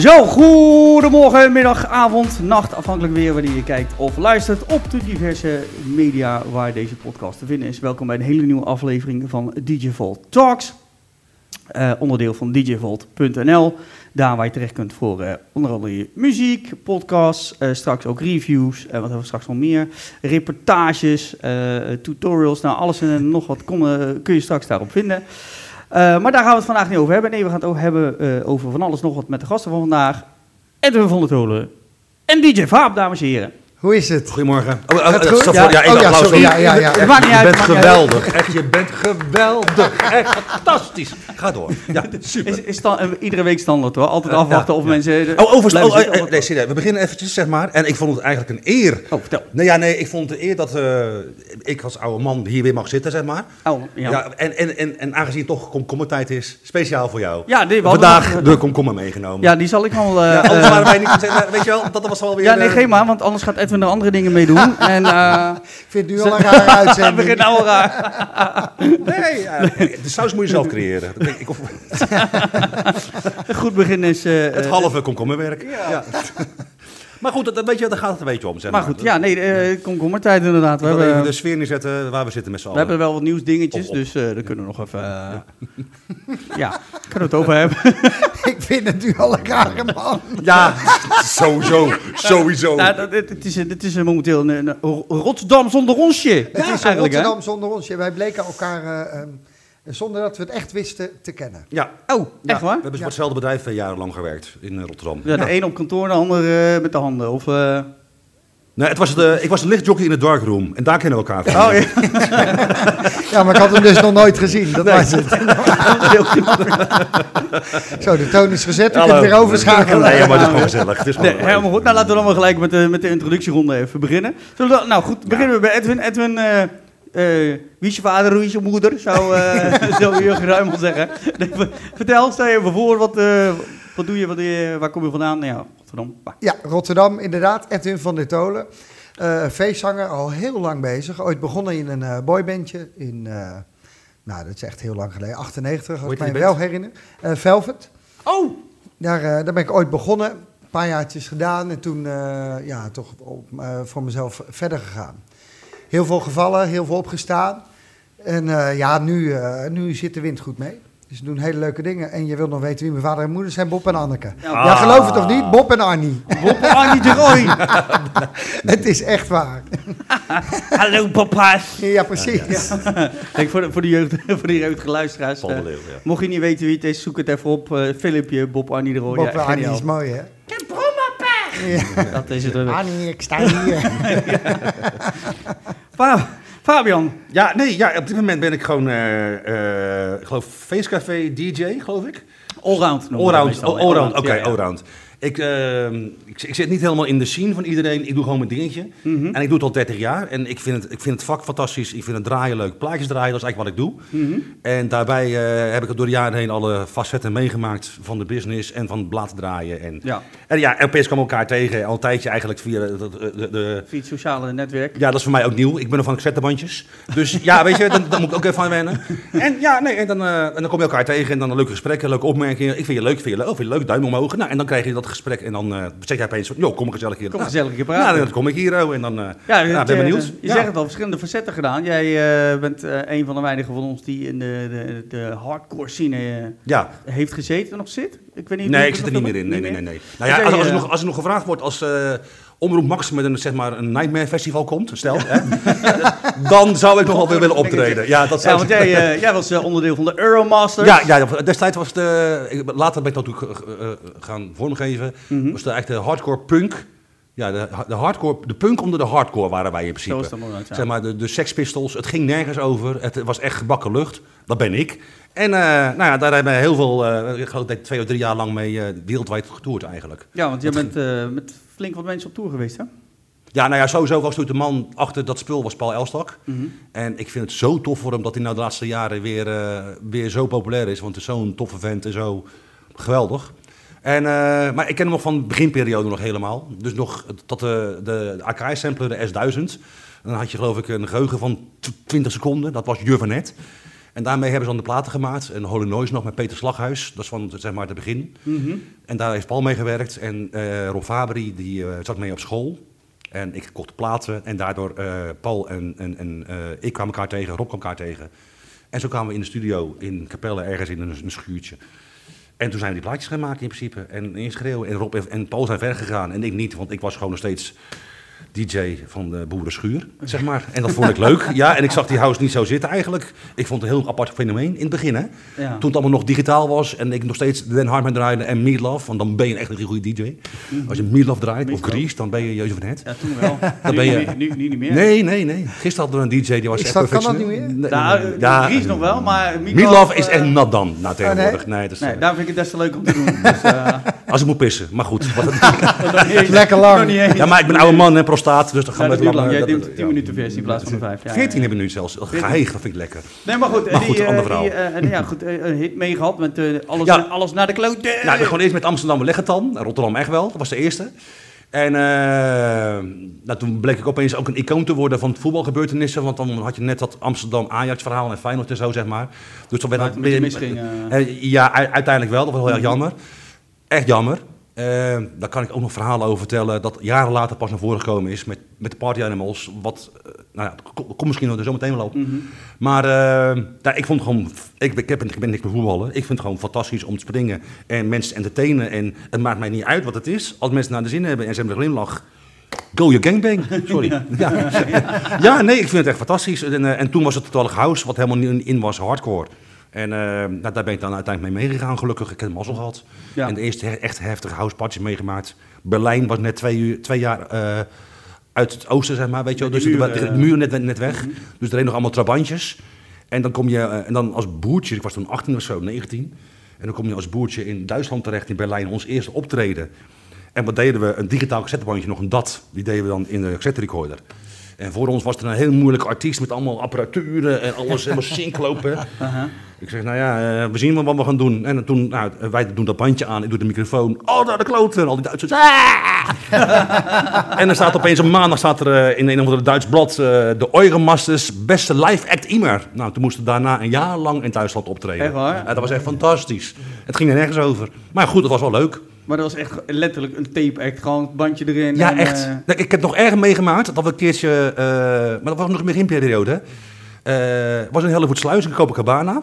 Zo, goedemorgen, middag, avond, nacht, afhankelijk weer wanneer je kijkt of luistert op de diverse media waar deze podcast te vinden is. Welkom bij een hele nieuwe aflevering van DJ Talks, Eh, onderdeel van djvolt.nl. Daar waar je terecht kunt voor eh, onder andere je muziek, podcasts, eh, straks ook reviews, wat hebben we straks nog meer, reportages, tutorials, nou alles en nog wat kun je straks daarop vinden. Eh, maar daar gaan we het vandaag niet over hebben. Nee, we gaan het ook hebben eh, over van alles nog wat met de gasten van vandaag. Edwin van der Tolen en DJ Vaap, dames en heren. Hoe is het? Goedemorgen. Oh, oh, het goed? stop, Ja. ja, één Oh ja, applaus. sorry. Ja, ja, ja. Het maakt niet Je uit, bent geweldig. Echt, je bent geweldig. Echt fantastisch. Ga door. Ja, super. Is, is sta- eh, iedere week standaard hoor. Altijd afwachten ja, of ja. mensen... eh, Oh, overigens, oh, zitten eh, nee, serieus. We beginnen eventjes, zeg maar. En ik vond het eigenlijk een eer. Oh, vertel. Nee, ja, nee, ik vond het een eer dat eh, ik als oude man hier weer mag zitten, zeg maar. Oh, ja. Ja. en, en, en, en aangezien het toch komkommertijd is, speciaal voor jou. Ja, nee, we Vandaag de komkommer meegenomen. Ja, die zal ik wel... eh, Ja, anders waren wij niet... Weet je wel, dat was wel weer... ja, nee, geen maar, want anders gaat Edwin er andere dingen mee doen. en eh Ik vind het nu al een het uitzending. begint nou al raar. Nee, de saus moet je zelf creëren. Dat denk ik, of, Een goed begin is... eh, het halve komkommerwerk. Ja. Maar goed, dat, weet je, daar gaat het een beetje om. Zeg Maar maar, goed, ja, nee, eh komkommertijd inderdaad. We wil even hebben, de sfeer neerzetten waar we zitten met z'n we allen. hebben wel wat nieuwsdingetjes, Op, op. dus eh daar kunnen we nog even... eh, ja, kunnen we het over hebben. Ik vind het nu al een rare man. Ja, sowieso, sowieso. Nou, dat- het, het is, het is momenteel een, een Rotterdam zonder onsje. Het is eigenlijk, hè? Rotterdam zonder ons. Ja, Wij bleken elkaar, eh, ehm, zonder dat we het echt wisten, te kennen. Ja, Oh, echt waar? we hebben voor hetzelfde bedrijf eh, jarenlang gewerkt in eh, Rotterdam. Ja, de een op kantoor, de ander eh, met de handen. Of, eh, Nee, het was de, ik was de lichtjockey in de darkroom en daar kennen we elkaar van. Oh, ja. Ja, maar ik had hem dus nog nooit gezien. Dat was het. Zo, de toon is gezet. We kunnen weer overschakelen. Nee, maar het is gewoon gezellig. Het is gewoon Nee, helemaal goed. Nou, laten we dan maar gelijk met de, met de introductieronde even beginnen. Zullen we dan- nou goed, beginnen we bij Edwin. Edwin, eh, eh, wie is je vader, hoe is je moeder? Zou, eh zou Jurgen Ruimel zeggen. Nee, vertel, stel je even voor, wat, eh, wat doe je, wat doe je, waar kom je vandaan? Nou ja, Rotterdam. Bah. Ja, Rotterdam, inderdaad. Edwin van der Tolen. Eh, feestzanger, al heel lang bezig. Ooit begonnen in een eh, boybandje in, eh, nou dat is echt heel lang geleden, 98, als ik mij wel herinner. Eh, Velvet. Oh! Daar, eh, daar ben ik ooit begonnen, een paar jaartjes gedaan en toen eh, ja, toch op, eh, voor mezelf verder gegaan. Heel veel gevallen, heel veel opgestaan. En eh, ja, nu, eh, nu zit de wind goed mee. Dus ze doen hele leuke dingen. En je wilt nog weten wie mijn vader en moeder zijn, Bob en Anneke. Ja, Ja, geloof het of niet, Bob en Arnie. Bob Arnie de Roy. Het is echt waar. Hallo papa's. Ja, precies. Kijk, voor de, voor de, jeugd, voor de jeugdige luisteraars. Paul de eh, ja. mocht je niet weten wie het is, zoek het even op. eh, filmpje Bob Arnie de Roy. Bob Ja, en Arnie is mooi, hè? Ja, dat is het. Arnie, ik sta hier. Fa- Fabian. Ja, nee, ja, op dit moment ben ik gewoon, eh, eh, ik geloof, feestcafé DJ, geloof ik. Allround. Allround, allround, oké, allround. Ik, ehm, ik, ik zit niet helemaal in de scene van iedereen. Ik doe gewoon mijn dingetje. Mhm. En ik doe het al 30 jaar. En ik vind, het, ik vind het vak fantastisch. Ik vind het draaien leuk. Plaatjes draaien, dat is eigenlijk wat ik doe. Mhm. En daarbij eh, heb ik door de jaren heen alle facetten meegemaakt van de business en van het blad draaien. En, Ja, en ja, LP's kwamen elkaar tegen. Al een tijdje eigenlijk via de, de, de- via het sociale netwerk. ja, dat is voor mij ook nieuw. Ik ben nog van cassettebandjes. Dus ja, weet je, dan, dan moet ik ook even aan wennen. En ja, nee, en dan, eh, en dan kom je elkaar tegen en dan een leuke gesprekken, leuke opmerkingen. Ik vind je leuk, vind je leuk, vind je leuk, duim omhoog. Nou, en dan krijg je dat gesprek en dan eh zeg jij opeens joh, kom gezellig hier. Kom Nou, gezellig een keer Nou, praten. dan kom ik hier oh, en dan, eh Ja, ja, het, ben benieuwd. Je Ja. zegt het al, verschillende facetten gedaan. Jij eh, bent een van de weinigen van ons die in de, de, de hardcore scene Ja, heeft gezeten en nog zit. Ik weet niet nee, ik zit er niet meer in. Nee, nee, nee. nee. Nou ja, als, als, er nog, als er nog gevraagd wordt als Omroep Max met een, zeg maar, een Nightmare Festival komt, stel, hè, dan zou ik nog wel weer willen optreden. Ja, dat Ja, zou want jij, eh, jij was eh, onderdeel van de Euromasters. Ja, ja, destijds was de. ik- Later ben ik dat natuurlijk eh, eh, gaan vormgeven. Mhm. Was de, eigenlijk de hardcore punk. Ja, de, de hardcore. De punk onder de hardcore waren wij in principe. ja. Zeg maar, de, de Sex Pistols. Het ging nergens over. Het was echt gebakken lucht. Dat ben ik. En eh, nou ja, daar hebben we heel veel. eh, ik geloof dat ik twee of drie jaar lang mee eh, wereldwijd getoerd eigenlijk. Ja, want jij bent eh, met flink wat mensen op tour geweest, hè? Ja, nou ja, sowieso was toen de man achter dat spul was Paul Elstak. Mhm. En ik vind het zo tof voor hem dat hij nou de laatste jaren weer, eh, weer zo populair is. Want het is zo'n toffe vent en zo geweldig. En, eh, maar ik ken hem nog van de beginperiode nog helemaal. Dus nog tot de, de, de Akai-sampler, de S1000. Dan had je geloof ik een geheugen van tw- 20 seconden. Dat was Jurvanet. En daarmee hebben ze dan de platen gemaakt. En Holy Noise nog met Peter Slaghuis. Dat is van zeg maar het begin. Mhm. En daar heeft Paul mee gewerkt. En eh Rob Fabri die, eh, zat mee op school. En ik kocht platen. En daardoor eh, Paul en, en, en ik kwamen elkaar tegen, Rob kwam elkaar tegen. En zo kwamen we in de studio in Capelle ergens in een, schuurtje. En toen zijn we die plaatjes gaan maken in principe. En inschreeuwen. En Rob en Paul zijn ver gegaan. En ik niet, want ik was gewoon nog steeds DJ van de Boerenschuur, zeg maar. En dat vond ik leuk. Ja, en ik zag die house niet zo zitten eigenlijk. Ik vond het een heel apart fenomeen in het begin, hè. Ja. Toen het allemaal nog digitaal was en ik nog steeds Den Hartman draaide en Meatloaf, want dan ben je echt een goede DJ. Als je Meatloaf draait of. Grease, dan ben je Jozef van Het. Ja, toen wel. Dan nu, ben je- nu, nu, nu niet meer. Nee, nee, nee. Gisteren hadden we een DJ die was echt snap- kan dat niet meer? Nee, Nou, nee, nee. ja, ja, nog wel, maar Meatloaf, Meatloaf is eh, echt nat dan, nou tegenwoordig. Nee, dat is, Nee, eh, daar vind ik het des te leuk om te doen. Dus, eh, Als ik moet pissen, maar goed. Lekker lang. nog niet eens. ja, maar ik ben een oude man en prostaat, dus dan gaan Ja, we dat duurt lang. lang. Jij dat- neemt dat- 10 ja. minuten versie in plaats van de 5. Ja, 14 ja, hebben we nu zelfs. Geheig, dat vind ik lekker. Nee, maar goed. Maar die, goed, eh, ander verhaal. Die, eh, en ja, goed, eh, een hit mee gehad met eh, alles, Ja. alles naar de klote. Nou, we gewoon eerst met Amsterdam leggen dan. Rotterdam echt wel, dat was de eerste. En eh, nou, toen bleek ik opeens ook een icoon te worden van voetbalgebeurtenissen. Want dan had je net dat Amsterdam-Ajax-verhaal en Feyenoord en zo, zeg maar. Dus dan werd het dat een beetje misging, eh. Eh, ja, uiteindelijk wel. Dat was heel erg jammer. Echt jammer. Eh, daar kan ik ook nog verhalen over vertellen. Dat jaren later pas naar voren gekomen is met, met de Party Animals. Wat, eh, nou ja, dat kom, misschien er zo meteen wel op. Mhm. Maar nou, ik vond gewoon. Ik, ik, heb, ik ben niks met voetballen. Ik vind het gewoon fantastisch om te springen en mensen te entertainen. En het maakt mij niet uit wat het is. Als mensen naar de zin hebben en ze hebben een glimlach. Go your gangbang. Sorry. Ja. Ja. nee, ik vind het echt fantastisch. En, eh, en toen was het toevallig house, wat helemaal niet in was, hardcore. En eh, nou, daar ben ik dan uiteindelijk mee meegegaan, gelukkig. Ik heb mazzel gehad. Ja. En de eerste he- echt heftige houseparties meegemaakt. Berlijn was net twee, uur, twee jaar eh, uit het oosten, zeg maar. Weet je wel. Dus de, de, eh. muur net, net weg. Dus er reden nog allemaal trabantjes. En dan kom je, eh, en dan als boertje, ik was toen 18 of zo, 19. En dan kom je als boertje in Duitsland terecht, in Berlijn, ons eerste optreden. En wat deden we? Een digitaal cassettebandje, nog een DAT. Die deden we dan in de cassette recorder. En voor ons was er een heel moeilijke artiest met allemaal apparaturen en alles helemaal. Aha. Ik zeg, nou ja, eh, we zien wel wat we gaan doen. En toen, nou, wij doen dat bandje aan, ik doe de microfoon. Oh, naar de kloten. Al die Duitsers. Ah! en er staat opeens een maandag staat er eh, in een of andere Duits blad... eh, de Eugenmasters beste live act immer. Nou, toen moesten we daarna een jaar lang in Duitsland optreden. Echt waar? Dat was echt fantastisch. Het ging er nergens over. Maar goed, het was wel leuk. Maar dat was echt letterlijk een tape act. Gewoon het bandje erin. Ja, en, echt. Nee, ik heb nog erger meegemaakt. Dat we een keertje... maar dat was nog in de beginperiode. hè. Eh, Het was een Hellevoet Sluis in Copacabana.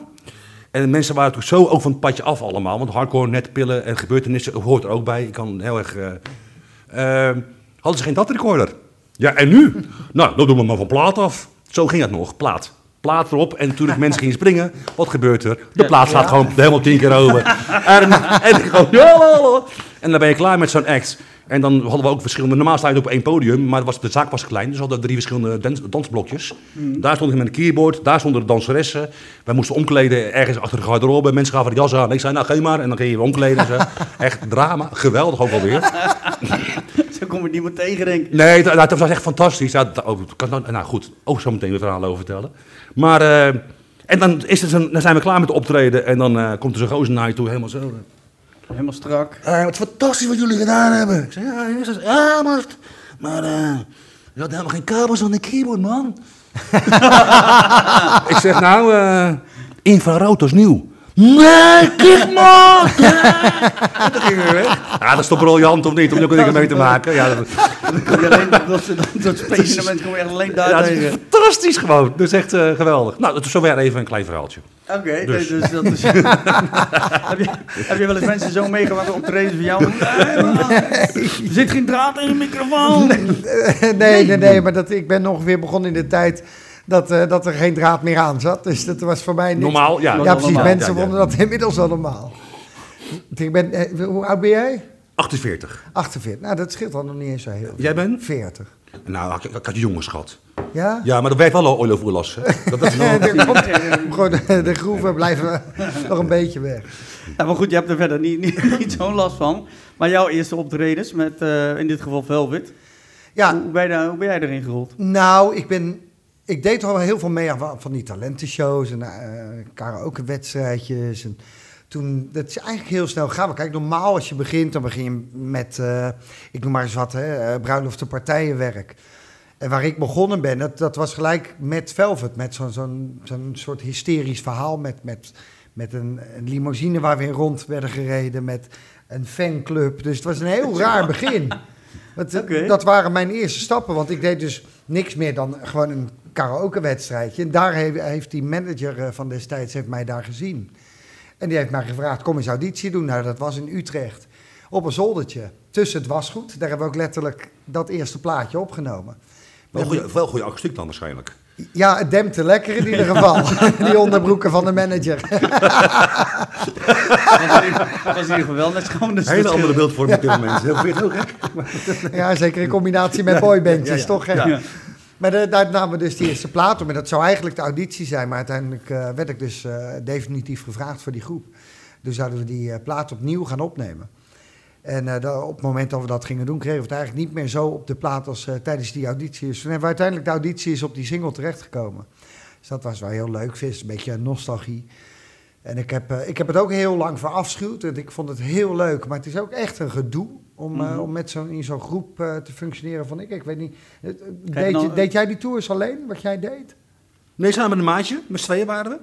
En de mensen waren natuurlijk zo ook van het padje af allemaal. Want hardcore, netpillen en gebeurtenissen hoort er ook bij. Ik kan heel erg... eh, eh, hadden ze geen datrecorder. Ja, en nu? nou, dan doen we maar van plaat af. Zo ging het nog, plaat. Plaat erop en toen ik mensen gingen springen, wat gebeurt er? De plaat slaat gewoon helemaal tien keer over. En, en gewoon. En dan ben je klaar met zo'n act. En dan hadden we ook verschillende, normaal sta je op één podium, maar was, de zaak was klein, dus we hadden drie verschillende dans, dansblokjes. Daar stond ik met een keyboard, daar stonden de danseressen. Wij moesten omkleden ergens achter de garderobe, mensen gaven de jas aan. Ik zei, nou, geef maar, en dan ging je omkleden en zo. Echt drama, geweldig ook alweer. Zo kom je niemand tegen, denk ik. Nee, dat, dat was echt fantastisch. Ja, dat, oh, kan, nou, nou goed, ook zo meteen weer verhalen over vertellen. Maar, eh, en dan, is het een, dan zijn we klaar met de optreden en dan eh, komt er zo'n gozer naar je toe, helemaal zo. Helemaal strak. Eh, wat fantastisch wat jullie gedaan hebben. Ik zei, ja, is het, ja maar, maar eh, je had helemaal geen kabels aan de keyboard, man. ik zeg, nou, eh infrarood is nieuw. Nee, kijk man! En toen gingen we weg. Ja, dat is toch briljant of niet, om er ook dingen mee te maken. Ja, dat, Dan kom je alleen, dat, dat, dat spacement kom je echt alleen daar ja, dat tegen. fantastisch gewoon. Dat is echt eh, geweldig. Nou, dat is zover even een klein verhaaltje. Oké, Dus. dus. dat is... heb, je, heb je wel eens mensen zo meegemaakt op treden van jou? Nee, man, Er zit geen draad in je microfoon. nee, nee, nee, maar dat, ik ben ongeveer begonnen in de tijd dat, eh, dat er geen draad meer aan zat. Dus dat was voor mij niet... Normaal, ja. Ja, precies. normaal. Mensen Ja, ja. vonden dat inmiddels al normaal. Ik ben, eh, hoe oud ben jij? 48. 48. Nou, dat scheelt dan nog niet eens zo heel veel. Jij bent? 40. Nou, ik, ik had je jongens gehad. Ja? Ja, maar dat werkt wel oil over oorlas. hè. Dat is komt, gewoon de, de groeven blijven nog een beetje weg. Ja, maar goed, je hebt er verder niet, niet, niet zo'n last van. Maar jouw eerste optredens met eh, in dit geval Velvet. Ja, Hoe, ben je daar, hoe ben jij erin gerold? Nou, ik ben. Ik deed al heel veel mee aan van die talentenshows en uh, karaoke-wedstrijdjes. En toen, dat is eigenlijk heel snel gaan. Kijk, normaal als je begint, dan begin je met, uh, ik noem maar eens wat, hè, uh, bruiloft partijenwerk. En waar ik begonnen ben, dat, dat was gelijk met Velvet. Met zo'n zo'n zo'n soort hysterisch verhaal. Met, met, met een, een limousine waar we in rond werden gereden. Met een fanclub. Dus het was een heel raar begin. Dat, dat waren mijn eerste stappen. Want ik deed dus niks meer dan gewoon een karaoke-wedstrijdje. En daar heeft, heeft die manager eh, van destijds heeft mij daar gezien. En die heeft mij gevraagd, kom eens auditie doen. Nou, dat was in Utrecht. Op een zoldertje. Tussen het wasgoed. Daar hebben we ook letterlijk dat eerste plaatje opgenomen. Wel goeie, wel goede akoestiek dan waarschijnlijk. Ja, het dempte lekker in ieder geval. die onderbroeken van de manager. Dat was in ieder geval wel net schoon. Dus Een hele andere beeldvorming op dit moment. Heel gek? ja, zeker in combinatie met boybandjes, Ja, ja. toch? Hè? Maar daar namen we dus die eerste plaat op. En dat zou eigenlijk de auditie zijn. Maar uiteindelijk eh, werd ik dus eh, definitief gevraagd voor die groep. Dus zouden we die eh, plaat opnieuw gaan opnemen. En op het moment dat we dat gingen doen, kregen we het eigenlijk niet meer zo op de plaat als tijdens die auditie. Dus toen hebben we uiteindelijk de auditie op die single terechtgekomen. Dus dat was wel heel leuk. Vis, een beetje nostalgie. En ik heb, ik heb het ook heel lang verafschuwd. En ik vond het heel leuk. Maar het is ook echt een gedoe om, eh, Mhm. om met zo, in zo'n groep eh, te functioneren. Van ik, ik weet niet. eh, Deed, dan- je, deed jij die tours alleen, wat jij deed? Nee, samen met een maatje. Met z'n tweeën waren we.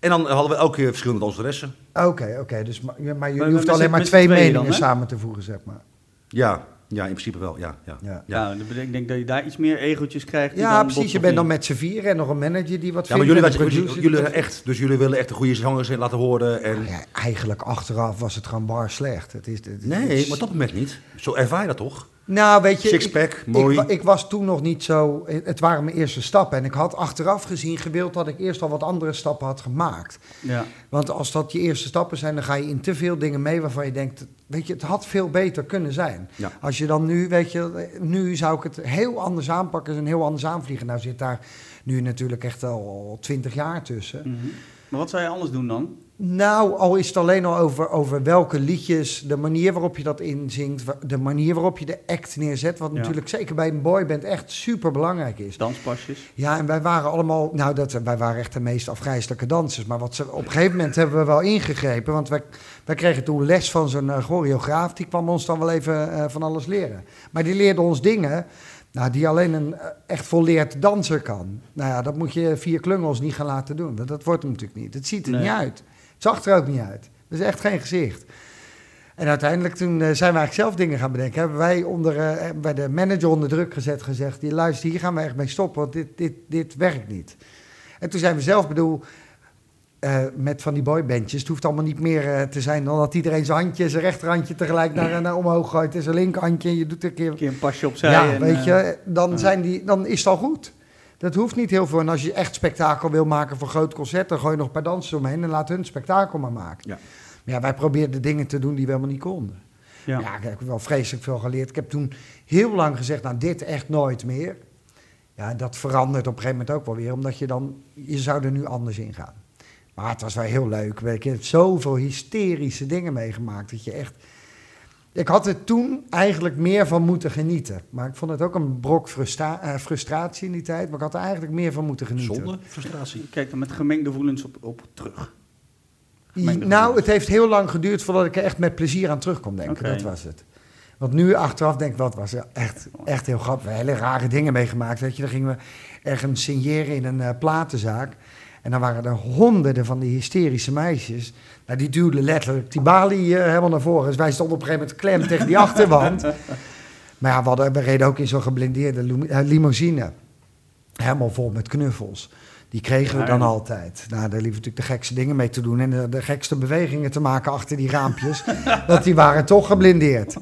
En dan hadden we elke keer verschillende danseressen. Oké, oké. dus, maar, je, hoeft alleen maar twee meningen dan, samen te voegen, zeg maar. Ja, ja, in principe wel. Ja, ja. Ja. Bedenk- ik denk dat je daar iets meer egootjes krijgt. Ja, dan precies. Je bent dan met z'n vieren en nog een manager die wat Ja, maar vindt. jullie, jullie, jullie echt, dus jullie willen echt de goede zangers in laten horen. En... Ja, eigenlijk achteraf was het gewoon bar slecht. Het is, het is- Nee, het is- maar op dat moment niet. Zo ervaar je dat toch? Nou, weet je... Sixpack, ik- mooi. Ik, wa- ik was toen nog niet zo... Het waren mijn eerste stappen. En ik had achteraf gezien gewild dat ik eerst al wat andere stappen had gemaakt. Ja. Want als dat je eerste stappen zijn, dan ga je in te veel dingen mee waarvan je denkt... Weet je, het had veel beter kunnen zijn. Ja. Als je dan nu, weet je... Nu zou ik het heel anders aanpakken en heel anders aanvliegen. Nou zit daar nu natuurlijk echt al twintig jaar tussen. Mhm. Maar wat zou je anders doen dan? Nou, al is het alleen al over, over welke liedjes, de manier waarop je dat inzingt, de manier waarop je de act neerzet, wat Ja. natuurlijk zeker bij een boyband echt super belangrijk is. Danspasjes? Ja, en wij waren allemaal, nou, dat, wij waren echt de meest afgrijzelijke dansers. Maar wat ze, op een gegeven moment hebben we wel ingegrepen, want wij, wij kregen toen les van zo'n eh, choreograaf, die kwam ons dan wel even eh, van alles leren. Maar die leerde ons dingen. Nou, die alleen een eh, echt volleerd danser kan. Nou ja, dat moet je vier klungels niet gaan laten doen. Want dat wordt hem natuurlijk niet. Het ziet er Nee. niet uit. Zag er ook niet uit. Dat is echt geen gezicht. En uiteindelijk toen eh, zijn we eigenlijk zelf dingen gaan bedenken. Hebben wij onder, eh, bij de manager onder druk gezet gezegd... Die, luister, hier gaan we echt mee stoppen, want dit, dit, dit werkt niet. En toen zijn we zelf, bedoel, eh, met van die boybandjes... Het hoeft allemaal niet meer te zijn dan dat iedereen zijn handje... zijn rechterhandje tegelijk naar, naar omhoog gooit... en zijn linkerhandje en je doet een keer... Een keer een pasje opzij. Ja, en, weet je, dan, zijn die, dan is het al goed. Dat hoeft niet heel veel. En als je echt spektakel wil maken voor groot concert... dan gooi je nog een paar dansers omheen en laat hun spektakel maar maken. Ja. Maar ja, wij probeerden dingen te doen die we helemaal niet konden. Ja. Ja, ik heb wel vreselijk veel geleerd. Ik heb toen heel lang gezegd, nou dit echt nooit meer. Ja, dat verandert op een gegeven moment ook wel weer, omdat je dan, je zou er nu anders in gaan. Maar het was wel heel leuk. Ik heb zoveel hysterische dingen meegemaakt dat je echt... Ik had er toen eigenlijk meer van moeten genieten. Maar ik vond het ook een brok frustra- eh, frustratie in die tijd. Maar ik had er eigenlijk meer van moeten genieten. Zonder frustratie. Kijk dan met gemengde gevoelens op, op terug. Nou, het heeft heel lang geduurd voordat ik er echt met plezier aan terug kon denken. Dat was het. Want nu achteraf denk ik, wat was er echt, echt heel grappig. We hebben hele rare dingen meegemaakt. Weet je, dan gingen we ergens signeren in een eh, platenzaak. En dan waren er honderden van die hysterische meisjes. Nou, die duwden letterlijk die balie eh, helemaal naar voren. Dus wij stonden op een gegeven moment klem tegen die achterwand. Maar ja, we, hadden, we reden ook in zo'n geblindeerde eh, limousine. Helemaal vol met knuffels. Die kregen we dan altijd. Nou, daar liever natuurlijk de gekste dingen mee te doen en de, de gekste bewegingen te maken achter die raampjes. want die waren toch geblindeerd.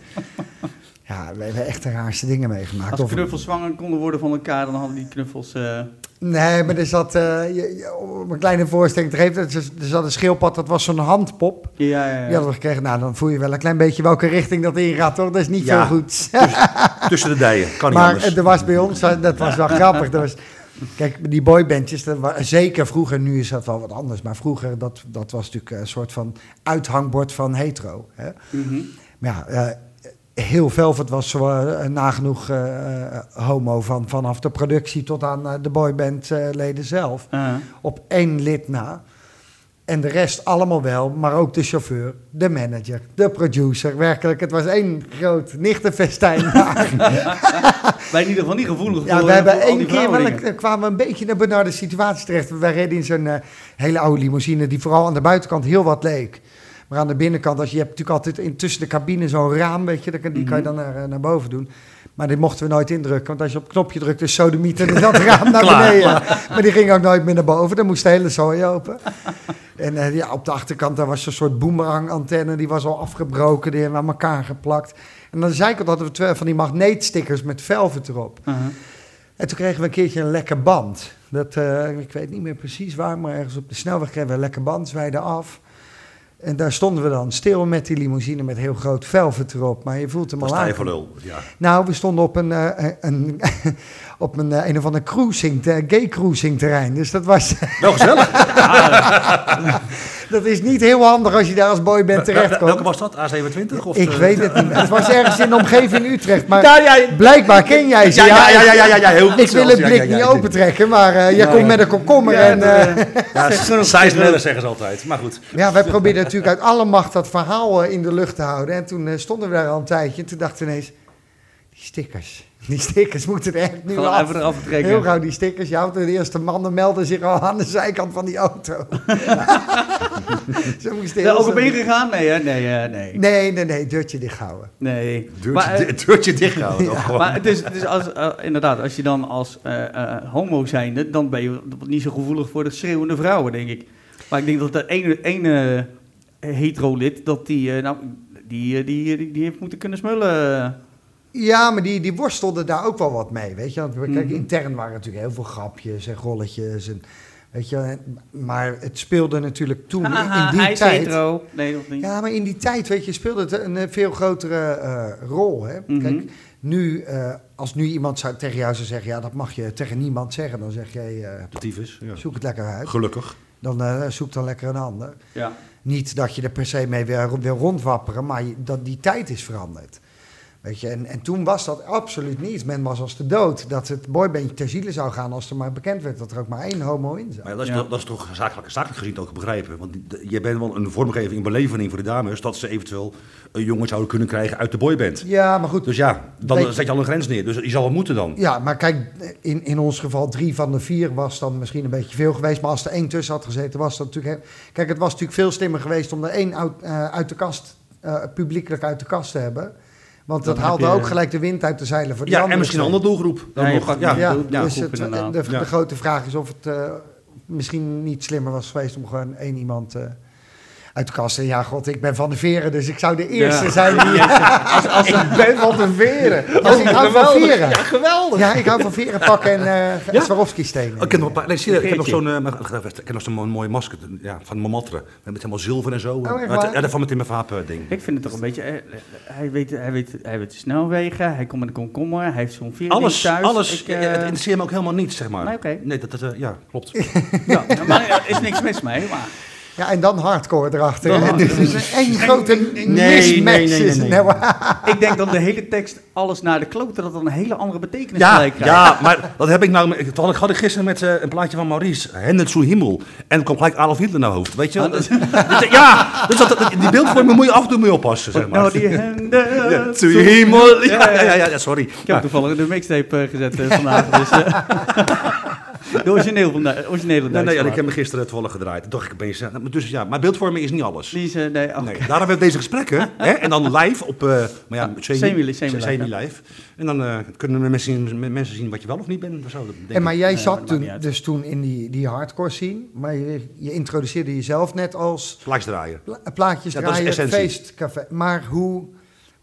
Ja, we hebben echt de raarste dingen meegemaakt. Als knuffels zwanger konden worden van elkaar, dan hadden die knuffels... eh, Nee, maar er zat, je, je- om een kleine voorstelling te geven, er zat een schildpad, dat was zo'n handpop. ja, ja, ja. Die hadden we gekregen. Nou, dan voel je wel een klein beetje welke richting dat ingaat, toch? Dat is niet Ja. veel goeds. Tussen de dijen. Kan niet Maar anders. er was bij ons, eh, dat was wel grappig. Er was, kijk, die boybandjes, dat wa- zeker vroeger, nu is dat wel wat anders. Maar vroeger, dat, dat was natuurlijk een soort van uithangbord van hetero. Hè? Mhm. Maar ja, eh, heel Velvet was eh, nagenoeg eh, eh, homo van, vanaf de productie tot aan eh, de boybandleden zelf. Op één lid na. En de rest allemaal wel, maar ook de chauffeur, de manager, de producer. Werkelijk, het was één groot nichtenfestijn. Wij in ieder geval niet gevoelig ja, voor, we hebben één keer wel, een- kwamen we een beetje in een benarde situatie terecht. Wij reden in zo'n hele oude limousine die vooral aan de buitenkant heel wat leek. Maar aan de binnenkant, als je hebt natuurlijk altijd in, tussen de cabine zo'n raam, weet je, dat die kan je dan naar, eh, naar boven doen. Maar die mochten we nooit indrukken, want als je op het knopje drukt, is sodemieter in dat raam naar Klaar, beneden. Maar die ging ook nooit meer naar boven, dan moest de hele zooi open. En eh, ja, op de achterkant daar was zo'n soort boemerang-antenne, die was al afgebroken, die hebben we aan elkaar geplakt. En aan de zijkant hadden we twee van die magneetstickers met velvet erop. Uh-huh. En toen kregen we een keertje een lekker band. Dat, eh, ik weet niet meer precies waar, maar ergens op de snelweg kregen we een lekker band, zwijden af. En daar stonden we dan stil met die limousine met heel groot velvet erop. Maar je voelt hem al aan. voor lul. Ja. Nou, we stonden op een, eh, een, op een, eh, een of ander cruising, te- gay cruising terrein. Dus dat was, Wel gezellig. dat is niet heel handig als je daar als boy bent Welke terechtkomt. was dat? A27? Of, Ik weet het niet. Het was ergens in de omgeving Utrecht, maar Ja, ja, blijkbaar ken jij ze. Ja, ja, ja, ja, ja, ja, ja, heel goed Ik wil het blik ja, ja, niet ja. opentrekken, maar eh jij komt met een komkommer Ja, en... eh, eh, Ja, zeggen ze altijd. Maar goed. Ja, wij probeerden natuurlijk uit alle macht dat verhaal in de lucht te houden. En toen stonden we daar al een tijdje. En toen dachten we ineens, die stickers. Die stickers moeten er echt nu Gewoon af. even eraf trekken. Heel gauw die stickers. Ja, want de eerste mannen melden zich al aan de zijkant van die auto. Zo moest Ben je heel ook op ingegaan? Nee, hè? Nee, eh, nee. Nee, nee, nee, deurtje dicht houden. Nee. Deurtje, Maar, di- deurtje dichthouden. gewoon. Maar het is, het is als, eh, inderdaad, als je dan als eh, eh, homo zijnde, dan ben je niet zo gevoelig voor de schreeuwende vrouwen, denk ik. Maar ik denk dat dat ene, ene hetero-lid, dat die, nou, die, die, die, die heeft moeten kunnen smullen. Ja, maar die, die worstelden daar ook wel wat mee, weet je. Want, kijk, Mhm. intern waren natuurlijk heel veel grapjes en rolletjes. En, weet je, maar het speelde natuurlijk toen in, Haha, in die hij is tijd... hetero. Nee, nog niet. Ja, maar in die tijd, weet je, speelde het een eh, veel grotere eh, rol. Hè? Mhm. Kijk, nu, eh, als nu iemand zou, tegen jou zou zeggen, ja, dat mag je tegen niemand zeggen, dan zeg jij, eh, De tyfus. Ja. zoek het lekker uit. Gelukkig. Dan eh, zoek dan lekker een ander. Ja. Niet dat je er per se mee wil, wil rondwapperen, maar je- dat die tijd is veranderd. Weet je, en, en toen was dat absoluut niet. Men was als de dood dat het boybandje ter ziele zou gaan als er maar bekend werd dat er ook maar één homo in zat. Maar dat is, Ja. toch, dat is toch zakelijk, zakelijk gezien ook begrijpen. Want die- je bent wel een vormgeving, een beleving voor de dames... dat ze eventueel een jongen zouden kunnen krijgen uit de boyband. Ja, maar goed, Dus ja, dan Weet zet je al een grens neer. Dus je zal wel moeten dan. Ja, maar kijk, in, in ons geval drie van de vier was dan misschien een beetje veel geweest. Maar als er één tussen had gezeten, was dat natuurlijk... heel- Kijk, het was natuurlijk veel slimmer geweest om er één uit, eh, uit de kast, eh, publiekelijk uit de kast te hebben. Want dat haalde je- ook gelijk de wind uit de zeilen voor die Ja, en andere misschien een andere doelgroep. Dan nog. ja. Ja, dus het, de, Ja. de grote vraag is of het eh, misschien niet slimmer was geweest om gewoon één iemand eh, uit de kast. En ja, god, ik ben van de veren, dus ik zou de eerste Ja. zijn die... als, als ik ben van de veren. Ja, ik hou van veren. Ja, geweldig. Ja, ik hou van veren pakken en eh Ja? Swarovski-stenen. Oh, Ik heb nog, een paar, nee, zie je, ik heb nog Geertje. zo'n uh, ik heb nog zo'n mooie masker ja, van Montmartre. Met helemaal zilver en zo. Oh, echt ja, waar? ja, dat van met in mijn vaap eh, ding. Ik vind het toch een beetje... eh, eh, Hij weet, hij, weet, hij weet de snelwegen, hij komt met een komkommer, hij heeft zo'n vier Alles, thuis. alles. Ik, ja, eh, het interesseert me ook helemaal niet, zeg maar. Nee, oké. Nee, dat, dat, eh, ja, klopt. ja, maar er is niks mis mee, maar... Ja, en dan hardcore erachter. Dan hard- Dus is één grote nee, mismatch. nee, nee, is nee. het. maar- Ik denk dat de hele tekst alles naar de kloten, dat dan een hele andere betekenis Ja, gelijk krijgt. ja, maar dat heb ik nou. met- Toen had ik, had ik gisteren met eh, een plaatje van Maurice, Hendrik zu Himmel. En er kwam gelijk Adolf Hitler naar hoofd. Weet je wel? Ah, Dus, ja, dus dat, dat- die beeldvorming moet je af en toe mee oppassen, zeg maar. Nou, die handen... Ja, zu Himmel. Ja, ja, ja, ja, sorry. Ik heb Ja. toevallig de mixtape eh, gezet eh, vandaag, dus... de origineel van de, originele Nee, nee, ja, ik heb me gisteren toevallig gedraaid. Toen dacht ik opeens, ja, maar dus ja, maar beeldvorming is niet alles. Die is, eh, nee, oh, Nee, daar hebben we deze gesprekken. hè? En dan live op, eh maar ja, semi, Semi- semi-live, semi-live. En dan eh, kunnen mensen, zien- mensen zien wat je wel of niet bent. Zo, En maar jij zat toen, dus toen in die, die hardcore scene. Maar je, je introduceerde jezelf net als Plaatjes draaien. pla- plaatjes Ja, dat is draaien, essentie. feestcafé. Maar hoe,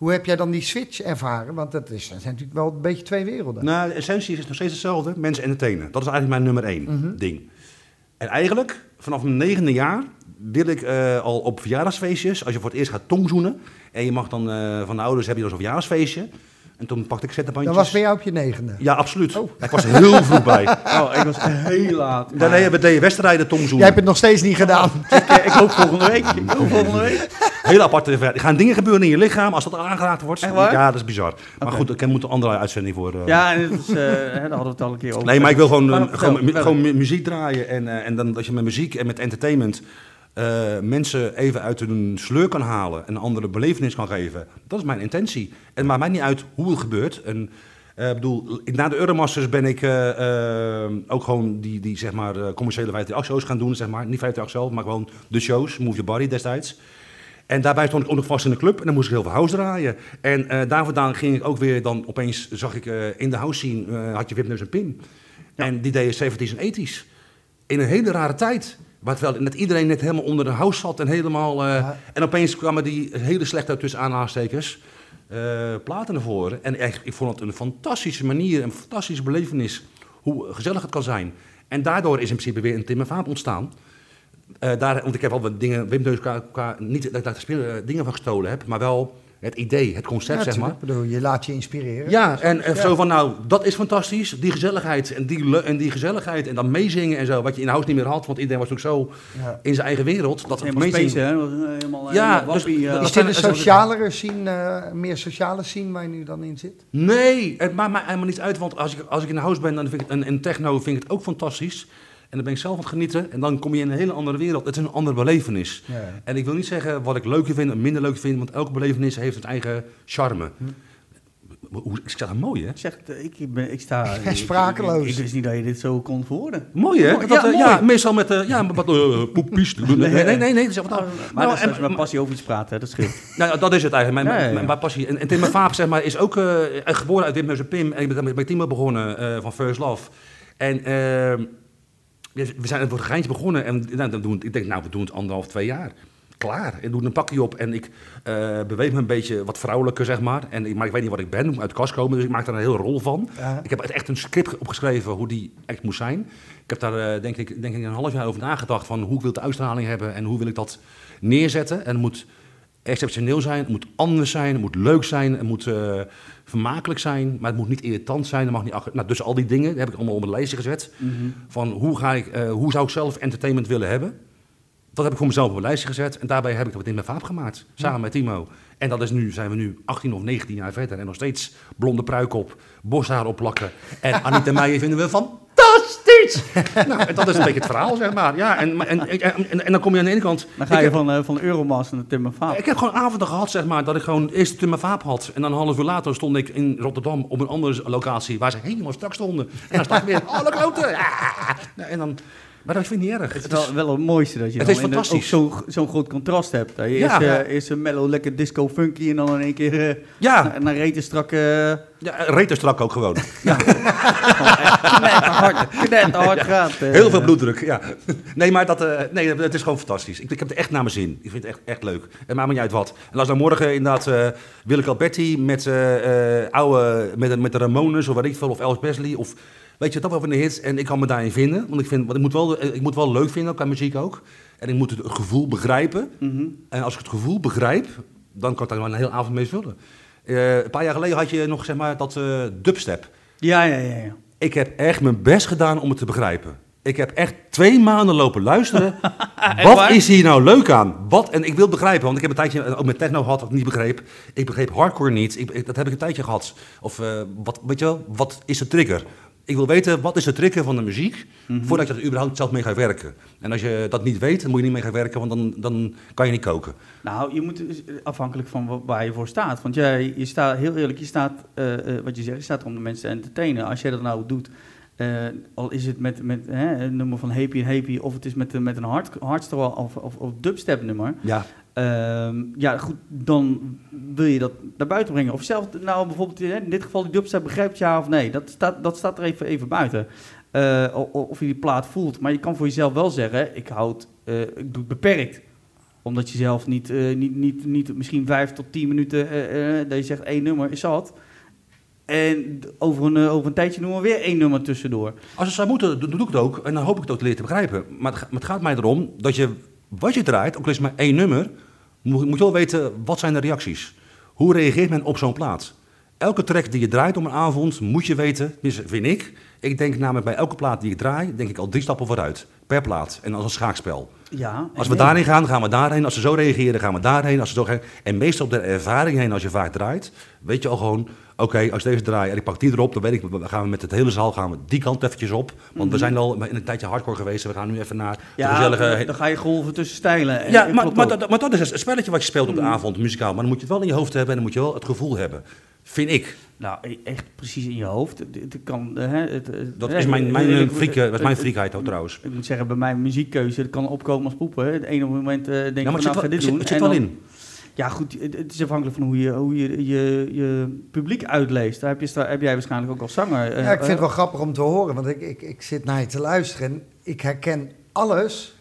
hoe heb jij dan die switch ervaren? Want dat, is, dat zijn natuurlijk wel een beetje twee werelden. Nou, de essentie is nog steeds hetzelfde. Mensen entertainen. Dat is eigenlijk mijn nummer één Mhm. ding. En eigenlijk, vanaf mijn negende jaar, wil ik eh, al op verjaardagsfeestjes, als je voor het eerst gaat tongzoenen, en je mag dan eh, van de ouders, heb je dan zo'n verjaardagsfeestje. En toen pakte ik dat zettenbandjes. was bij jou op je negende. Ja, absoluut. Oh. Ik was er heel vroeg bij. Oh, ik was heel laat. Dan nee, we deden wedstrijden tongzoenen. Jij hebt het nog steeds niet gedaan. ik, eh, ik hoop volgende week. Ik hoop volgende week. Hele aparte ver- Er gaan dingen gebeuren in je lichaam als dat aangeraakt wordt. Echt waar? Ja, dat is bizar. Maar goed, ik moet een andere uitzending voor. eh, Ja, en het is, eh, hè, daar hadden we het al een keer over. Nee, maar ik wil gewoon, gewoon, gewoon mu- muziek draaien. En, eh, en dan als je met muziek en met entertainment eh, mensen even uit hun sleur kan halen. En een andere belevenis kan geven. Dat is mijn intentie. En het maakt mij niet uit hoe het gebeurt. En, eh, bedoel, na de Euromasters ben ik eh, ook gewoon die, die zeg maar, commerciële 58 shows gaan doen. Zeg maar. Niet 58 zelf, maar gewoon de shows. Move Your Body destijds. En daarbij stond ik ook nog vast in de club en dan moest ik heel veel house draaien. En eh daar vandaan ging ik ook weer, dan opeens zag ik in de house scene, had je Wipneus en Pim. En die deden 70s en 80s. In een hele rare tijd. Maar terwijl net iedereen net helemaal onder de house zat en helemaal... eh, Ja. En opeens kwamen die hele slechte tussen aanhalingstekens eh, platen naar voren. En echt, ik vond het een fantastische manier, een fantastische belevenis. Hoe gezellig het kan zijn. En daardoor is in principe weer een Tim en ontstaan. Eh, daar, want ik heb al wat dingen, Wim Deus, qua, qua, niet dat ik daar dingen van gestolen heb, maar wel het idee, het concept, Ja, zeg maar. tuurlijk. Ik bedoel, je laat je inspireren. Ja, en eh, Ja. zo van, nou, dat is fantastisch, die gezelligheid en die, en die gezelligheid en dan meezingen en zo, wat je in house niet meer had, want iedereen was ook zo Ja. in zijn eigen wereld. Dat het Helemaal meezingen- space, hè? Eh, Helemaal, Ja, helemaal dus- wappie, eh, Is dit een socialere scene, eh, meer sociale scene waar je nu dan in zit? Nee, het maakt mij helemaal niet uit, want als ik, als ik in de house ben dan vind ik, het- en in techno vind ik het ook fantastisch. En dan ben ik zelf aan het genieten en dan kom je in een hele andere wereld. Het is een andere belevenis. Ja. En ik wil niet zeggen wat ik leuker vind en minder leuk vind, want elke belevenis heeft het eigen charme. Hoe, ik zeg mooi, hè? Zegt, eh, ik, ben, ik sta... Sprakeloos. Ik, wist niet dat je dit zo kon verwoorden. Mooi, hè? Dat, ja, eh, ja, meestal met, eh, ja, wat uh, poepies. Nee, nee, nee, nee, dat is wat Maar, nou, dat is met passie over iets praten, hè, dat scheelt. Nou, dat is het eigenlijk, mijn, Ja, ja, ja. mijn, mijn passie. En, en Tim Vaap zeg maar, is ook geboren uit Wim en Pim. En ik ben bij Timo begonnen van First Love. En eh, ja, we zijn voor een geintje begonnen. En nou, dan doen, ik denk, nou, we doen het anderhalf, twee jaar. Klaar. Ik doe een pakje op en ik eh, beweeg me een beetje wat vrouwelijker, zeg maar. En, ik- maar ik weet niet wat ik ben, ik moet uit de kast komen. Dus ik maak daar een hele rol van. Ja. Ik heb echt een script opgeschreven hoe die echt moest zijn. Ik heb daar eh, denk, ik, denk ik een half jaar over nagedacht van hoe ik wil de uitstraling hebben en hoe wil ik dat neerzetten. En het moet exceptioneel zijn, het moet anders zijn, het moet leuk zijn, het moet eh, vermakelijk zijn, maar het moet niet irritant zijn. Het mag niet nou, dus al die dingen heb ik allemaal op een lijstje gezet. Van hoe, ga ik, eh, hoe zou ik zelf entertainment willen hebben? Dat heb ik voor mezelf op een lijstje gezet. En daarbij heb ik het in mijn vaap gemaakt. Samen met Timo. En dat is nu, zijn we nu 18 of 19 jaar verder. En nog steeds blonde pruik op, borsthaar opplakken. En Anita Meijer vinden we fantastisch. nou, en dat is een beetje het verhaal, zeg maar. Ja, en, en, en, en, en dan kom je aan de ene kant... Dan ga je heb- van, eh, van Euromaster naar Tim Vaap. ik heb gewoon avonden gehad, zeg maar, dat ik gewoon eerst Tim Vaap had. En dan een half uur later stond ik in Rotterdam op een andere locatie waar ze helemaal strak stonden. En dan sta ik weer, oh, de kloten. Ja. En dan, maar dat vind ik niet erg. Het is wel, wel het mooiste dat je Het dan is de- ook fantastisch. zo'n zo'n groot contrast hebt. Dat je Ja. eerst, eh, Ja. eerst een mellow, lekker disco funky en dan in één keer eh, Ja, naar, naar rete strak... eh ja reet strak ook gewoon. knetterhard, knetterhard gaat. eh. Heel veel bloeddruk, ja. Nee, maar dat, eh, nee, het is gewoon fantastisch. Ik, ik heb het echt naar mijn zin. Ik vind het echt, echt leuk. Het maakt me niet uit wat. En als dan morgen inderdaad uh, Willeke Alberti met, uh, uh, oude, met, met de Ramones of wat ik veel, of Elvis Presley, of weet je, dat wel van de hits. En ik kan me daarin vinden. Want ik, vind, want ik, moet wel, ik moet wel leuk vinden, qua muziek ook. En ik moet het gevoel begrijpen. Mm -hmm. En als ik het gevoel begrijp, dan kan ik daar wel een hele avond mee vullen. Uh, een paar jaar geleden had je nog zeg maar dat uh, dubstep. Ja, ja, ja, ja. Ik heb echt mijn best gedaan om het te begrijpen. Ik heb echt twee maanden lopen luisteren. Wat waar? is hier nou leuk aan? Wat? En ik wil begrijpen, want ik heb een tijdje ook met techno gehad dat ik niet begreep. Ik begreep hardcore niet. Ik, ik, dat heb ik een tijdje gehad. Of uh, wat, weet je wel, wat is de trigger? Ik wil weten, wat is de trigger van de muziek, mm -hmm. voordat je er überhaupt zelf mee gaat werken. En als je dat niet weet, dan moet je niet mee gaan werken, want dan, dan kan je niet koken. Nou, je moet afhankelijk van waar je voor staat. Want jij, je staat, heel eerlijk, je staat, uh, uh, wat je zegt, je staat om de mensen te entertainen. Als jij dat nou doet, uh, al is het met, met hè, een nummer van Happy en Happy, of het is met, met een hard, hardstyle of, of, of dubstep nummer. Ja. Uh, ja, goed, dan wil je dat naar buiten brengen. Of zelf, nou bijvoorbeeld in dit geval die dubstep begrijpt ja of nee. Dat staat, dat staat er even, even buiten. Uh, of je die plaat voelt. Maar je kan voor jezelf wel zeggen, ik, houd, uh, ik doe het beperkt. Omdat je zelf niet, uh, niet, niet, niet misschien vijf tot tien minuten, dat je zegt één nummer is zat. En over een, over een tijdje noemen we weer één nummer tussendoor. Als het zou moeten, doe ik het ook. En dan hoop ik het ook te te begrijpen. Maar het gaat mij erom dat je, wat je draait, ook al is maar één nummer, moet, moet je wel weten, wat zijn de reacties? Hoe reageert men op zo'n plaat? Elke track die je draait om een avond, moet je weten, vind ik. Ik denk namelijk bij elke plaat die ik draai, denk ik al drie stappen vooruit. Per plaat. En als een schaakspel. Ja. Als we nee. daarheen gaan, gaan we daarheen. Als ze zo reageren, gaan we daarheen. Als ze zo gaan. En meestal op de ervaring heen, als je vaak draait, weet je al gewoon... Oké, als ik deze draai en ik pak die erop, dan weet ik, gaan we met het hele zaal gaan we die kant eventjes op. Want we zijn al in een tijdje hardcore geweest. We gaan nu even naar de Mhm. Ja, gezellige... dan ga je golven tussen stijlen. En- Ja, maar, maar, dat, maar dat is het spelletje wat je speelt op Mhm. de avond, muzikaal. Maar dan moet je het wel in je hoofd hebben en dan moet je wel het gevoel hebben. Vind ik. Nou, e- echt precies in je hoofd. Het, het kan, eh, hè, het, het- Dat hè, is mijn, mijn, ik- eh, ik- eh, dat is mijn ik- freakheid ook trouwens. Ik moet zeggen, bij mijn muziekkeuze, dat kan opkomen als poepen. hè. Het ene moment eh denk ik Ja, maar het nou, zit ga wel, dit doen. het zit wel in. Ja, goed, het, het is afhankelijk van hoe je hoe je, je, je publiek uitleest. Daar heb, je, sta- heb jij waarschijnlijk ook als zanger. eh, Ja, ik vind het eh, wel grappig om te horen, want ik, ik, ik zit naar je te luisteren en ik herken alles.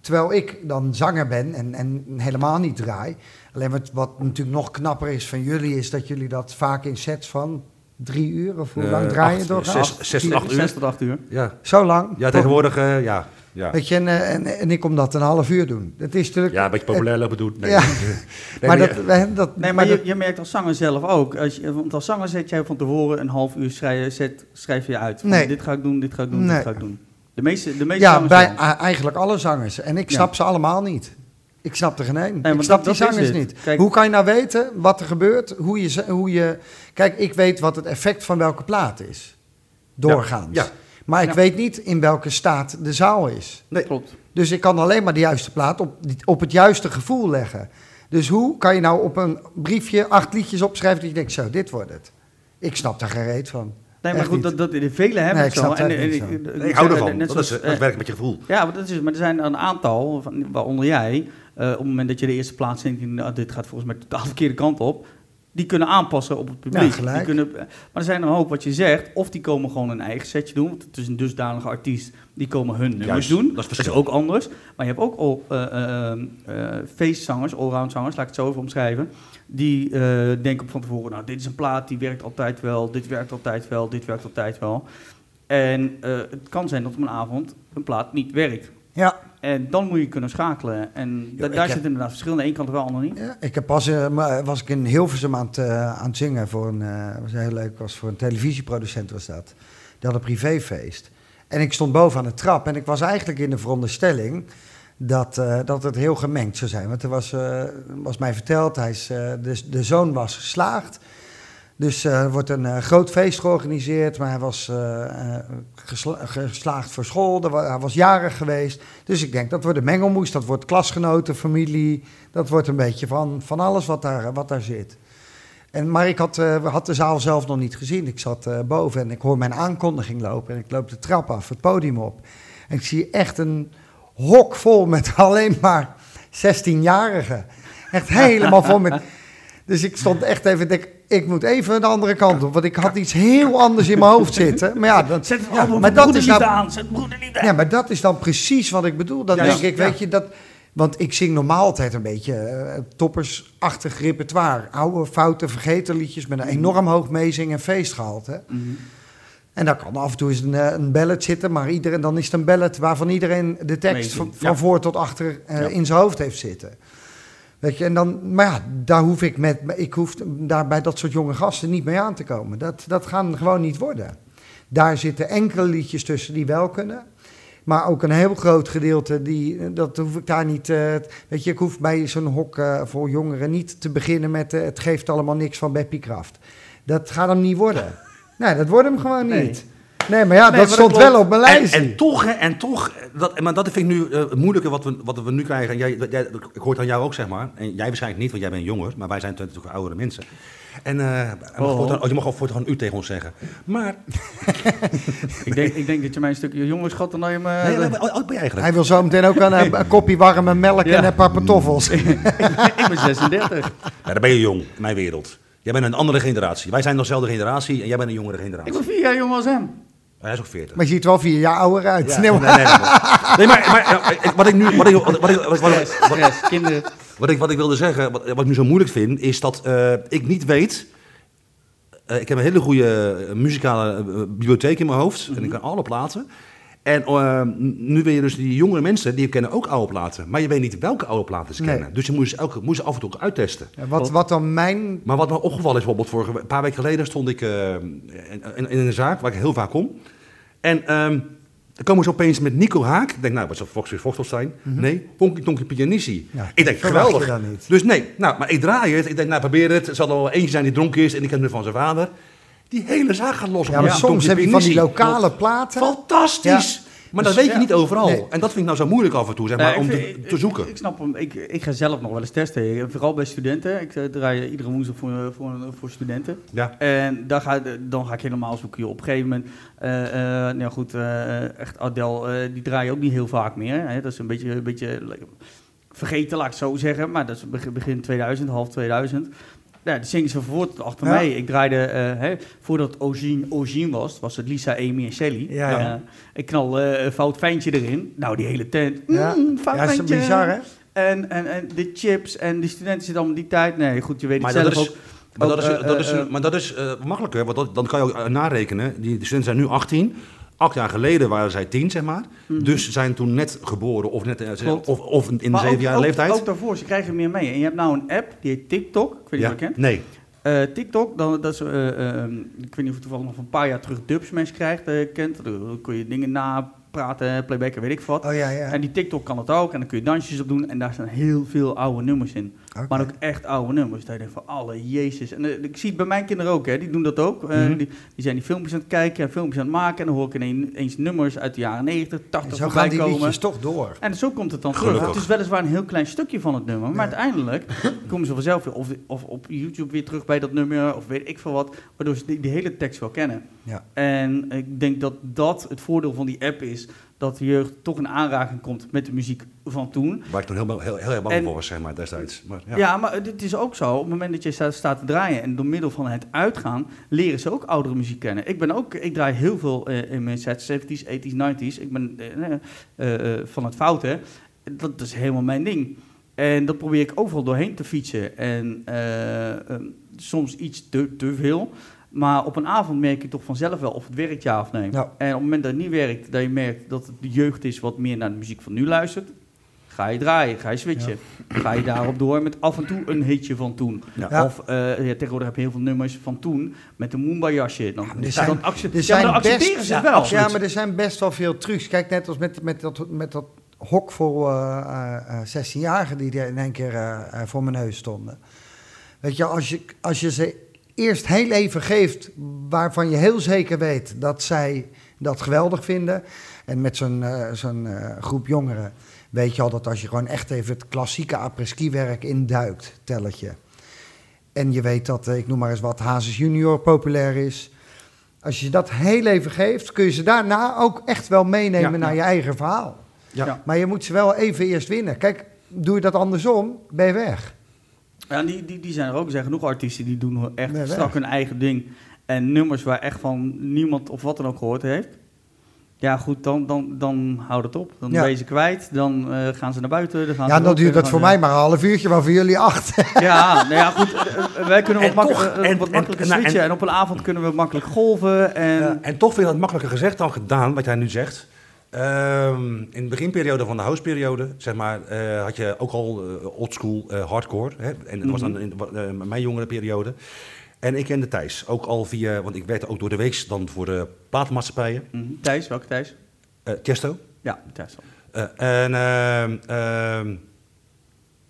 Terwijl ik dan zanger ben en, en helemaal niet draai. Alleen wat, wat natuurlijk nog knapper is van jullie, is dat jullie dat vaak in sets van drie uur of hoe Eh, lang draaien acht, door? zes- zes tot acht uur. Zes tot acht uur. Ja, Zo lang? ja tegenwoordig, eh, ja. Ja. Weet je, en, eh, en, en ik kom dat een half uur doen. Dat is natuurlijk... ja, een beetje populair lopen doen. Nee, Ja. nee, maar dat, we- dat, Nee, maar je, je merkt als zanger zelf ook. Als je, want als zanger zet jij van tevoren een half uur schrijf, zet, schrijf je uit. Van, Nee. Dit ga ik doen, dit ga ik doen, Nee. dit ga ik doen. De meeste, de meeste ja, zangers bij eigenlijk alle zangers. En ik Ja. snap ze allemaal niet. Ik snap er geen één. maar ik snap dat- die zangers niet. Kijk- hoe kan je nou weten wat er gebeurt? Hoe je, hoe je... Kijk, ik weet wat het effect van welke plaat is. Doorgaans. Ja. Maar ik Ja. weet niet in welke staat de zaal is. Nee. Klopt. Dus ik kan alleen maar de juiste plaat op, op het juiste gevoel leggen. Dus hoe kan je nou op een briefje acht liedjes opschrijven dat je denkt, zo, dit wordt het. Ik snap daar geen reet van. Nee, maar Echt goed, dat, dat, de vele hebben Nee, het zo. en, en- zo. ik- Nee, ik ik hou ervan. net Dat, is, zoals, dat eh, werkt met je gevoel. Ja, maar, dat is, maar er zijn een aantal, van, waaronder jij, eh, op het moment dat je de eerste plaats denkt, nou, dit gaat volgens mij totaal de verkeerde kant op, die kunnen aanpassen op het publiek. Ja, gelijk. Die kunnen, maar er zijn er een hoop wat je zegt, of die komen gewoon een eigen setje doen, want het is een dusdanige artiest, die komen hun nummers Juist, doen. dat is Dat is verschil. ook anders. Maar je hebt ook al eh, eh, eh, feestzangers, allround zangers, laat ik het zo even omschrijven, die eh, denken van tevoren, nou, dit is een plaat, die werkt altijd wel, dit werkt altijd wel, dit werkt altijd wel. En eh, het kan zijn dat op een avond een plaat niet werkt. Ja, En dan moet je kunnen schakelen. En da- daar heb- zit inderdaad verschil. Aan de ene kant wel, aan de andere niet. Ja, ik heb pas, eh, was ik in Hilversum aan het, eh, aan het zingen voor een, eh, was heel leuk, was voor een televisieproducent was dat. Die had een privéfeest. En ik stond boven aan de trap en ik was eigenlijk in de veronderstelling dat, dat het heel gemengd zou zijn. Want er was, was mij verteld, hij is, de, de zoon was geslaagd. Dus eh, er wordt een eh, groot feest georganiseerd, maar hij was eh, gesla- geslaagd voor school, hij was jarig geweest. Dus ik denk, dat wordt een mengelmoes, dat wordt klasgenoten, familie, dat wordt een beetje van, van alles wat daar, wat daar zit. En, maar ik had, eh, had de zaal zelf nog niet gezien. Ik zat boven en ik hoor mijn aankondiging lopen. En ik loop de trap af, het podium op. En ik zie echt een hok vol met alleen maar 16-jarigen. Echt helemaal vol met... Dus ik stond echt even, denk, ik moet even de andere kant op. Want ik had iets heel anders in mijn hoofd zitten. Maar ja, dat, Zet het ja, maar dat is Broederliefde nou, aan. Zet Broederliefde aan. ja, maar dat is dan precies wat ik bedoel. Dan Ja, denk ja. ik, Ja. weet je, dat... Want ik zing normaal altijd een beetje eh, toppersachtig repertoire. Oude, foute, vergeten liedjes met een enorm hoog meezingen en feestgehalte. Mhm. En dan kan af en toe eens een, eh, een ballet zitten, maar iedereen, dan is het een ballet waarvan iedereen de tekst van, van ja. voor tot achter eh, Ja. in zijn hoofd heeft zitten. Weet je, en dan, maar ja, daar hoef ik met, ik hoef daar bij dat soort jonge gasten niet mee aan te komen. Dat, dat gaan gewoon niet worden. Daar zitten enkele liedjes tussen die wel kunnen. Maar ook een heel groot gedeelte, die, dat hoef ik daar niet... eh, weet je, ik hoef bij zo'n hok eh, voor jongeren niet te beginnen met... eh, het geeft allemaal niks van Beppie Kraft. Dat gaat hem niet worden. Nee, dat wordt hem gewoon Nee. niet. Nee, maar ja, Nee, dat maar stond dat wel op mijn En, lijstje. en toch, hè, en toch, dat, maar dat vind ik nu eh, het moeilijke wat we, wat we nu krijgen. En jij, jij, ik hoor het aan jou ook, zeg maar. En jij waarschijnlijk niet, want jij bent jonger, maar wij zijn natuurlijk oudere mensen. En eh, en mag Oh. voortaan- oh, je mag al voortaan u tegen ons zeggen. Maar, ik, denk, ik denk dat je mij een stukje jonger schat dan je me... nee, nee, maar oud ben je eigenlijk? Hij wil zo meteen ook een, eh, een kopje warme melk Ja. en een paar pantoffels. ik ben 36. Ja, dan ben je jong, in mijn wereld. Jij bent een andere generatie. Wij zijn nog dezelfde generatie en jij bent een jongere generatie. Ik ben vier jaar jonger als hem. Hij is ook 40. Maar je ziet er wel vier jaar ouder uit. Ja, Nee, nee, maar- nee, nee, maar, wat ik nu, wat ik, wat, ik- wat, ik- wat, Stress, wat, stress, kinderen. wat ik, wat ik wilde zeggen, wat, wat ik nu zo moeilijk vind, is dat eh, ik niet weet. eh, ik heb een hele goede eh, muzikale bibliotheek in mijn hoofd en ik kan alle platen. En eh, nu wil je dus die jongere mensen, die kennen ook oude platen. Maar je weet niet welke oude platen ze Nee. kennen. Dus je moet ze, elke, moet ze af en toe ook uittesten. Ja, wat, wat dan mijn... Maar wat me opgevallen is, bijvoorbeeld vorige, een paar weken geleden stond ik eh, in, een zaak waar ik heel vaak kom. En ehm dan komen ze opeens met Nico Haak. Ik denk, nou, wat zou Fox weer Voxel zijn? Nee, Ponky Tonky. Mhm. Ja, ik denk, geweldig. Dus nee, nou, maar ik draai het. Ik denk, nou, probeer het. Er zal er wel eentje zijn die dronken is en ik ken hem van zijn vader. Die hele zaak gaat los. op Ja, maar soms heb je van die lokale platen. Fantastisch! Maar dat Dus, weet je ja. niet overal. Nee. En dat vind ik nou zo moeilijk af en toe, zeg maar, Nee, om te, te zoeken. Ik, ik snap hem. Ik, ik ga zelf nog wel eens testen. Vooral bij studenten. Ik eh, draai iedere woensdag voor, voor, voor studenten. ja. En dan ga, dan ga ik helemaal zoeken. Op een gegeven moment, eh, eh, nou goed, eh, echt Adele, eh, die draai je ook niet heel vaak meer. Hè? Dat is een beetje, een beetje vergeten, laat ik het zo zeggen. Maar dat is begin, begin 2000, half 2000. Ja, die zingen ze voort achter Ja. mij. Ik draaide, eh, hè, voordat Ogine, Ogine was, was het Lisa, Amy en Shelly. Ja, ja. Eh, ik knal eh, een fout fijntje erin. Nou, die hele tent. Ja. Mm, fout Ja, is bizar, hè? En, en, en de chips en die studenten zitten allemaal die tijd. Nee, goed, je weet het Maar zelf dat is, ook. maar ook, dat is, dat is, maar dat is eh, makkelijker, want dat, dan kan je ook narekenen. Die, de studenten zijn nu 18. Acht jaar geleden waren zij 10, zeg maar. Mhm. Dus zijn toen net geboren of, net, eh, Klopt. of, of in de ook- zevenjarige ook- leeftijd. Ook daarvoor, ze krijgen meer mee. En je hebt nou een app, die heet TikTok. Ik weet niet ja. of je kent. Nee. Eh, TikTok, dan, dat is, eh, eh, ik weet niet of je toevallig nog een paar jaar terug Dubsmash krijgt, eh, kent. Dan kun je dingen napraten, playbacken, weet ik wat. Oh ja, ja. En die TikTok kan het ook. En dan kun je dansjes op doen. En daar staan heel veel oude nummers in. Maar ook echt oude nummers. Dat je denkt van, alle jezus. En eh, ik zie het bij mijn kinderen ook, hè. Die doen dat ook. Eh, Mhm. die, die zijn die filmpjes aan het kijken en filmpjes aan het maken. En dan hoor ik ineens nummers uit de jaren 90, 80 En zo voorbij gaan die komen. liedjes toch door. En zo komt het dan Gelukkig. terug. Het is weliswaar een heel klein stukje van het nummer, maar Ja. uiteindelijk komen ze vanzelf weer of, of op YouTube weer terug bij dat nummer, of weet ik veel wat, waardoor ze die, die hele tekst wel kennen. Ja. En ik denk dat dat het voordeel van die app is, dat de jeugd toch in aanraking komt met de muziek van toen. Waar ik toen heel, heel, bang En- voor was, zeg maar, destijds. Maar, ja. Ja, maar het is ook zo, op het moment dat je staat, staat te draaien en door middel van het uitgaan, leren ze ook oudere muziek kennen. Ik ben ook, ik draai heel veel eh, in mijn sets, 70s, 80s, 90s. Ik ben eh, eh, van het fouten. Dat is helemaal mijn ding. En dat probeer ik overal doorheen te fietsen. En soms iets te, te veel. Maar op een avond merk je toch vanzelf wel of het werkt ja of nee. Ja. En op het moment dat het niet werkt, dat je merkt dat het de jeugd is wat meer naar de muziek van nu luistert, ga je draaien, ga je switchen. Ga je daarop door met af en toe een hitje van toen. Ja. Of eh, ja, tegenwoordig heb je heel veel nummers van toen met een Moomba jasje. Dan, er zijn- dan, er zijn accepteren best- ze wel. absoluut. Ja, maar er zijn best wel veel trucs. Kijk, net als met, met, dat, met dat hok voor eh, eh, 16-jarigen die er in één keer eh, eh, voor mijn neus stonden. Weet je, als je, als je ze eerst heel even geeft waarvan je heel zeker weet dat zij dat geweldig vinden. En met zo'n eh, zo'n eh, groep jongeren weet je al dat als je gewoon echt even het klassieke après-ski werk induikt, telletje. En je weet dat, eh, ik noem maar eens wat, Hazes Junior populair is. Als je dat heel even geeft, kun je ze daarna ook echt wel meenemen Ja, naar ja. je eigen verhaal. Ja. Ja. Maar je moet ze wel even eerst winnen. Kijk, doe je dat andersom, ben je weg. Ja, die, die, die zijn er ook. Er zijn genoeg artiesten die doen echt Nee, weg. strak hun eigen ding. En nummers waar echt van niemand of wat dan ook gehoord heeft. Ja, goed, dan, dan, dan houdt het op. Dan Ja. ben je ze kwijt. Dan eh, gaan ze naar buiten. Dan gaan Ja, ze dan ook duurt dat voor mij maar een half uurtje, maar voor jullie acht. Ja, nou ja, goed. eh, eh, wij kunnen wat, toch, en- makkelijker en- nou, switchen. en- En, op een avond kunnen we makkelijk golven. En Ja. En toch vind ik dat makkelijker gezegd dan gedaan, wat jij nu zegt. Ehm, in de beginperiode van de houseperiode, zeg maar, eh, had je ook al eh, oldschool eh, hardcore. Hè? En dat was dan Mhm. in mijn jongere periode. En ik kende Thijs, ook al via, want ik werkte ook door de week dan voor de platenmaatschappijen. Mhm. Thijs, welke Thijs? Chesto. Ja. Eh, en, ehm ehm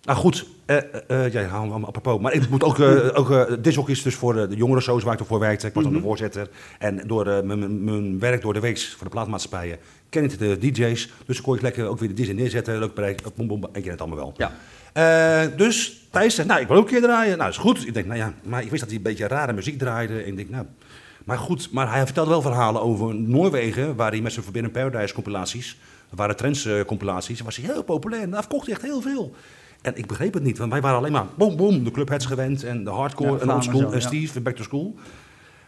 nou goed, eh eh, ja, hem apropos. Maar ik moet ook, eh ook eh discjockeys dus voor de, jongere shows waar ik ervoor werkte. Ik was dan de Mhm. voorzitter. En door mijn- werk door de weeks voor de plaatmaatschappijen ken ik de DJ's. Dus dan kon ik lekker ook weer de DJ neerzetten. Leuk bereik, bom, ik ken het allemaal wel. Ja. Dus Thijs zegt, nou, ik wil ook een keer draaien. Nou, is goed. Ik denk, nou ja, maar ik wist dat hij een beetje rare muziek draaide. En ik denk, nou... Maar goed, maar hij vertelde wel verhalen over Noorwegen, waar hij met zijn Forbidden Paradise compilaties, dat waren trends compilaties, was hij heel populair. En daar verkocht hij echt heel veel. En ik begreep het niet, want wij waren alleen maar boom, boom, de clubheads gewend en de hardcore en. Steve, back to school.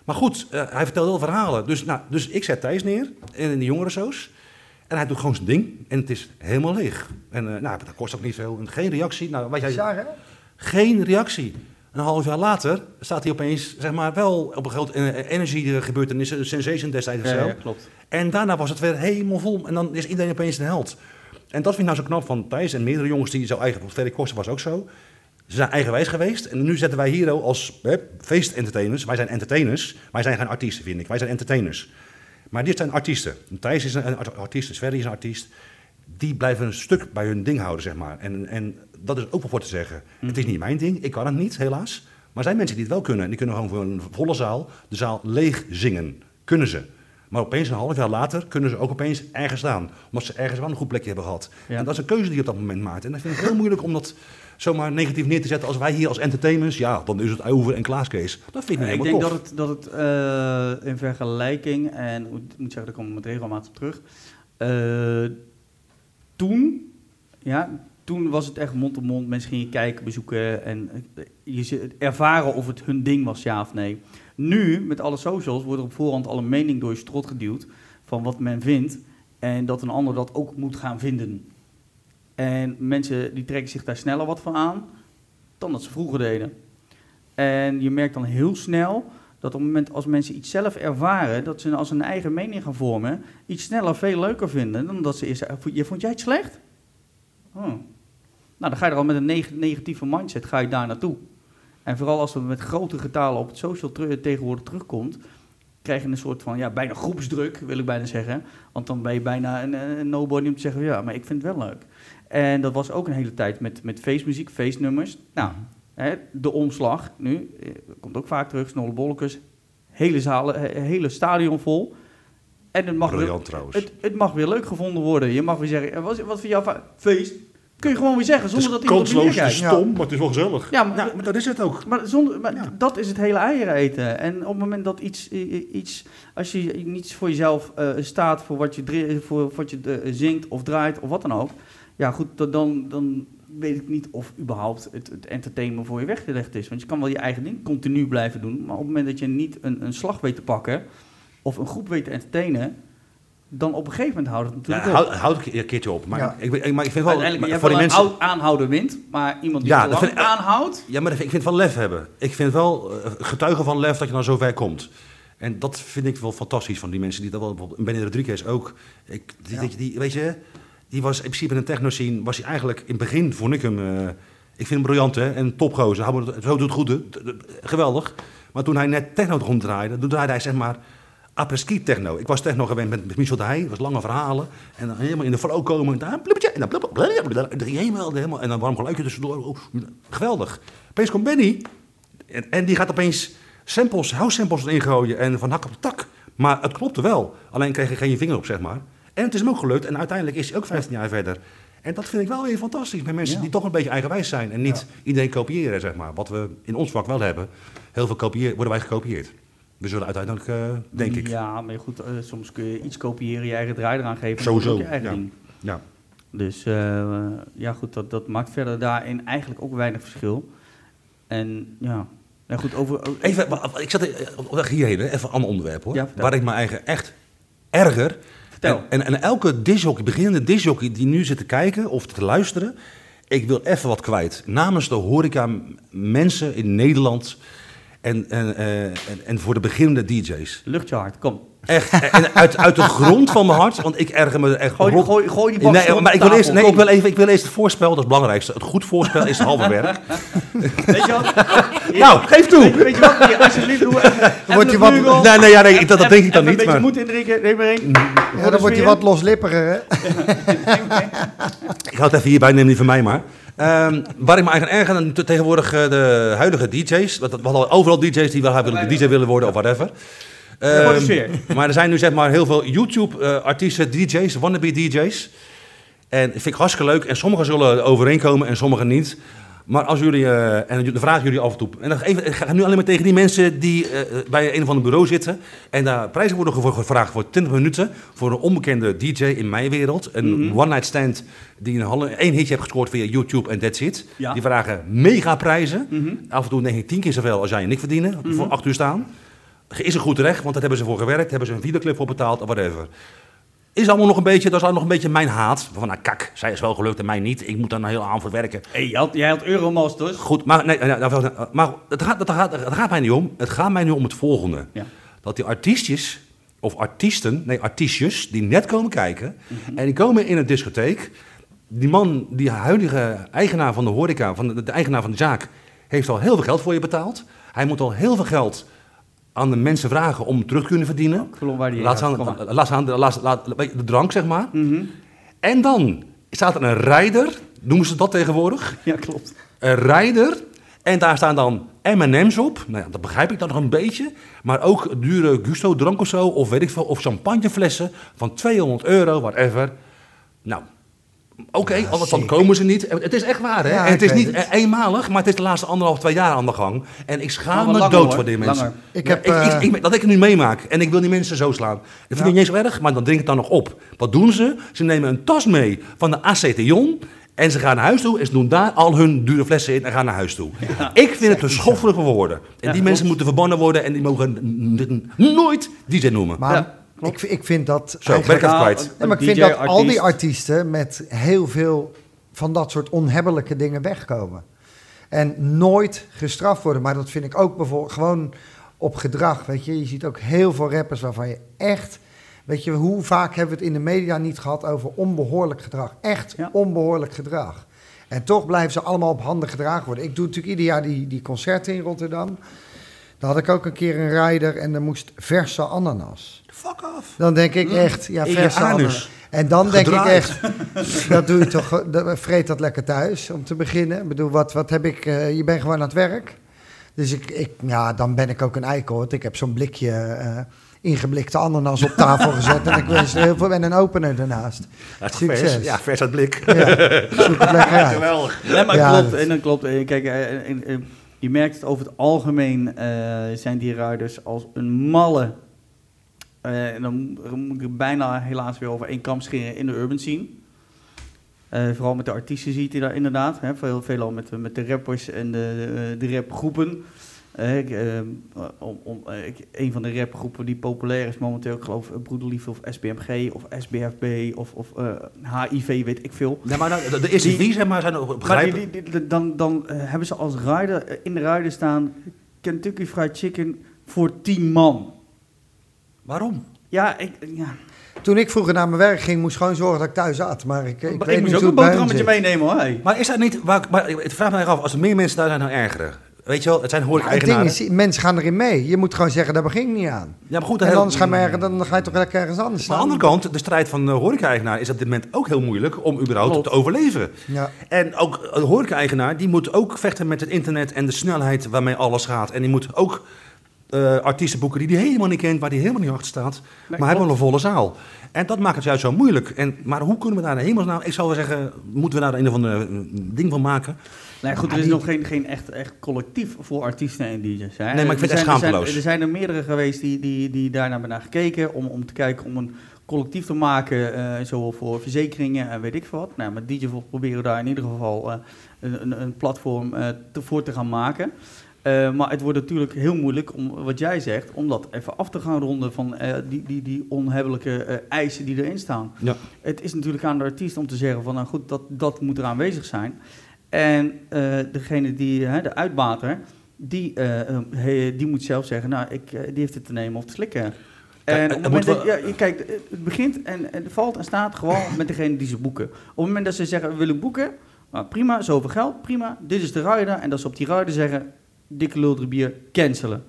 Maar goed, eh, hij vertelde wel verhalen. Dus, nou, dus ik zet Thijs neer in, in de jongerensoos. En hij doet gewoon zijn ding. En het is helemaal leeg. En eh, nou, dat kost ook niet veel. En geen reactie. Nou, wat jij hè? geen reactie. een half jaar later staat hij opeens, zeg maar, wel op een groot eh, energy gebeurtenis, een sensation destijds Ja, ja, klopt. En daarna was het weer helemaal vol. En dan is iedereen opeens een held. En dat vind ik nou zo knap van Thijs en meerdere jongens die zo eigen... Ferry Koster was ook zo. Ze zijn eigenwijs geweest. En nu zetten wij hier als hè, feestentertainers... Wij zijn entertainers. Wij zijn geen artiesten, vind ik. Wij zijn entertainers. Maar dit zijn artiesten. Thijs is een art- artiest, Ferry is een artiest. Die blijven een stuk bij hun ding houden, zeg maar. En, en dat is ook wel voor te zeggen. Het is niet mijn ding. Ik kan het niet, helaas. Maar er zijn mensen die het wel kunnen. En die kunnen gewoon voor een volle zaal de zaal leeg zingen. Kunnen ze. Maar opeens een half jaar later kunnen ze ook opeens ergens staan. Omdat ze ergens wel een goed plekje hebben gehad. Ja. En dat is een keuze die je op dat moment maakt. En dat vind ik heel moeilijk om dat zomaar negatief neer te zetten. Als wij hier als entertainers, ja, dan is het over en klaaskees. Dat vind ik niet ik helemaal denk tof. dat het, dat het eh, in vergelijking, en ik moet zeggen, daar komen we met regelmatig op terug. eh, toen, ja, toen was het echt mond op mond. Mensen gingen kijken, bezoeken en eh, je ervaren of het hun ding was, ja of nee. Nu, met alle socials, wordt er op voorhand al een mening door je strot geduwd van wat men vindt. En dat een ander dat ook moet gaan vinden. En mensen die trekken zich daar sneller wat van aan dan dat ze vroeger deden. En je merkt dan heel snel dat op het moment als mensen iets zelf ervaren, dat ze als een eigen mening gaan vormen, iets sneller veel leuker vinden dan dat ze eerst "Je- vond jij het slecht? Oh. Nou, dan ga je er al met een neg- negatieve mindset, ga je daar naartoe. En vooral als het met grote getalen op het social tegenwoordig terugkomt, krijg je een soort van, ja, bijna groepsdruk, wil ik bijna zeggen. Want dan ben je bijna een, een nobody om te zeggen, ja, maar ik vind het wel leuk. En dat was ook een hele tijd met, met feestmuziek, feestnummers. Nou, hè, de omslag nu, eh, komt ook vaak terug, Snolle Bolletjes, hele zalen, he- hele stadion vol. En het mag, weer, Briljant het, het mag weer leuk gevonden worden. Je mag weer zeggen, eh, wat, wat vind jou va- feest? Kun je gewoon weer zeggen, zonder dat iemand op je kansloos, is stom, maar het is wel gezellig. Ja, maar- dat is het ook. Maar, zonder, maar Ja. dat is het hele eieren eten. En op het moment dat iets, iets als je niet voor jezelf eh, staat voor wat je, voor, wat je eh, zingt of draait of wat dan ook. Ja, goed, dan, dan weet ik niet of überhaupt het, het entertainment voor je weggelegd is. Want je kan wel je eigen ding continu blijven doen. Maar op het moment dat je niet een, een slag weet te pakken of een groep weet te entertainen, dan op een gegeven moment houdt het Ja, natuurlijk op. houd, houd een keertje op. Maar, Ja. ik, ik, maar ik vind wel, maar voor hebt die mensen... oud aanhouden wint, maar iemand die Ja, dat vind ik- aanhoudt... Ja, maar ik vind het wel lef hebben. Ik vind wel eh, getuigen van lef dat je dan zo ver komt. En dat vind ik wel fantastisch van die mensen die dat wel... bijvoorbeeld Benny Rodriguez ook. Ik, die, Ja. die, weet je, die was in principe in een techno-scene... was hij eigenlijk... In het begin vond ik hem... eh, ik vind hem briljant, hè. En topgozer. Het- Zo doet het goed. Geweldig. Maar toen hij net techno begon te draaien... toen draaide hij zeg maar... Après-ski techno. Ik was techno gewend met, met Michel de Heij. Was lange verhalen. En dan helemaal in de flow komen. En dan blibbetje, en dan dan helemaal, helemaal. En dan warm geluidje tussendoor. Oh, geweldig. Opeens komt Benny. En, en die gaat opeens samples, house samples erin gooien. En van hak op de tak. Maar het klopte wel. Alleen kreeg hij geen vinger op, zeg maar. En het is hem ook gelukt. En uiteindelijk is hij ook 15 jaar verder. En dat vind ik wel weer fantastisch. Met mensen Ja. die toch een beetje eigenwijs zijn. En niet iedereen kopiëren, zeg maar. Wat we in ons vak wel hebben. Heel veel kopieer, worden wij gekopieerd. We zullen uiteindelijk, eh, denk ik. Ja, maar goed, eh, soms kun je iets kopiëren, je eigen draai eraan geven. en Sowieso, je eigen ja. ding. Ja. Dus eh, ja, goed, dat, dat maakt verder daarin eigenlijk ook weinig verschil. En ja, ja goed, over... Even, ik zat op weg hierheen, hè, even een ander onderwerp hoor. Ja, waar ik me eigen echt erger. Vertel. En, en, en elke disjockey, beginnende disjockey die nu zit te kijken of te luisteren. Ik wil even wat kwijt. Namens de horeca mensen in Nederland. En, en, eh, en, en voor de beginnende DJ's. Lucht je hart, kom. Echt, en uit, uit de grond van mijn hart, want ik erger me echt Gooi, gooi, gooi die bak Nee, maar ik wil, eerst, nee ik, wil even, ik wil eerst het voorspel, dat is het belangrijkste. Het goed voorspel is het halve werk. Weet je wat? Nou, geef toe! Weet, weet je wat? Hier, alsjeblieft, doe even, even wordt je wat-. Nee, nee, ja, nee dat, dat denk ik dan niet. een beetje Maar... moed indrinken, neem maar één. Ja, dan wordt hij wat loslippiger, hè? Ik hou het even hierbij, neem niet van mij maar. Ehm, waar ik me eigenlijk erger dan te- tegenwoordig eh, de huidige DJ's. Want we hadden overal DJ's die wel willen, DJ willen worden of whatever. Sfeer. maar er zijn nu zeg maar heel veel YouTube-artiesten, DJ's, wannabe DJ's. En vind ik hartstikke leuk. En sommigen zullen overeenkomen en sommigen niet. Maar als jullie, eh, en dan vragen jullie af en toe. En dan even, ik ga nu alleen maar tegen die mensen die eh, bij een of ander bureau zitten. En daar prijzen worden voor gevraagd voor 20 minuten. Voor een onbekende DJ in mijn wereld. Een Mhm. one-night stand die een halve- één hitje heeft gescoord via YouTube en that's it. Ja. Die vragen mega prijzen. Mhm. Af en toe denk ik tien keer zoveel als jij en ik verdienen. Mhm. Voor acht uur staan. Is een goed recht, want dat hebben ze voor gewerkt. Hebben ze een videoclip voor betaald of whatever. Is allemaal nog een beetje, dat is nog een beetje mijn haat. Van, nou kak, zij is wel gelukt en mij niet. Ik moet daar een hele avond voor werken. Hey, jij had, jij had Euromasters. Goed, maar, nee, nou, maar het, gaat, het, gaat, het gaat mij niet om. Het gaat mij nu om het volgende. Ja. Dat die artiestjes, of artiesten, nee, artiestjes, die net komen kijken. En die komen in een discotheek. Die man, die huidige eigenaar van de horeca, van de, de eigenaar van de zaak, heeft al heel veel geld voor je betaald. Hij moet al heel veel geld aan de mensen vragen om terug te kunnen verdienen. Laat staan, laat de drank, zeg maar. Mhm. En dan staat er een rijder, noemen ze dat tegenwoordig. Ja, klopt. Een rijder. En daar staan dan M&M's op. Nou ja, dat begrijp ik dan nog een beetje. Maar ook dure gusto drank of zo. Of weet ik veel. Of champagneflessen van 200 euro, whatever. Nou, oké, Ja, anders dan komen ze niet. Het is echt waar, hè? Ja, en het is niet het. eenmalig, maar het is de laatste anderhalf, twee jaar aan de gang. En ik schaam Maar me dood hoor. voor die mensen. Langer. Ik Ja, heb, ik, eh, ik, ik- dat ik het nu meemaak en ik wil die mensen zo slaan. Dat vind ik niet eens zo erg, maar dan drink ik het dan nog op. Wat doen ze? Ze nemen een tas mee van de Acetion en ze gaan naar huis toe en ze doen daar al hun dure flessen in en gaan naar huis toe. ik vind het een schoffelijke woorden. En Ja, die mensen moeten verbannen worden en die mogen nooit DJ noemen. Maar Ja, ik, ik vind dat Zo, ben ik Nou, kwijt. Maar ik vind dat al die artiest. artiesten met heel veel van dat soort onhebbelijke dingen wegkomen. En nooit gestraft worden. Maar dat vind ik ook bijvoorbeeld gewoon op gedrag. Weet je, je ziet ook heel veel rappers waarvan je echt. Weet je, hoe vaak hebben we het in de media niet gehad over onbehoorlijk gedrag? Echt Ja. onbehoorlijk gedrag. En toch blijven ze allemaal op handen gedragen worden. Ik doe natuurlijk ieder jaar die, die concerten in Rotterdam. Daar had ik ook een keer een rider en er moest verse ananas. Fuck off. Dan denk ik echt, ja, verse anus. ananas. En dan denk ik echt, dat doe je toch, vreet dat lekker thuis om te beginnen. Ik bedoel, wat, wat heb ik, eh, je bent gewoon aan het werk. Dus ik, ik, ja, dan ben ik ook een eikel. Want ik heb zo'n blikje eh, ingeblikte ananas op tafel gezet. En ik wens er heel veel en een opener ernaast. Dat is Succes. vers. Ja, vers uit blik. Ja, zoek het lekker uit. Geweldig. Nee, maar Ja, klopt. dat- En dan klopt. eh, Kijk, eh, je merkt het over het algemeen eh, zijn die rijders als een malle. eh, en dan moet ik bijna helaas weer over één kam scheren in de urban scene. Eh, vooral met de artiesten ziet hij daar inderdaad. Hè, veel, veelal met, met de rappers en de, de rapgroepen. Eh, ik, eh, om, om, eh, ik, een van de rapgroepen die populair is momenteel, ik geloof Broederliefde of SBMG of SBFB of, of eh, HIV, weet ik veel. Nee, maar nou, de, de eerste Die- zeg maar, zijn ook Maar begrijpen. die, die- die- dan, dan hebben ze als rider, in de rider staan Kentucky Fried Chicken voor 10 man. Waarom? Ja, ik, ja. Toen ik vroeger naar mijn werk ging, moest ik gewoon zorgen dat ik thuis at. Maar ik, ik, ik, weet moest niet ook hoe een boterhammetje meenemen hoor. hey. Maar is dat niet, waar, maar het vraagt me af, als er meer mensen daar zijn, dan erger. Weet je wel, het zijn Ja, horeca-eigenaren. is, mensen gaan erin mee. Je moet gewoon zeggen, daar begin ik niet aan. Ja, maar goed, En heel- anders ga je, maar ergens- dan ga je toch lekker ergens anders Maar staan. aan de andere kant, de strijd van de horeca-eigenaar is op dit moment ook heel moeilijk om überhaupt Klopt. te overleven. Ja. En ook de horeca-eigenaar, die moet ook vechten met het internet en de snelheid waarmee alles gaat. En die moet ook eh, artiesten boeken die hij helemaal niet kent, waar hij helemaal niet achter staat. maar hij wel een volle zaal. En dat maakt het juist zo moeilijk. En, maar hoe kunnen we daar in hemelsnaam, ik zou wel zeggen, moeten we daar een of ander eh, ding van maken? Nee, goed, er is die- nog geen, geen echt, echt collectief voor artiesten en DJ's. Hè. Nee, maar ik vind het echt er schaamteloos. Er zijn er meerdere geweest die, die, die daar naar hebben gekeken om, om te kijken om een collectief te maken, eh, zowel voor verzekeringen en weet ik veel wat. Nou, met DJVOD proberen we daar in ieder geval eh, een, een, platform eh, te, voor te gaan maken. Maar het wordt natuurlijk heel moeilijk om, wat jij zegt, om dat even af te gaan ronden van die, die, die onhebbelijke eisen die erin staan. Ja. Het is natuurlijk aan de artiest om te zeggen van, nou goed, dat, dat moet er aanwezig zijn. En eh, degene die, hè, de uitbater, die, eh, eh, die moet zelf zeggen, nou, ik, die heeft het te nemen of te slikken. Kijk, En op het moment dat, ja, je kijkt, eh, het begint en, en valt en staat gewoon met degene die ze boeken. Op het moment dat ze zeggen, we willen boeken, nou, prima, zoveel geld, prima, dit is de rider. En dat ze op die rider zeggen, dikke lul drie bier, cancelen.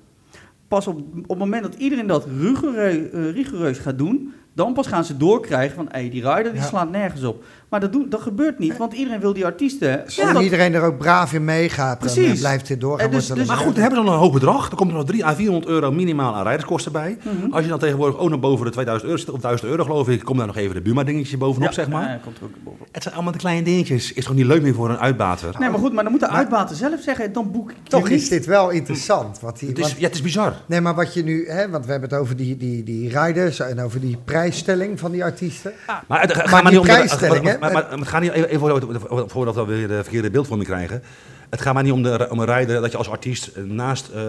Pas op, op het moment dat iedereen dat rigoureus, rigoureus gaat doen, dan pas gaan ze doorkrijgen van, hé, die rider die Ja. slaat nergens op. Maar dat, doet, dat gebeurt niet, want iedereen wil die artiesten. Omdat- iedereen er ook braaf in meegaat, dan Precies. eh, blijft dit doorgaan. En dus- dus- Maar goed, dan hebben ze dan een hoog bedrag. Dan komt er nog 3 à 400 euro minimaal aan rijderskosten bij. Mhm. Als je dan tegenwoordig ook nog boven de 2000 euro zit, of 1000 euro geloof ik, komt daar nog even de Buma-dingetje bovenop, Ja, zeg maar. ja, komt er ook bovenop. Het zijn allemaal de kleine dingetjes. Is toch niet leuk meer voor een uitbater? Nee, maar goed, maar dan moet de Maar- uitbater zelf zeggen, dan boek ik Toch niet. is dit wel interessant. Wat die, Het is, want- ja, het is bizar. nee, maar wat je nu, hè, want we hebben het over die, die, die riders en over die prijsstelling van die artiesten. Maar het gaat Maar maar niet om de- prijsstelling, hè? Maar, maar, maar het gaat niet even voor- voordat we weer de verkeerde beeldvorming krijgen. Het gaat maar niet om, de, om een rijder dat je als artiest eh, naast, eh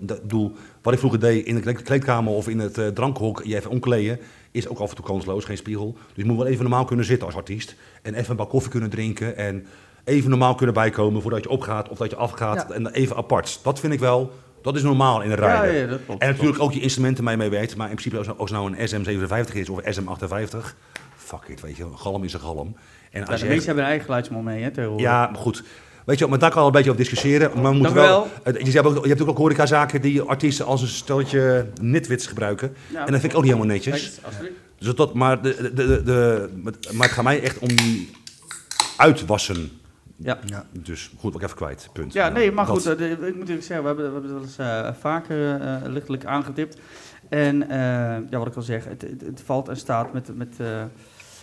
dat bedoel, wat ik vroeger deed in de kleed- kleedkamer of in het eh, drankhok, je even omkleden, is ook af en toe kansloos, geen spiegel. Dus je moet wel even normaal kunnen zitten als artiest. En even een bak koffie kunnen drinken. En even normaal kunnen bijkomen voordat je opgaat of dat je afgaat. Ja. En even apart. Dat vind ik wel, dat is normaal in een Ja, rijden. ja, dat klopt. En natuurlijk ook je instrumenten mee mee werkt. Maar in principe als, als nou een SM57 is of SM58. Fuck it, weet je. Een galm is een galm. En Ja, als de je echt- hebben een eigen mee, hè, tegenwoordig. ja, maar goed. Weet je, maar daar kan al een beetje over discussiëren. Maar we moeten wel. wel. het- Je hebt ook, je hebt ook horecazaken die artiesten als een steltje nitwits gebruiken. Ja, en dat vind ik ook niet helemaal netjes. Dus dat, maar, de, de, de, de- maar het gaat mij echt om die uitwassen. Ja. Ja. Dus goed, wat ik even kwijt. Punt. Ja, nee, maar Dat- goed, eh, ik moet zeggen, we hebben, we hebben het wel eens eh, vaker eh, lichtelijk aangetipt. En ja, wat ik al zeg, het, het, het valt en staat met, met,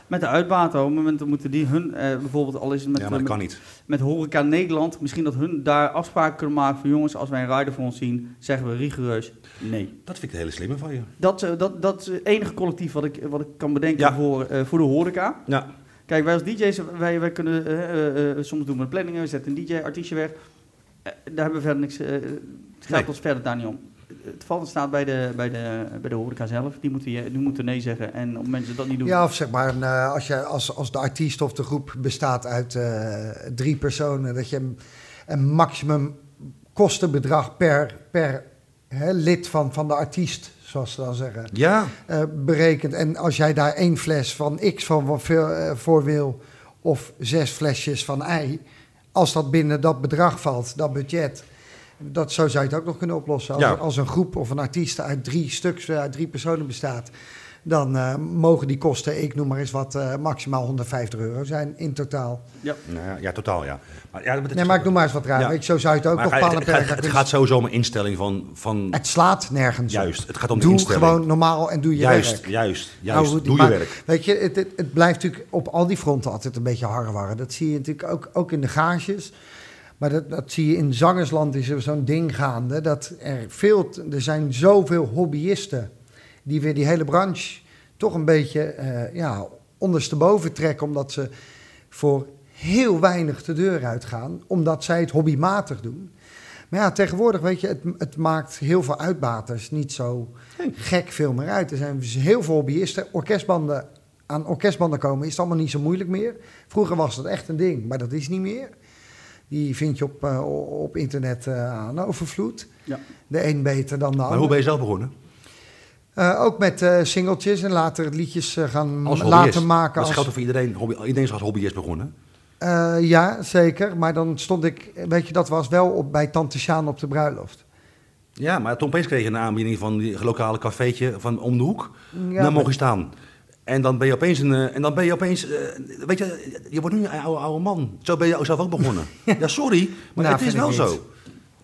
met de uitbaten. Op het moment moeten die hun, bijvoorbeeld al is het met, ja, met, niet. met Horeca Nederland, misschien dat hun daar afspraken kunnen maken van jongens, als wij een rider voor ons zien, zeggen we rigoureus nee. Dat vind ik een hele slimme van je. Dat, dat, dat is het enige collectief wat ik, wat ik kan bedenken Ja. voor, voor de horeca. Ja, Kijk, wij als DJ's, wij, wij kunnen, eh, eh, eh, soms doen we planningen, we zetten een DJ, artiestje weg. Daar hebben we verder niks, het gaat Nee. ons verder daar niet om. Het valt en staat bij de, bij, de, bij de horeca zelf. Die moeten, je, die moeten nee zeggen. En op mensen dat niet doen. Ja, of zeg maar, een, als, je, als, als de artiest of de groep bestaat uit drie personen, dat je een, een maximum kostenbedrag per, per hè, lid van, van de artiest, zoals ze dan zeggen, ja. eh, berekent. En als jij daar één fles van X van eh, voor wil, of zes flesjes van Y, als dat binnen dat bedrag valt, dat budget. Dat, zo zou je het ook nog kunnen oplossen. Als, Ja. als een groep of een artiest uit drie stuks, eh, uit drie personen bestaat, dan eh, mogen die kosten, ik noem maar eens wat, eh, maximaal 150 euro zijn in totaal. Ja. Nou ja, ja, totaal ja. Maar, ja, maar Nee, maar ik noem maar eens wat raar. Ja. Weet je, zo zou je het ook maar nog het, palen het, het gaat sowieso om een instelling van... van Het slaat nergens op. juist, het gaat om de Doe instelling. gewoon normaal en doe je juist, werk. juist, juist. Nou, Doe maar- je werk. Weet je, het, het, het blijft natuurlijk op al die fronten altijd een beetje harrewarren. Dat zie je natuurlijk ook, ook in de gages. Maar dat, dat zie je in zangersland is er zo'n ding gaande. Dat er, veel, er zijn zoveel hobbyisten die weer die hele branche toch een beetje eh ja, ondersteboven trekken. Omdat ze voor heel weinig de deur uitgaan. Omdat zij het hobbymatig doen. Maar ja, tegenwoordig, weet je, het, het maakt heel veel uitbaters niet zo gek veel meer uit. Er zijn dus heel veel hobbyisten. Orkestbanden, aan orkestbanden komen is het allemaal niet zo moeilijk meer. Vroeger was dat echt een ding, maar dat is niet meer. Die vind je op, eh, op internet eh, aan overvloed. Ja. De een beter dan de Maar ander. hoe ben je zelf begonnen? Eh, ook met eh, singeltjes en later liedjes eh, gaan Als laten maken. Dat Als, geldt voor iedereen. Hobby, iedereen is als hobbyist begonnen. Ja, zeker. Maar dan stond ik, weet je, dat was wel op, bij Tante Sjaan op de bruiloft. Ja, maar toen opeens kreeg je een aanbieding van die lokale cafeetje van om de hoek. Ja, dan mocht je staan. En dan ben je opeens een. en dan ben je opeens. weet je, je wordt nu een oude, oude man. Zo ben je zelf ook begonnen. ja, sorry, maar Nou, het is wel zo.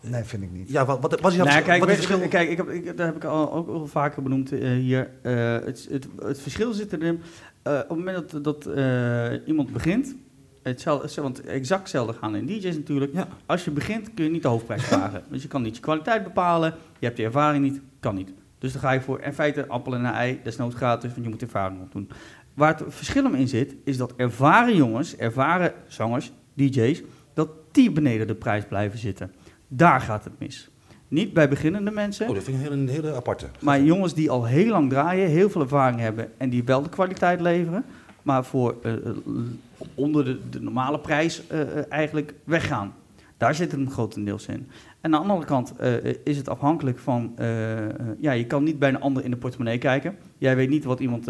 Nee, vind ik niet. Ja, wat, wat, wat is jouw Nou, kijk, wat is het verschil? kijk ik heb, ik, dat heb ik al, ook al vaker benoemd eh, hier. Eh, het, het, het verschil zit erin. eh, op het moment dat, dat eh, iemand begint, hetzelfde, want exact hetzelfde gaan in DJ's natuurlijk. Ja. Als je begint kun je niet de hoofdprijs vragen. Dus je kan niet je kwaliteit bepalen, je hebt de ervaring niet, kan niet. Dus dan ga je voor in feite appel en een ei, desnoods gratis, want je moet ervaring opdoen. Waar het verschil hem in zit, is dat ervaren jongens, ervaren zangers, DJ's, dat die beneden de prijs blijven zitten. Daar gaat het mis. Niet bij beginnende mensen, Oh, dat vind ik een hele, een hele aparte. maar jongens die al heel lang draaien, heel veel ervaring hebben en die wel de kwaliteit leveren, maar voor eh, eh, onder de, de normale prijs eh, eigenlijk weggaan. Daar zit het hem grotendeels in. En aan de andere kant is het afhankelijk van, ja, je kan niet bij een ander in de portemonnee kijken. Jij weet niet wat iemand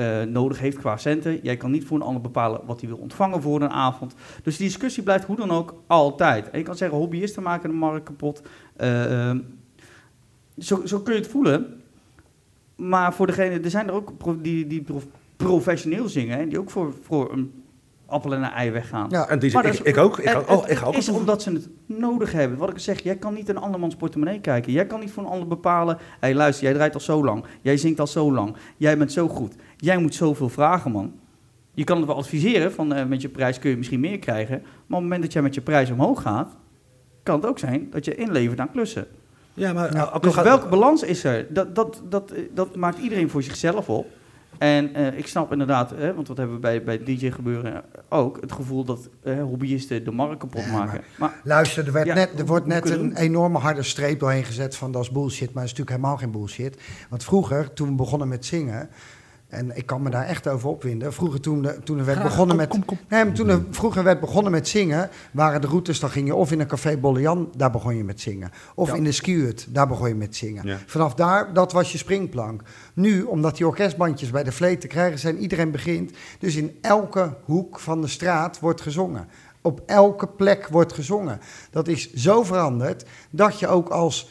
eh, nodig heeft qua centen. Jij kan niet voor een ander bepalen wat hij wil ontvangen voor een avond. Dus die discussie blijft hoe dan ook altijd. En je kan zeggen, hobbyisten maken de markt kapot. Eh, ehm, zo, zo kun je het voelen. Maar voor degene, er zijn er ook die, die prof- professioneel zingen en die ook voor, voor een appel en een ei weggaan. Ja, En die, Maar ik, is- ik ook. Ik oh, het ik ga ook. is omdat ze het nodig hebben. Wat ik zeg, jij kan niet een andermans portemonnee kijken. Jij kan niet voor een ander bepalen. Hé, hey, luister, jij draait al zo lang. Jij zingt al zo lang. Jij bent zo goed. Jij moet zoveel vragen, man. Je kan het wel adviseren van eh, met je prijs kun je misschien meer krijgen. Maar op het moment dat jij met je prijs omhoog gaat, kan het ook zijn dat je inlevert aan klussen. Ja, maar al Dus gaat- welke balans is er? Dat, dat, dat, eh, dat maakt iedereen voor zichzelf op. En eh, ik snap inderdaad, hè, want wat hebben we bij, bij DJ gebeuren ook, het gevoel dat hobbyisten de markt kapot Ja, maken. Maar, Luister, er, werd Ja, net, er wordt net een enorme harde streep doorheen gezet van dat is bullshit. Maar dat is natuurlijk helemaal geen bullshit. Want vroeger, toen we begonnen met zingen, en ik kan me daar echt over opwinden. Vroeger toen, de- toen er werd Graag, begonnen kom, met... kom, kom. Nee, maar toen er vroeger werd begonnen met zingen, waren de routes, dan ging je of in een café Bollejan, daar begon je met zingen. Of Ja. in de skiut, daar begon je met zingen. Ja. Vanaf daar, dat was je springplank. Nu, omdat die orkestbandjes bij de vleet te krijgen zijn, iedereen begint. Dus in elke hoek van de straat wordt gezongen. Op elke plek wordt gezongen. Dat is zo veranderd dat je ook als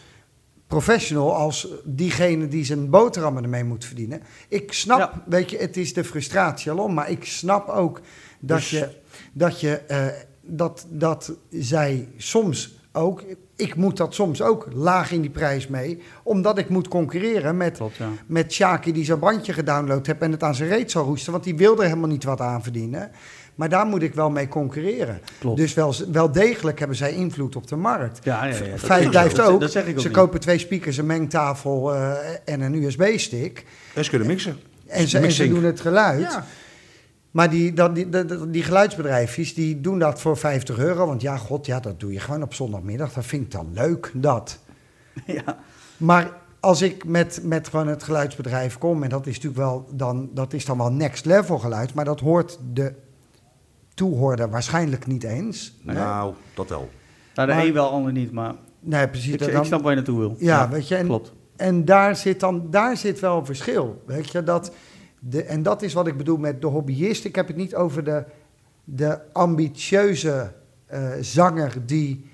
professional, als diegene die zijn boterhammen ermee moet verdienen. Ik snap, Ja. weet je, het is de frustratie alom, maar ik snap ook dat Dus- je, dat je, eh, dat, dat zij soms ook, ik moet dat soms ook laag in die prijs mee, omdat ik moet concurreren met, klopt, ja. met Shaki die zo'n bandje gedownload heeft en het aan zijn reet zal roesten, want die wil er helemaal niet wat aan verdienen. Maar daar moet ik wel mee concurreren. Klopt. Dus wel, wel degelijk hebben zij invloed op de markt. Ja, ja, ja, Feit blijft ook, Dat zeg ik ook ze niet. kopen twee speakers, een mengtafel eh, en een USB-stick. En ze kunnen mixen. En ze, en ze Mixing. doen het geluid. Ja. Maar die, dat, die, die, die geluidsbedrijfjes die doen dat voor 50 euro. Want ja, god, ja, dat doe je gewoon op zondagmiddag. Dat vind ik dan leuk, dat. Ja. Maar als ik met, met gewoon het geluidsbedrijf kom, en dat is natuurlijk wel dan, dat is dan wel next level geluid, maar dat hoort de toehoorder waarschijnlijk niet eens. Nee, Nou, dat wel. Nou, de Maar- een wel, de ander niet, maar nee precies. ik, dat ik snap waar je naartoe wil. Ja, weet je, en- klopt. En daar zit dan daar zit wel een verschil. Weet je, dat de, en dat is wat ik bedoel met de hobbyist. Ik heb het niet over de, de ambitieuze eh, zanger die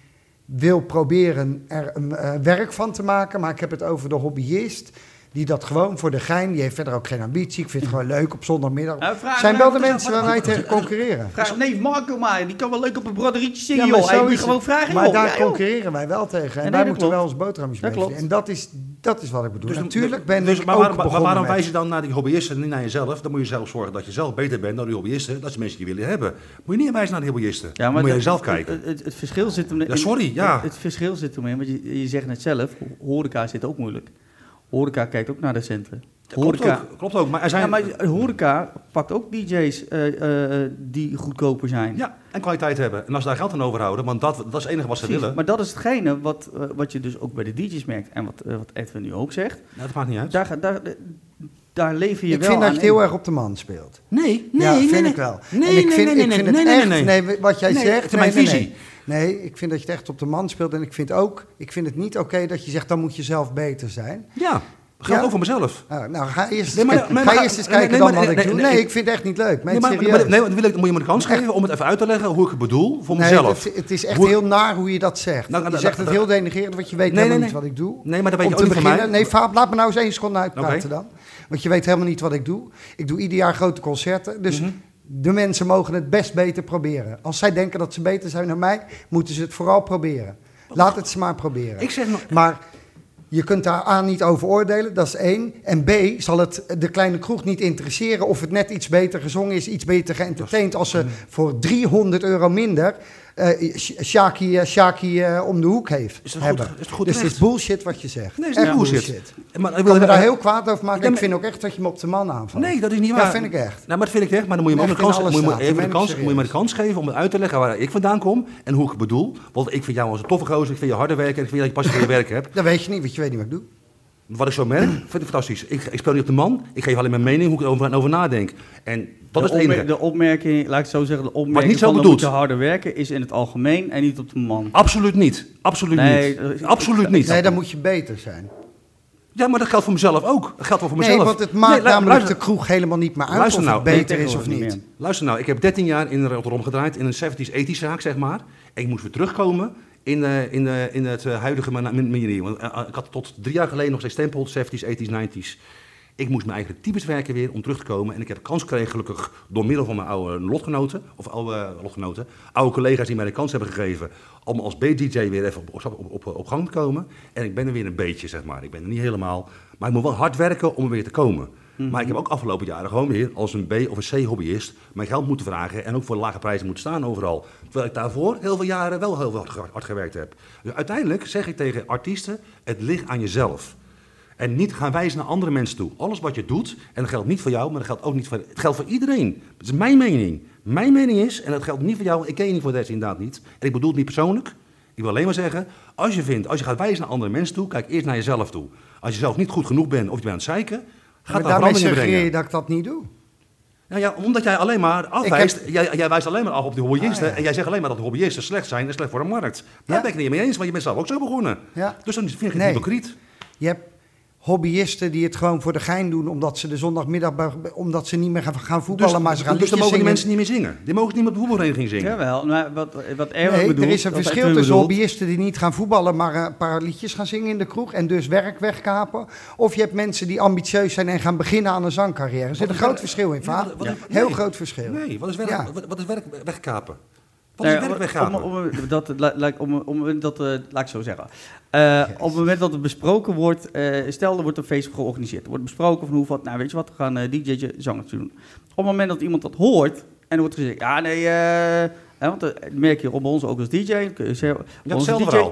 wil proberen er een eh, werk van te maken. Maar ik heb het over de hobbyist die dat gewoon voor de gein, die heeft verder ook geen ambitie. Ik vind het gewoon leuk op zondagmiddag. Nou, vraag- zijn wel de mensen waar wij tegen concurreren. Vraag neef Marco maar, die kan wel leuk op een broderietje Ja, zingen, maar joh. zo Hij moet gewoon vragen, Maar joh. daar Ja, joh. concurreren wij wel tegen. En nee, dat moeten we wel ons boterhamjes Dat klopt. En dat is, dat is wat ik bedoel. Dus- Natuurlijk ben dus, ik maar ook maar waarom wijs je dan naar die hobbyisten en niet naar jezelf? Dan moet je zelf zorgen dat je zelf beter bent dan die hobbyisten. Dat zijn mensen die willen hebben. Moet je niet wijzen naar die hobbyisten. Ja, dan moet je zelf kijken. Het, het, het verschil zit hem... Ja, sorry, ja. Het, het verschil zit hem in, want je, je zegt net zelf, horeca zit ook moeilijk. Horeca kijkt ook naar de centrum. Klopt ook, klopt ook. Maar er zijn... Ja, maar horeca pakt ook DJ's eh, eh, die goedkoper zijn. Ja, en kwaliteit hebben. En als ze daar geld aan overhouden, want dat, dat is het enige wat ze Precies. willen. Maar dat is hetgene wat, eh, wat je dus ook bij de DJ's merkt. En wat, eh, wat Edwin nu ook zegt. Nou, dat maakt niet uit. Daar, ga- daar, daar lever je Ik wel vind dat je het heel in. erg op de man speelt. Nee, nee, ja, nee, vind nee. ik wel. Nee, en ik nee, vind, nee, ik nee, vind nee, het nee, echt, nee, nee. wat jij Nee, zegt. het is mijn nee, nee, visie. Nee. ik vind dat je het echt op de man speelt. En ik vind ook, ik vind het niet oké dat je zegt, dan moet je zelf beter zijn. Ja, geldt Ja. ook voor mezelf. Nou, nou ga eerst, Nee, maar- eens- nee, ga maar- eerst eens nee, kijken nee, dan maar- wat ik doe. nee, ik- vind het echt niet leuk. Nee, maar, serieus. nee, wil ik, moet je me de kans geven om het even uit te leggen hoe ik het bedoel voor mezelf. het, het is echt Hoe- heel naar hoe je dat zegt. Nou, je nou, zegt nou, het heel denigrerend, want je weet helemaal niet wat ik doe. Nee, maar dat weet Om je ook niet van beginnen, mij. nee, Faap, laat me nou eens één seconde uitpraten dan. Want je weet helemaal niet wat ik doe. Ik doe ieder jaar grote concerten. Dus Mhm. De mensen mogen het best beter proberen. Als zij denken dat ze beter zijn dan mij, moeten ze het vooral proberen. Laat het ze maar proberen. Ik zeg nog... Maar je kunt daar A niet over oordelen, dat is één. En B zal het de kleine kroeg niet interesseren of het net iets beter gezongen is, iets beter geëntertained. Als ze voor 300 euro minder Shaki, eh, Shaki eh, om de hoek heeft. Is dat hebben. goed- is dat goed dus het is bullshit wat je zegt. Nee, is Echt bullshit. Maar ik wil wil me daar heel kwaad over maken. Ik vind ook echt dat je me op de man aanvalt. Nee, dat is niet waar. vind ik echt. Nou, maar dat vind ik echt. Maar dan moet je me ook kans, moet je even Dat de kans geven om het uit te leggen waar ik vandaan kom en hoe ik het bedoel. Want ik vind jou als een toffe gozer, ik vind je harder werken en ik vind dat je passie voor je werk hebt. Dat weet je niet, want je weet niet wat ik doe. Wat ik zo merk, vind ik fantastisch. Ik, ik speel niet op de man, ik geef alleen mijn mening hoe ik erover over nadenk. En dat is de, het opmer- enige. de opmerking, laat ik het zo zeggen, de opmerking niet zo van moet je harder werken is in het algemeen en niet op de man. Absoluut niet. Absoluut Nee, niet. dat is- Absoluut niet. Nee, dan moet je beter zijn. Ja, maar dat geldt voor mezelf ook. Dat geldt wel voor Nee, mezelf. want het maakt Nee, lu- namelijk luister- de kroeg helemaal niet meer uit Luister of nou. het beter Nee, is of niet. Luister nou, ik heb 13 jaar in Rotterdam gedraaid in een 70s, 80s zaak, zeg maar. En ik moest weer terugkomen in, eh, in, eh, in het eh, huidige manier. Want ik had tot drie jaar geleden nog steeds stempel, 70s, 80s, 90s. Ik moest mijn eigen types werken weer om terug te komen. En ik heb kans gekregen, gelukkig, door middel van mijn oude lotgenoten, of oude lotgenoten, oude collega's die mij de kans hebben gegeven om als B-DJ weer even op, op, op gang te komen. En ik ben er weer een beetje, zeg maar. Ik ben er niet helemaal. Maar ik moet wel hard werken om er weer te komen. Maar ik heb ook afgelopen jaren gewoon weer als een B- of een C-hobbyist mijn geld moeten vragen en ook voor lage prijzen moeten staan overal. Terwijl ik daarvoor heel veel jaren wel heel hard, ge- hard gewerkt heb. Dus uiteindelijk zeg ik tegen artiesten, het ligt aan jezelf. En niet gaan wijzen naar andere mensen toe. Alles wat je doet, en dat geldt niet voor jou, maar dat geldt ook niet voor... Het geldt voor iedereen. Dat is mijn mening. Mijn mening is, en dat geldt niet voor jou, ik ken je voor deze inderdaad niet. En ik bedoel het niet persoonlijk. Ik wil alleen maar zeggen, als je vindt, als je gaat wijzen naar andere mensen toe, kijk eerst naar jezelf toe. Als je zelf niet goed genoeg bent of je bent aan het zeiken, gaat daar daarmee suggereer je dat ik dat niet doe. Nou ja, omdat jij alleen maar afwijst, heb- jij, jij wijst alleen maar af op de hobbyisten Ah, ja. en jij zegt alleen maar dat hobbyisten slecht zijn en slecht voor de markt. Daar Ja. ben ik het niet mee eens, want je bent zelf ook zo begonnen. Ja. Dus dan vind ik het Nee. hypocriet. Je hebt hobbyisten die het gewoon voor de gein doen, omdat ze de zondagmiddag, omdat ze niet meer gaan, gaan voetballen, Dus, maar ze gaan dus dan mogen die zingen. mensen niet meer zingen. Die mogen niet meer op de voetbalvereniging zingen. Jawel, maar wat, wat Erwin Nee, bedoelt... er is een verschil tussen bedoelt- hobbyisten die niet gaan voetballen, maar een paar liedjes gaan zingen in de kroeg en dus werk wegkapen. Of je hebt mensen die ambitieus zijn en gaan beginnen aan een zangcarrière. Er zit een groot verschil in, vaak. Heel groot verschil. Nee, wat is werk, Ja. wat, wat is werk wegkapen? Nee, is werk om-? Om, om, dat, la- la- om, om, dat, eh, laat ik zo zeggen. Eh, op het moment dat het besproken wordt, eh, stel er wordt een feest georganiseerd. Er wordt besproken van hoe wat, nou weet je wat, we gaan DJ'tje zangertje doen. Op het moment dat iemand dat hoort en er wordt gezegd, ja nee, hè, want dat merk je op ons ook als DJ. zeggen, DJ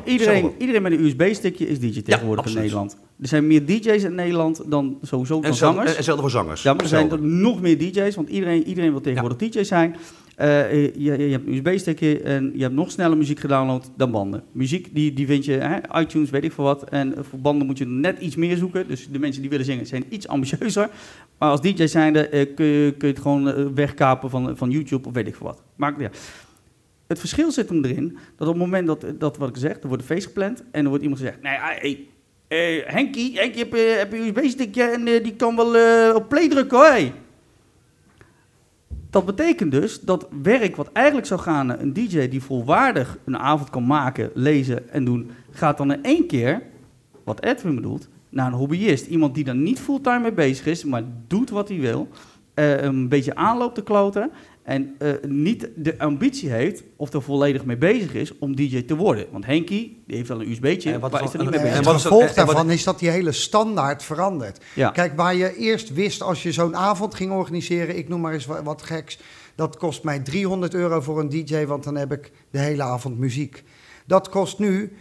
iedereen, iedereen met een USB-stickje is DJ tegenwoordig in absoluut. Nederland. Er zijn meer DJ's in Nederland dan sowieso en dan zangers. en hetzelfde voor zangers. Ja, maar er zijn er nog meer DJ's, want iedereen, iedereen wil tegenwoordig DJ zijn. Eh, je, je hebt een USB-stickje en je hebt nog sneller muziek gedownload dan banden. Muziek die, die vind je, hè, iTunes, weet ik veel wat. En voor banden moet je net iets meer zoeken. Dus de mensen die willen zingen zijn iets ambitieuzer. Maar als DJ zijnde eh, kun, je, kun je het gewoon eh, wegkapen van, van YouTube of weet ik veel wat. Maar ja. Het verschil zit hem erin dat op het moment dat, dat wat ik zeg, er wordt een feest gepland en er wordt iemand gezegd, nee, ah, hey, eh, Henkie, Henkie, heb je, je USB-stickje en eh, die kan wel eh, op play drukken hoor. hey. Dat betekent dus dat werk wat eigenlijk zou gaan een DJ die volwaardig een avond kan maken, lezen en doen, gaat dan in één keer, wat Edwin bedoelt, naar een hobbyist. Iemand die daar niet fulltime mee bezig is, maar doet wat hij wil. eh, een beetje aanloopt te kloten. En eh, niet de ambitie heeft, of er volledig mee bezig is, om DJ te worden. Want Henkie, die heeft al een USB'tje, En wat maar is is er niet mee en En bezig. het wat is dat- gevolg en wat- daarvan is dat die hele standaard verandert. Ja. Kijk, waar je eerst wist als je zo'n avond ging organiseren, ik noem maar eens wa- wat geks, dat kost mij 300 euro voor een DJ, want dan heb ik de hele avond muziek. Dat kost nu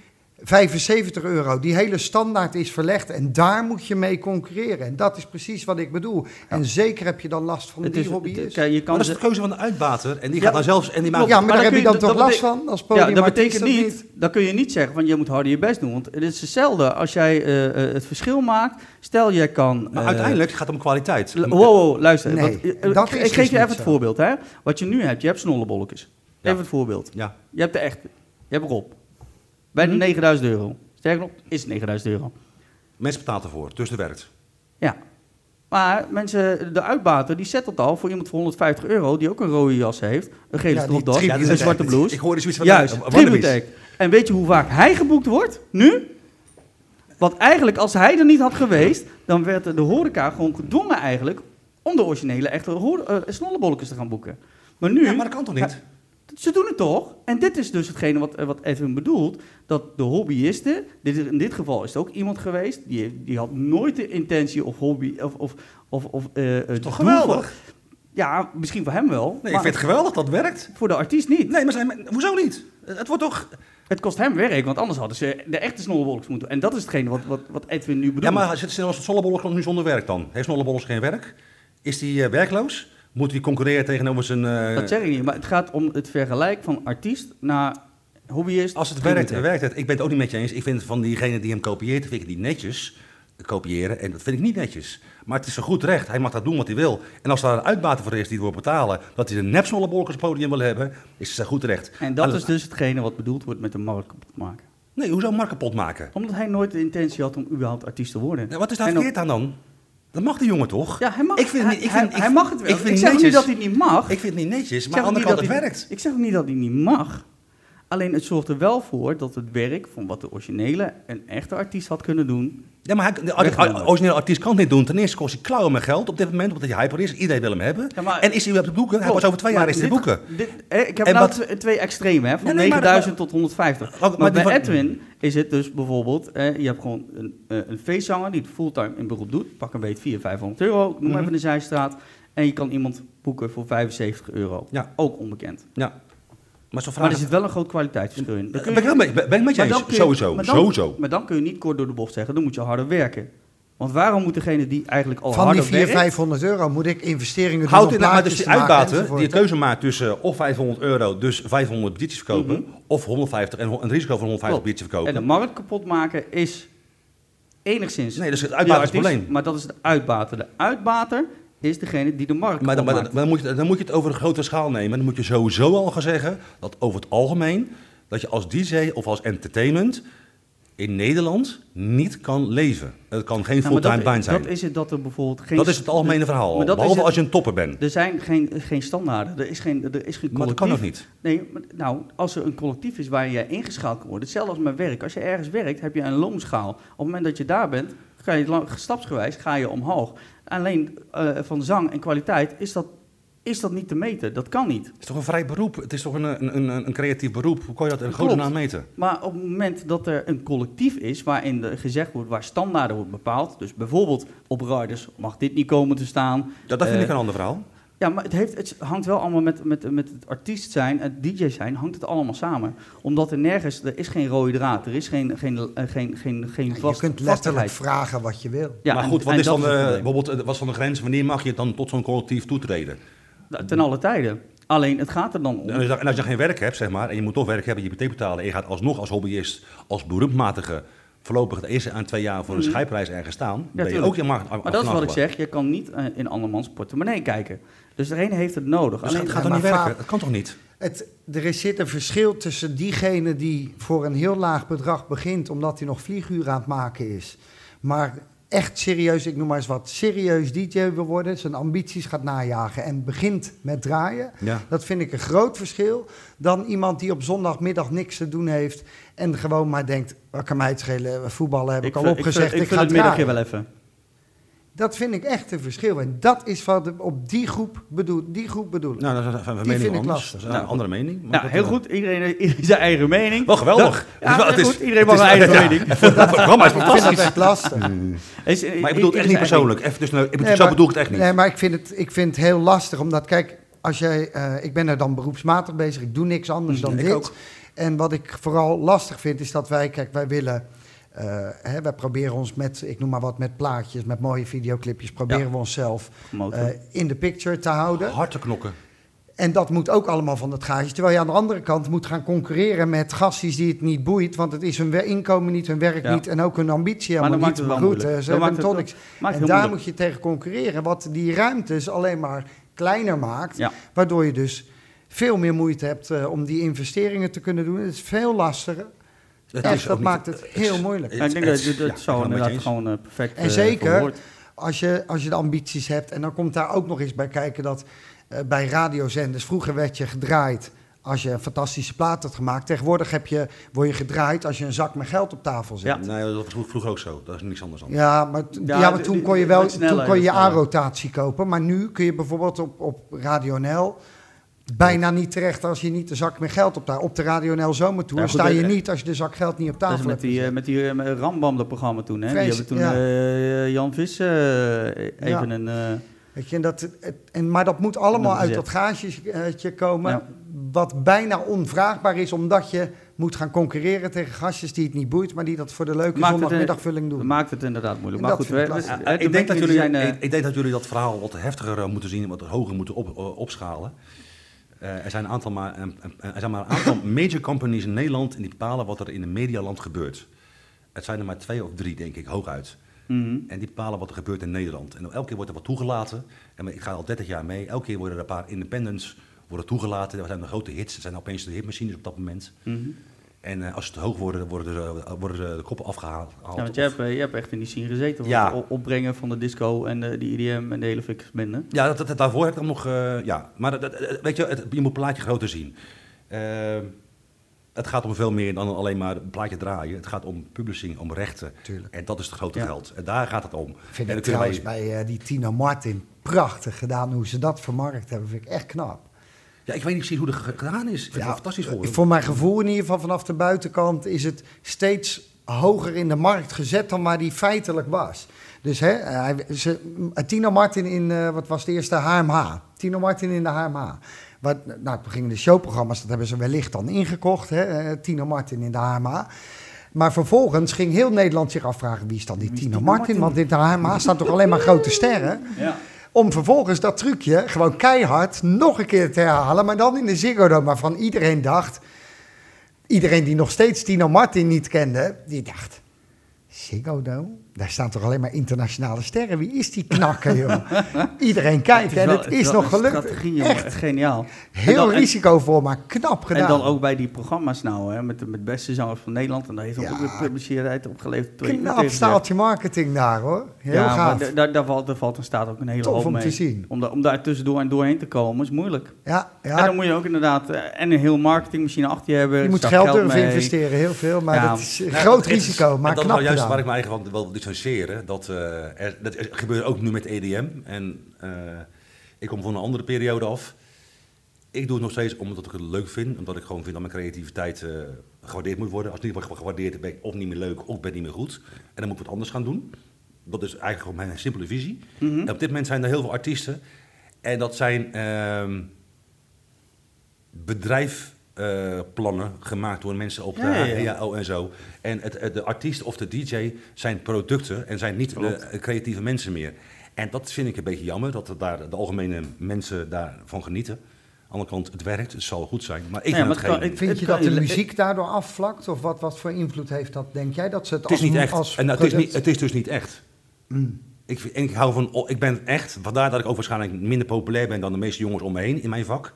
75 euro. Die hele standaard is verlegd en daar moet je mee concurreren. En dat is precies wat ik bedoel. En zeker heb je dan last van Het die is, hobbyist. kijk, je Maar kan dat is de keuze van de uitbater. En die Ja. gaat dan zelfs... En die maakt, ja, maar, maar daar dan heb je dan toch last van als Ja, podiumartiest? dat betekent of niet, dan kun je niet zeggen van je moet harder je best doen. Want het is hetzelfde als jij eh, eh, het verschil maakt. Stel jij kan... maar eh, uiteindelijk gaat het om kwaliteit. Wow, wow, luister. Nee, dat ik, is ik dus geef je niet even het voorbeeld. Hè? Wat je nu hebt, je hebt snollebolletjes. Ja. Even het voorbeeld. Ja. Je hebt de echte. Je hebt Rob. Bij de Mhm. 9000 euro. Sterker nog, is het 9000 euro. Mensen betalen ervoor, dus het werkt. Ja. Maar mensen, de uitbater, die zet dat al voor iemand voor 150 euro, die ook een rode jas heeft, een gele Ja, stropdas, een zwarte blouse. Ik hoorde zoiets van... Juist. En weet je hoe vaak hij geboekt wordt? Nu? Want eigenlijk, als hij er niet had geweest, dan werd de horeca gewoon gedwongen eigenlijk om de originele echte eh, snollebolletjes te gaan boeken. Maar nu, Ja, maar dat kan toch niet? Ze doen het toch? En dit is dus hetgene wat, eh, wat Edwin bedoelt, dat de hobbyisten, dit is, in dit geval is het ook iemand geweest, die, die had nooit de intentie of hobby, of... of, of, of eh, eh, toch geweldig? Ja, misschien voor hem wel, Nee, ik vind het geweldig dat het werkt. voor de artiest niet. Nee, maar zijn, hoezo niet? Het wordt toch... Het kost hem werk, want anders hadden ze de echte snollebolletjes moeten. En dat is hetgene wat, wat, wat Edwin nu bedoelt. Ja, maar zit Snollebolles nu zonder werk dan? Heeft Snollebolles geen werk? Is hij werkloos? Moet hij concurreren tegenover zijn... eh, Dat zeg ik niet, maar het gaat om het vergelijk van artiest naar hobbyist. Als het werkt, act. werkt het. Ik ben het ook niet met je eens. Ik vind van diegene die hem kopieert, vind ik die netjes kopiëren. En dat vind ik niet netjes. Maar het is een goed recht. Hij mag dat doen wat hij wil. En als daar een uitbater voor is die ervoor betalen... dat hij een nepsnollebolk als podium wil hebben... is het zijn goed recht. En dat Alle- is dus hetgene wat bedoeld wordt met de markt kapot maken. Nee, hoezo Mark kapot maken? Omdat hij nooit de intentie had om überhaupt artiest te worden. Wat is daar verkeerd aan dan? Dat mag die jongen toch? Ja, hij mag, Ik vind hij, niet- ik hij- vind- ik hij vind- mag het wel. ik Ik, vind zeg niet dat hij het niet mag. Ik vind het niet netjes, Ik maar aan de andere kant het werkt. Ik zeg ook niet dat hij niet mag. Alleen het zorgt er wel voor dat het werk van wat de originele en echte artiest had kunnen doen. Ja, maar hij, de, de, de originele artiest kan het niet doen. Ten eerste kost hij klauwen met geld op dit moment, omdat hij hyper is. Iedereen wil hem hebben. Ja, maar- en is hij op de boeken? Hij was over twee jaar is dit- boeken. Dit, eh, ik heb En nou wat- twee extremen, hè, van Nee, nee, maar- 9000 tot 150. Ook- Maar, bij Edwin is het dus bijvoorbeeld, eh, je hebt gewoon een, eh, een feestzanger die het fulltime in beroep doet. Pak een beetje 400, 500 euro, noem Mhm. even de zijstraat. En je kan iemand boeken voor 75 euro. Ja. Ook onbekend. Ja. Maar, Maar er zit wel een groot kwaliteitsverschil in. Dan ben kun ik je- wel mee, ben ik met je eens. Sowieso, maar dan- sowieso. Maar dan kun je niet kort door de bocht zeggen, dan moet je harder werken. Want waarom moet degene die eigenlijk al Van die harder 400, werkt... 500 euro moet ik investeringen doen Houdt om in, maar dus die enzovoort, die een hè? keuze maakt tussen of 500 euro, dus 500 biertjes verkopen, Mhm. of 150 en een risico van 150 Klopt. biertjes En verkopen. de markt kapot maken is enigszins... Nee, dat is het de uitbatersprobleem. artiest, Maar dat is de uitbater. De uitbater is degene die de markt Maar dan, maar dan, dan moet je, dan moet je het over een grotere schaal nemen. Dan moet je sowieso al gaan zeggen dat over het algemeen, dat je als DJ of als entertainment in Nederland niet kan leven. Het kan geen Nou, fulltime baan zijn. Dat is het dat er bijvoorbeeld geen... Dat is het algemene verhaal. Maar dat is Behalve het- als je een topper bent. Er zijn geen, geen standaarden. Er is geen, er is geen Maar dat collectief. kan ook niet. Nee, maar, nou, als er een collectief is waar je ingeschaald kan worden, hetzelfde als met werk. Als je ergens werkt, heb je een loonschaal. Op het moment dat je daar bent, ga je lang- stapsgewijs ga je omhoog. Alleen eh, van zang en kwaliteit is dat, is dat niet te meten. Dat kan niet. Het is toch een vrij beroep? Het is toch een, een, een, een creatief beroep? Hoe kan je dat in Klopt. godsnaam meten? Maar op het moment dat er een collectief is waarin gezegd wordt waar standaarden wordt bepaald, dus bijvoorbeeld op riders mag dit niet komen te staan. Dat, dat vind Eh, ik een ander verhaal. Ja, maar het, heeft, het hangt wel allemaal met, met, met het artiest zijn, het DJ zijn, hangt het allemaal samen. Omdat er nergens, er is geen rode draad, er is geen, geen, eh, geen, geen, geen Je kunt letterlijk vragen wat je wil. Ja, maar goed, wat en is dan het eh, bijvoorbeeld, eh, wat is dan de grens? Wanneer mag je dan tot zo'n collectief toetreden? Nou, Ten alle tijden. Alleen, het gaat er dan om. En als, je, en als je geen werk hebt, zeg maar, en je moet toch werk hebben, je hypotheek betalen, en je gaat alsnog als hobbyist, als beroepsmatige, voorlopig de eerste aan twee jaar voor een Mhm. schijprijs ergens staan, ben je ook je markt Maar dat is wat ik zeg, je kan niet eh, in andermans portemonnee kijken. Dus de ene heeft het nodig. Dus Alleen, het gaat toch niet werken? Dat kan toch niet? Het, er is, zit een verschil tussen diegene die voor een heel laag bedrag begint omdat hij nog vlieguren aan het maken is. Maar echt serieus, ik noem maar eens wat, serieus DJ wil worden, zijn ambities gaat najagen en begint met draaien. Ja. Dat vind ik een groot verschil dan iemand die op zondagmiddag niks te doen heeft en gewoon maar denkt, wat kan mij het schelen, voetballen heb ik, al opgezegd, ik, ga het middagje wel even. Dat vind ik echt een verschil en dat is wat op die groep bedoel, die groep bedoel ik. Nou, dat Die mening vind ik anders. lastig. Dat is een Nou, andere mening. maar Nou, heel goed. Iedereen, iedereen zijn eigen mening. Wel geweldig. Dat- ja, Het is wel- heel het is- goed. Iedereen mag is- eigen ja. mening. Het programma is Ik vind dat fantastisch. echt lastig. Is- Maar ik bedoel het echt niet zijn persoonlijk. Even, dus, nou, ik bedoel, Nee, zo maar- bedoel ik het echt niet. Nee, maar ik vind het, ik vind het heel lastig, omdat kijk, als jij, eh, ik ben er dan beroepsmatig bezig, ik doe niks anders dan Mm, Ik dit. ook. En wat ik vooral lastig vind, is dat wij, kijk, wij willen, hè, wij proberen ons met, ik noem maar wat, met plaatjes, met mooie videoclipjes, proberen Ja. we onszelf eh, in de picture te houden. Hard te knokken. En dat moet ook allemaal van het gaatje. Terwijl je aan de andere kant moet gaan concurreren met gasties die het niet boeit. Want het is hun inkomen niet, hun werk Ja. niet en ook hun ambitie Maar helemaal maakt niet. Maar goed, eh, moeilijk. ze Dan hebben toch niks. En daar moet je tegen concurreren. Wat die ruimtes alleen maar kleiner maakt. Ja. Waardoor je dus veel meer moeite hebt eh, om die investeringen te kunnen doen. Het is veel lastiger. Het Echt, dat maakt het heel moeilijk. Ja, ik denk het- dat zou het je inderdaad gewoon eh, perfect En eh, zeker-. Als je, als je de ambities hebt. En dan komt daar ook nog eens bij kijken dat eh, bij radiozenders vroeger werd je gedraaid als je een fantastische plaat had gemaakt. Tegenwoordig heb je, word je gedraaid als je een zak met geld op tafel zet. Ja. Nee, dat was vroeger ook zo. Dat is niks anders dan. Ja, maar, Ja, ja, maar toen kon je wel toen kon je, je. A-rotatie kopen. Maar nu kun je bijvoorbeeld op, op Radio NL bijna niet terecht als je niet de zak met geld op, ta- op de Radio NL zomertour. Ja, goed, sta je eh, niet als je de zak geld niet op tafel met hebt die, eh, gezet. met die eh, met Rambam, dat programma toen. Hè? Vrees- die hebben toen ja. eh, Jan Vis eh, even Ja. een... eh, Weet je, en dat, het, en, maar dat moet allemaal uit dat gaasje komen. Ja. Wat bijna onvraagbaar is, omdat je moet gaan concurreren tegen gastjes die het niet boeit, maar die dat voor de leuke Maakt zondagmiddagvulling doen. maakt het inderdaad moeilijk. En Maar goed, ik we- we- denk dat jullie, zijn, ik, ik denk dat jullie dat verhaal wat heftiger moeten zien, wat hoger moeten op, opschalen. Eh, er, zijn een aantal maar, eh, eh, er zijn maar een aantal major companies in Nederland die bepalen wat er in een medialand gebeurt. Het zijn er maar twee of drie, denk ik, hooguit. mhm. En die bepalen wat er gebeurt in Nederland. En elke keer wordt er wat toegelaten. En ik ga al 30 jaar mee. Elke keer worden er een paar independents worden toegelaten. Er zijn de grote hits. Er zijn opeens de hitmachines op dat moment. Mhm. En eh, als ze te hoog worden, worden, er, worden er de koppen afgehaald. Ja, want jij hebt, eh, jij hebt echt in die scene gezeten. Ja. Het opbrengen van de disco en de, die EDM en de hele fix bende. Ja, dat, dat- daarvoor heb ik dan nog. eh, ja, maar dat, dat- weet je, het, je moet het plaatje groter zien. Eh, het gaat om veel meer dan alleen maar een plaatje draaien. Het gaat om publishing, om rechten. Tuurlijk. En dat is het grote Ja. geld. En daar gaat het om. Ik vind en het kunnen trouwens wij- bij eh, die Tino Martin prachtig gedaan, hoe ze dat vermarkt hebben. vind ik echt knap. Ja, ik weet niet precies hoe het gedaan is. Ik vind het wel fantastisch voor Voor mijn gevoel in ieder geval vanaf de buitenkant is het steeds hoger in de markt gezet dan waar die feitelijk was. Dus hè, hij, ze, Tino Martin in, eh, wat was de eerste, HMH. Tino Martin in de HMH. Wat, nou, toen gingen de showprogramma's, dat hebben ze wellicht dan ingekocht, hè, eh, Tino Martin in de HMH. Maar vervolgens ging heel Nederland zich afvragen, wie is dan die Tino Tino Martin? Martin? Want dit HMA staan toch alleen maar grote sterren? Ja. Om vervolgens dat trucje gewoon keihard nog een keer te herhalen. Maar dan in de Ziggo Dome, waarvan iedereen dacht... Iedereen die nog steeds Tino Martin niet kende, die dacht... Ziggo Dome? Daar staan toch alleen maar internationale sterren? Wie is die knakker, joh? Iedereen kijkt en wel- het is wel nog gelukt. Echt geniaal. En heel dan- risicovol, maar knap gedaan. En dan ook bij die programma's nou, hè, met de met beste zangers van Nederland. En daar heeft ook weer publiciteit opgeleverd. Knap staaltje marketing daar, hoor. Heel ja, gaaf. maar daar, daar, valt, daar valt en staat ook een hele Tof hoop om mee. te zien. Om, da- om daar tussendoor en doorheen te komen is moeilijk. Ja, ja En dan moet je ook inderdaad eh, en een heel marketingmachine achter je hebben. je moet geld durven mee. investeren, heel veel. Maar Ja. dat is een Nou, groot is- risico, maar dat is knap nou juist waar ik me eigenlijk van distancieren. Dat, eh, er, dat gebeurt ook nu met EDM. En eh, ik kom van een andere periode af. Ik doe het nog steeds omdat ik het leuk vind. Omdat ik gewoon vind dat mijn creativiteit eh, gewaardeerd moet worden. Als het niet wordt gewaardeerd, ben ik of niet meer leuk of ben ik niet meer goed. En dan moet ik wat anders gaan doen. Dat is eigenlijk gewoon mijn simpele visie. Mhm. En op dit moment zijn er heel veel artiesten. En dat zijn ehm bedrijfplannen gemaakt door mensen op de Ja, ja, ja. HEAO en zo. En het, het- de artiest of de DJ zijn producten en zijn niet de creatieve mensen meer. En dat vind ik een beetje jammer, dat het daar de algemene mensen daarvan genieten. Aan de andere kant, het werkt, het zal goed zijn. Maar ik Ja, vind maar het het kan- geen... ik- Vind Het je kan- dat de muziek daardoor afvlakt? Of wat, wat voor invloed heeft dat, denk jij? Dat ze het, Het is als, niet echt. als En nou, het, is niet, het is dus niet echt. Mm. Ik, en ik hou van, ik ben echt, vandaar dat ik ook waarschijnlijk minder populair ben dan de meeste jongens om me heen in mijn vak.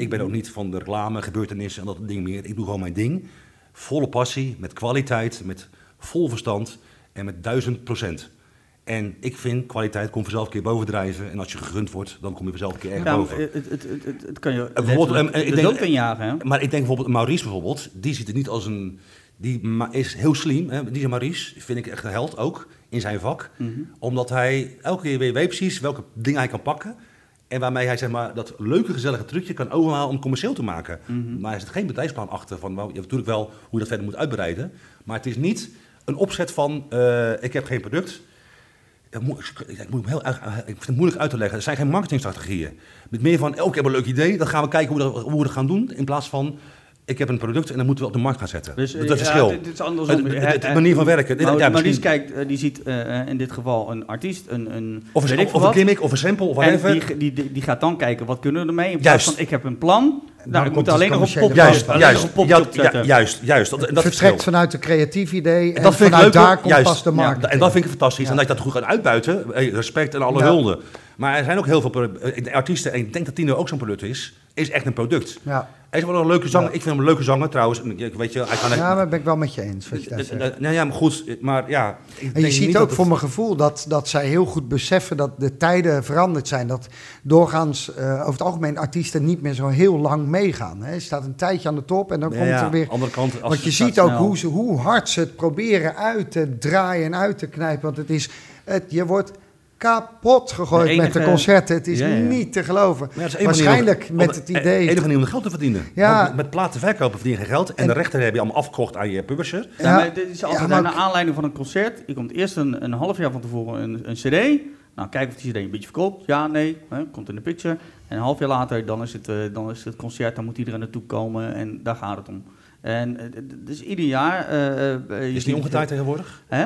Ik ben ook niet van de reclame, gebeurtenissen en dat ding meer. Ik doe gewoon mijn ding. Volle passie, met kwaliteit, met vol verstand en met duizend procent. En ik vind, kwaliteit komt vanzelf een keer bovendrijven. En als je gegund wordt, dan kom je vanzelf een keer erg Ja, boven. het, het, het, het, het kan je bijvoorbeeld, eh, ik de denk- dood injagen, hè? Maar ik denk bijvoorbeeld, Maurice bijvoorbeeld, die ziet het niet als een... Die is heel slim, hè? die is Maurice, vind ik echt een held ook, in zijn vak. Mhm. Omdat hij elke keer weer weet precies welke dingen hij kan pakken. En waarmee hij zeg maar, dat leuke, gezellige trucje kan overhalen om het commercieel te maken. Mhm. Maar er zit geen bedrijfsplan achter van, nou, je hebt natuurlijk wel hoe je dat verder moet uitbreiden. Maar het is niet een opzet van, eh, ik heb geen product. Dat moet, ik, ik moet hem heel, ik vind het moeilijk uit te leggen. Er zijn geen marketingstrategieën. Met meer van, oh, ik heb een leuk idee, dan gaan we kijken hoe we, dat, hoe we dat gaan doen. In plaats van, ik heb een product en dan moeten we op de markt gaan zetten. Dus, dat eh, is het ja, verschil. dit is andersom. Het- het- het- hè, manier van werken. Maar, Ja, maar die misschien- kijkt, eh, die ziet eh, in dit geval een artiest, een, een Of een, ik of, of een gimmick, of een sample, of En whatever. die, die, die gaat dan kijken, wat kunnen we ermee? In plaats Juist. van, ik heb een plan. Nou, ik moet het alleen nog een pop Juist, juist, ja, ja, opzetten. juist, juist. Dat, dat het vertrekt vanuit een creatief idee en dat vind ik vanuit leuk, daar komt juist. pas de Ja, marketing. en dat vind ik fantastisch. Ja. En dat je dat goed gaat uitbuiten, eh, respect en alle Ja. hulde. Maar er zijn ook heel veel eh, artiesten, en ik denk dat Tino ook zo'n product is, is echt een product. Ja. Hij is wel een leuke zanger. Ja. Ik vind hem een leuke zanger trouwens. Weet je, hij kan ja, maar ben ik wel met je eens wat je daar zegt. Nou ja, maar goed, maar ja. En je ziet ook voor mijn gevoel dat, dat zij heel goed beseffen dat de tijden veranderd zijn. Dat doorgaans eh, over het algemeen artiesten niet meer zo heel lang meegaan. Hè. Je staat een tijdje aan de top en dan Ja, komt ja, er weer... andere kant. Als Want je ziet ook snel. hoe, ze, hoe hard ze het proberen uit te draaien en uit te knijpen. Want het is, het, je wordt kapot gegooid De enige- met de concerten. Het is Ja, ja. niet te geloven. Ja, manier Waarschijnlijk met het idee... enige manier om geld te verdienen. Ja. Want met, platen verkopen verdien je geen geld. En, En- de rechten heb je allemaal afgekocht aan je publisher. Ja, maar dit is altijd naar aanleiding van een concert. Je komt eerst een, een half jaar van tevoren een, een cd. Nou, kijk of die cd een beetje verkoopt. Ja, nee. Hè, komt in de picture. En een half jaar later, dan is, het, eh, dan is het concert. Dan moet iedereen naartoe komen. En daar gaat het om. En eh, dus ieder jaar... je Is niet omgedraaid tegenwoordig? Hè?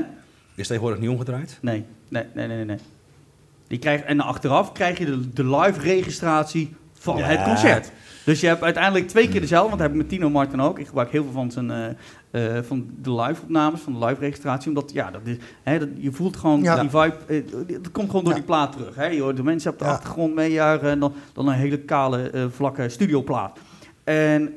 Is tegenwoordig niet omgedraaid? Nee, nee, nee, nee, nee. Die krijg, en achteraf krijg je de, de live registratie van Ja. het concert. Dus je hebt uiteindelijk twee keer dezelfde, want dat heb ik met Tino Martin ook. Ik gebruik heel veel van, zijn, eh, eh, van de live opnames, van de live registratie. Omdat, ja, dat is, hè, dat, je voelt gewoon Ja. die vibe, eh, dat komt gewoon door Ja. die plaat terug. Hè. Je hoort de mensen op de Ja. achtergrond meejuichen en dan, dan een hele kale, vlakke studioplaat. En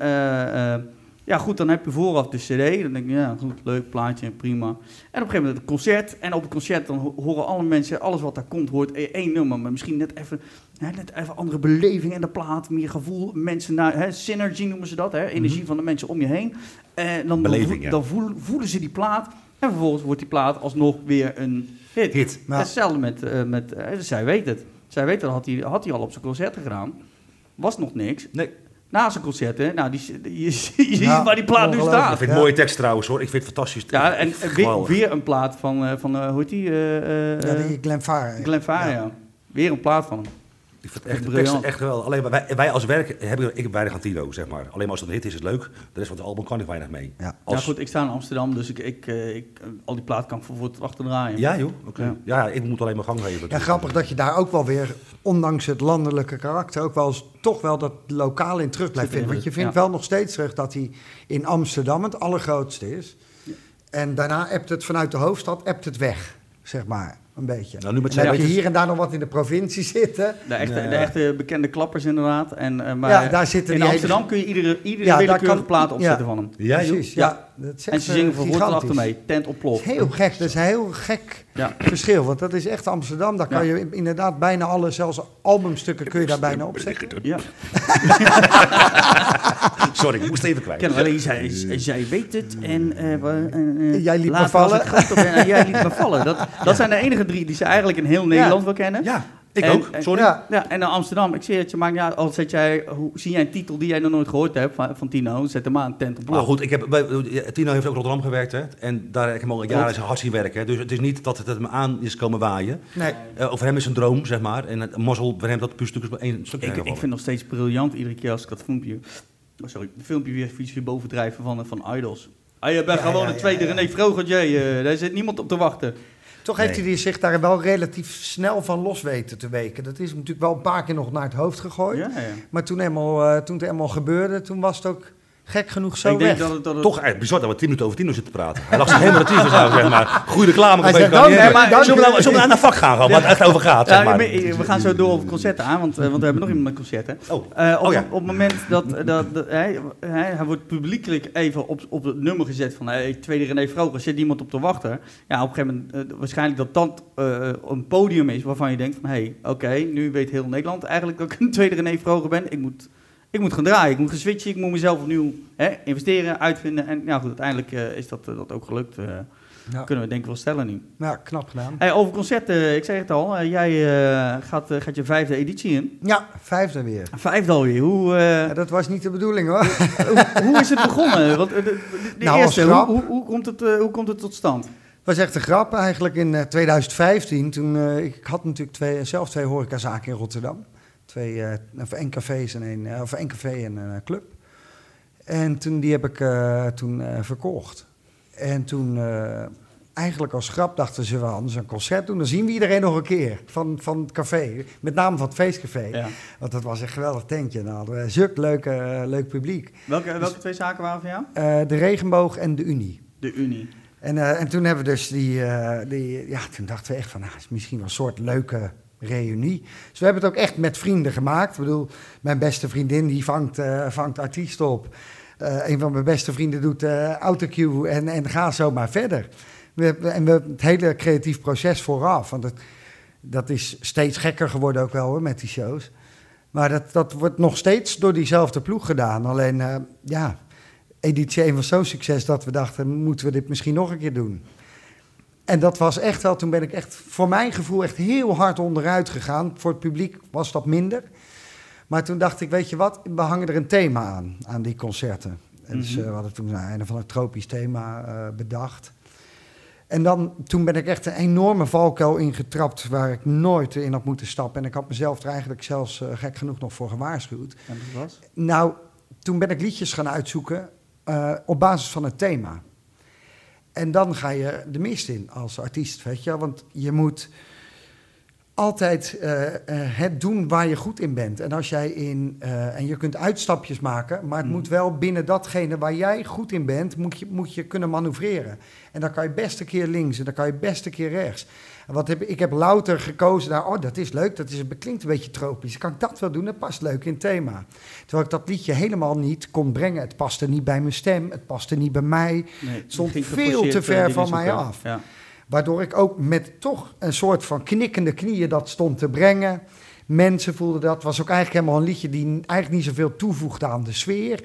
ja, goed, dan heb je vooraf de cd. Dan denk je, ja, goed, leuk plaatje, prima. En op een gegeven moment het concert. En op het concert dan ho- horen alle mensen, alles wat daar komt, hoort e- één nummer. Maar misschien net even, hè, net even andere beleving in de plaat, meer gevoel. Mensen naar, hè, synergy noemen ze dat, hè, energie van de mensen om je heen. En dan, Beleving, dan, ja. dan voelen, voelen ze die plaat. En vervolgens wordt die plaat alsnog weer een hit. Hit. Hetzelfde met, eh, met eh, zij weet het. Zij weet dat had hij, had hij al op zijn concerten gedaan. Was nog niks. Nee. Na zijn concerten, nou, die, je, je ziet Ja, waar die plaat nu ongelooflijk. Ik staat. vind het Ja. een mooie tekst trouwens hoor. Ik vind het fantastisch. Ja, en weer, een plaat van, eh, van eh, hoe heet die? eh, eh, ja, die Glenn Farr. Glenn Faria. Weer een plaat van hem. Ik vind Echt echt de teksten echt wel. Alleen wij, wij als werk hebben ik heb weinig aan Tino, zeg maar. Alleen maar als het een hit is, is het leuk. De rest van het album kan ik weinig mee. Ja. Goed, ik sta in Amsterdam, dus ik, ik, eh, ik, eh, al die plaat kan ik voor tot achter draaien. Ja, joh. Oké. Ja. Ja. ik moet alleen maar gang geven. Ja, grappig dat je daar ook wel weer, ondanks het landelijke karakter, ook wel eens toch wel dat lokaal in terug blijft vinden. Want je vindt ja. wel nog steeds terug dat hij in Amsterdam het allergrootste is. En daarna appt het vanuit de hoofdstad appt het weg, zeg maar, een beetje. Nou, nu met En dan heb je zijn hier en daar nog wat in de provincie zitten. De echte, Ja. de echte bekende klappers inderdaad. En, eh, maar Ja, daar zitten in die Amsterdam hele- kun je iedere, iedere Ja, willekeurige kan- plaat opzetten ja. van hem. Ja. Precies, ja. Dat En ze zingen eh, voor achter mee. Tent ontploft. Heel gek, dat is een heel gek Ja. verschil. Want dat is echt Amsterdam. Daar kan Ja. je inderdaad bijna alle, zelfs albumstukken kun je daar bijna opzetten. Ja, Sorry, ik moest even kwijt. ken alleen zij, zij weet het en eh, eh, Jij liet me vallen. op en, jij liet me vallen. Dat, dat zijn de enige drie die ze eigenlijk in heel Nederland wel kennen. Ja, ik En- ook. en- Sorry. Ja. Ja, en naar Amsterdam, ik zie het je, maar ja, al zet jij, hoe, zie jij een titel die jij nog nooit gehoord hebt van, van Tino, zet hem aan, tent op Maar goed, ik heb, bij, Tino heeft ook in Rotterdam gewerkt. Hè, en daar heb ik hem al jaren zijn hard zien werken. Dus het is niet dat het hem aan is komen waaien. Nee. Over hem is een droom, zeg maar. En het mazzel voor hem dat puur stuk is maar één stuk Ik, ik vind het nog steeds briljant iedere keer als ik dat filmpje, oh, sorry, het filmpje weer fiets weer bovendrijven van, van Idols. Ah, je bent Ja, gewoon ja, een ja, tweede ja. René Vrogertje, eh daar zit niemand op te wachten. Toch heeft hij zich daar wel relatief snel van los weten te weken. Dat is natuurlijk wel een paar keer nog naar het hoofd gegooid. Ja, ja. Maar toen, eh, toen het eenmaal gebeurde, toen was het ook gek genoeg zo ik denk weg. dat het, dat het Toch eigenlijk bizar dat we tien minuten over Tino zitten te praten. Hij lag zich helemaal de tyfus aan, zeg maar. Goede reclame. Hij zegt, maar dank- Zullen we nou- zullen we nou naar vak gaan, gewoon, waar het echt over gaat, zeg Ja, maar. we we gaan zo door op concerten aan, want, eh, want we hebben nog iemand met concerten. Oh, Eh, op, Oh ja. op het moment dat, dat, dat hij, hij, hij wordt publiekelijk even op, op het nummer gezet van hey, tweede René Vroger, zit niemand op te wachten. Ja, op een gegeven moment eh, waarschijnlijk dat dat eh, een podium is waarvan je denkt van hé, hey, oké, nu weet heel Nederland eigenlijk dat ik een tweede René Vroger ben. Ik moet, ik moet gaan draaien, ik moet gaan switchen, ik moet mezelf opnieuw hè, investeren, uitvinden. En ja goed, uiteindelijk eh, is dat, eh, dat ook gelukt. eh, Ja. Kunnen we denk ik wel stellen nu. Ja, knap gedaan. Hey, over concerten, ik zeg het al, jij gaat, gaat je vijfde editie in. Ja, vijfde weer. Vijfde alweer. Hoe, Ja, dat was niet de bedoeling hoor. hoe, hoe is het begonnen? Want, de, de, de Nou, eerste, hoe, hoe, hoe, komt het, hoe komt het tot stand? Het was echt een grap eigenlijk in eh, 2015. Toen, ik had natuurlijk twee, zelf twee horecazaken in Rotterdam. Twee, eh, of één cafés en één, eh, of één café en een eh, club. En toen, die heb ik toen verkocht. En toen, eigenlijk als grap dachten ze, we anders een concert doen. Dan zien we iedereen nog een keer van, van het café. Met name van het feestcafé. Ja. Want dat was een geweldig tentje. Nou, hadden we zulk leuk, eh, leuk publiek. Welke, welke twee zaken waren van jou? De regenboog en de Unie. De Unie. En, en toen hebben we dus die, die, ja, toen dachten we echt van, nou, is misschien wel een soort leuke reunie. Dus we hebben het ook echt met vrienden gemaakt. Ik bedoel, mijn beste vriendin die vangt, vangt artiesten op. Eh, een van mijn beste vrienden doet eh autocue en, en ga zo maar verder. We, en we, het hele creatief proces vooraf, want het, dat is steeds gekker geworden ook wel hoor, met die shows. Maar dat, dat wordt nog steeds door diezelfde ploeg gedaan. Alleen, ja, editie 1 was zo'n succes dat we dachten, moeten we dit misschien nog een keer doen? En dat was echt wel, toen ben ik echt, voor mijn gevoel, echt heel hard onderuit gegaan. Voor het publiek was dat minder. Maar toen dacht ik, weet je wat, we hangen er een thema aan, aan die concerten. En dus, we hadden toen een van een tropisch thema eh, bedacht. En dan, toen ben ik echt een enorme valkuil ingetrapt waar ik nooit in had moeten stappen. En ik had mezelf er eigenlijk zelfs eh, gek genoeg nog voor gewaarschuwd. En dat was? Nou, toen ben ik liedjes gaan uitzoeken eh, op basis van het thema. En dan ga je de mist in als artiest, weet je. Want je moet altijd eh, eh, het doen waar je goed in bent. En als jij in... eh, en je kunt uitstapjes maken, maar het Mm. moet wel binnen datgene waar jij goed in bent, moet je, moet je kunnen manoeuvreren. En dan kan je best een keer links en dan kan je best een keer rechts. Wat heb, ik heb louter gekozen daar, oh dat is leuk, dat is, klinkt een beetje tropisch. Kan ik dat wel doen? Dat past leuk in het thema. Terwijl ik dat liedje helemaal niet kon brengen. Het paste niet bij mijn stem, het paste niet bij mij. Nee, Het stond veel te eh, ver van mij af. Ja. Waardoor ik ook met toch een soort van knikkende knieën dat stond te brengen. Mensen voelden dat. was ook eigenlijk helemaal een liedje die eigenlijk niet zoveel toevoegde aan de sfeer.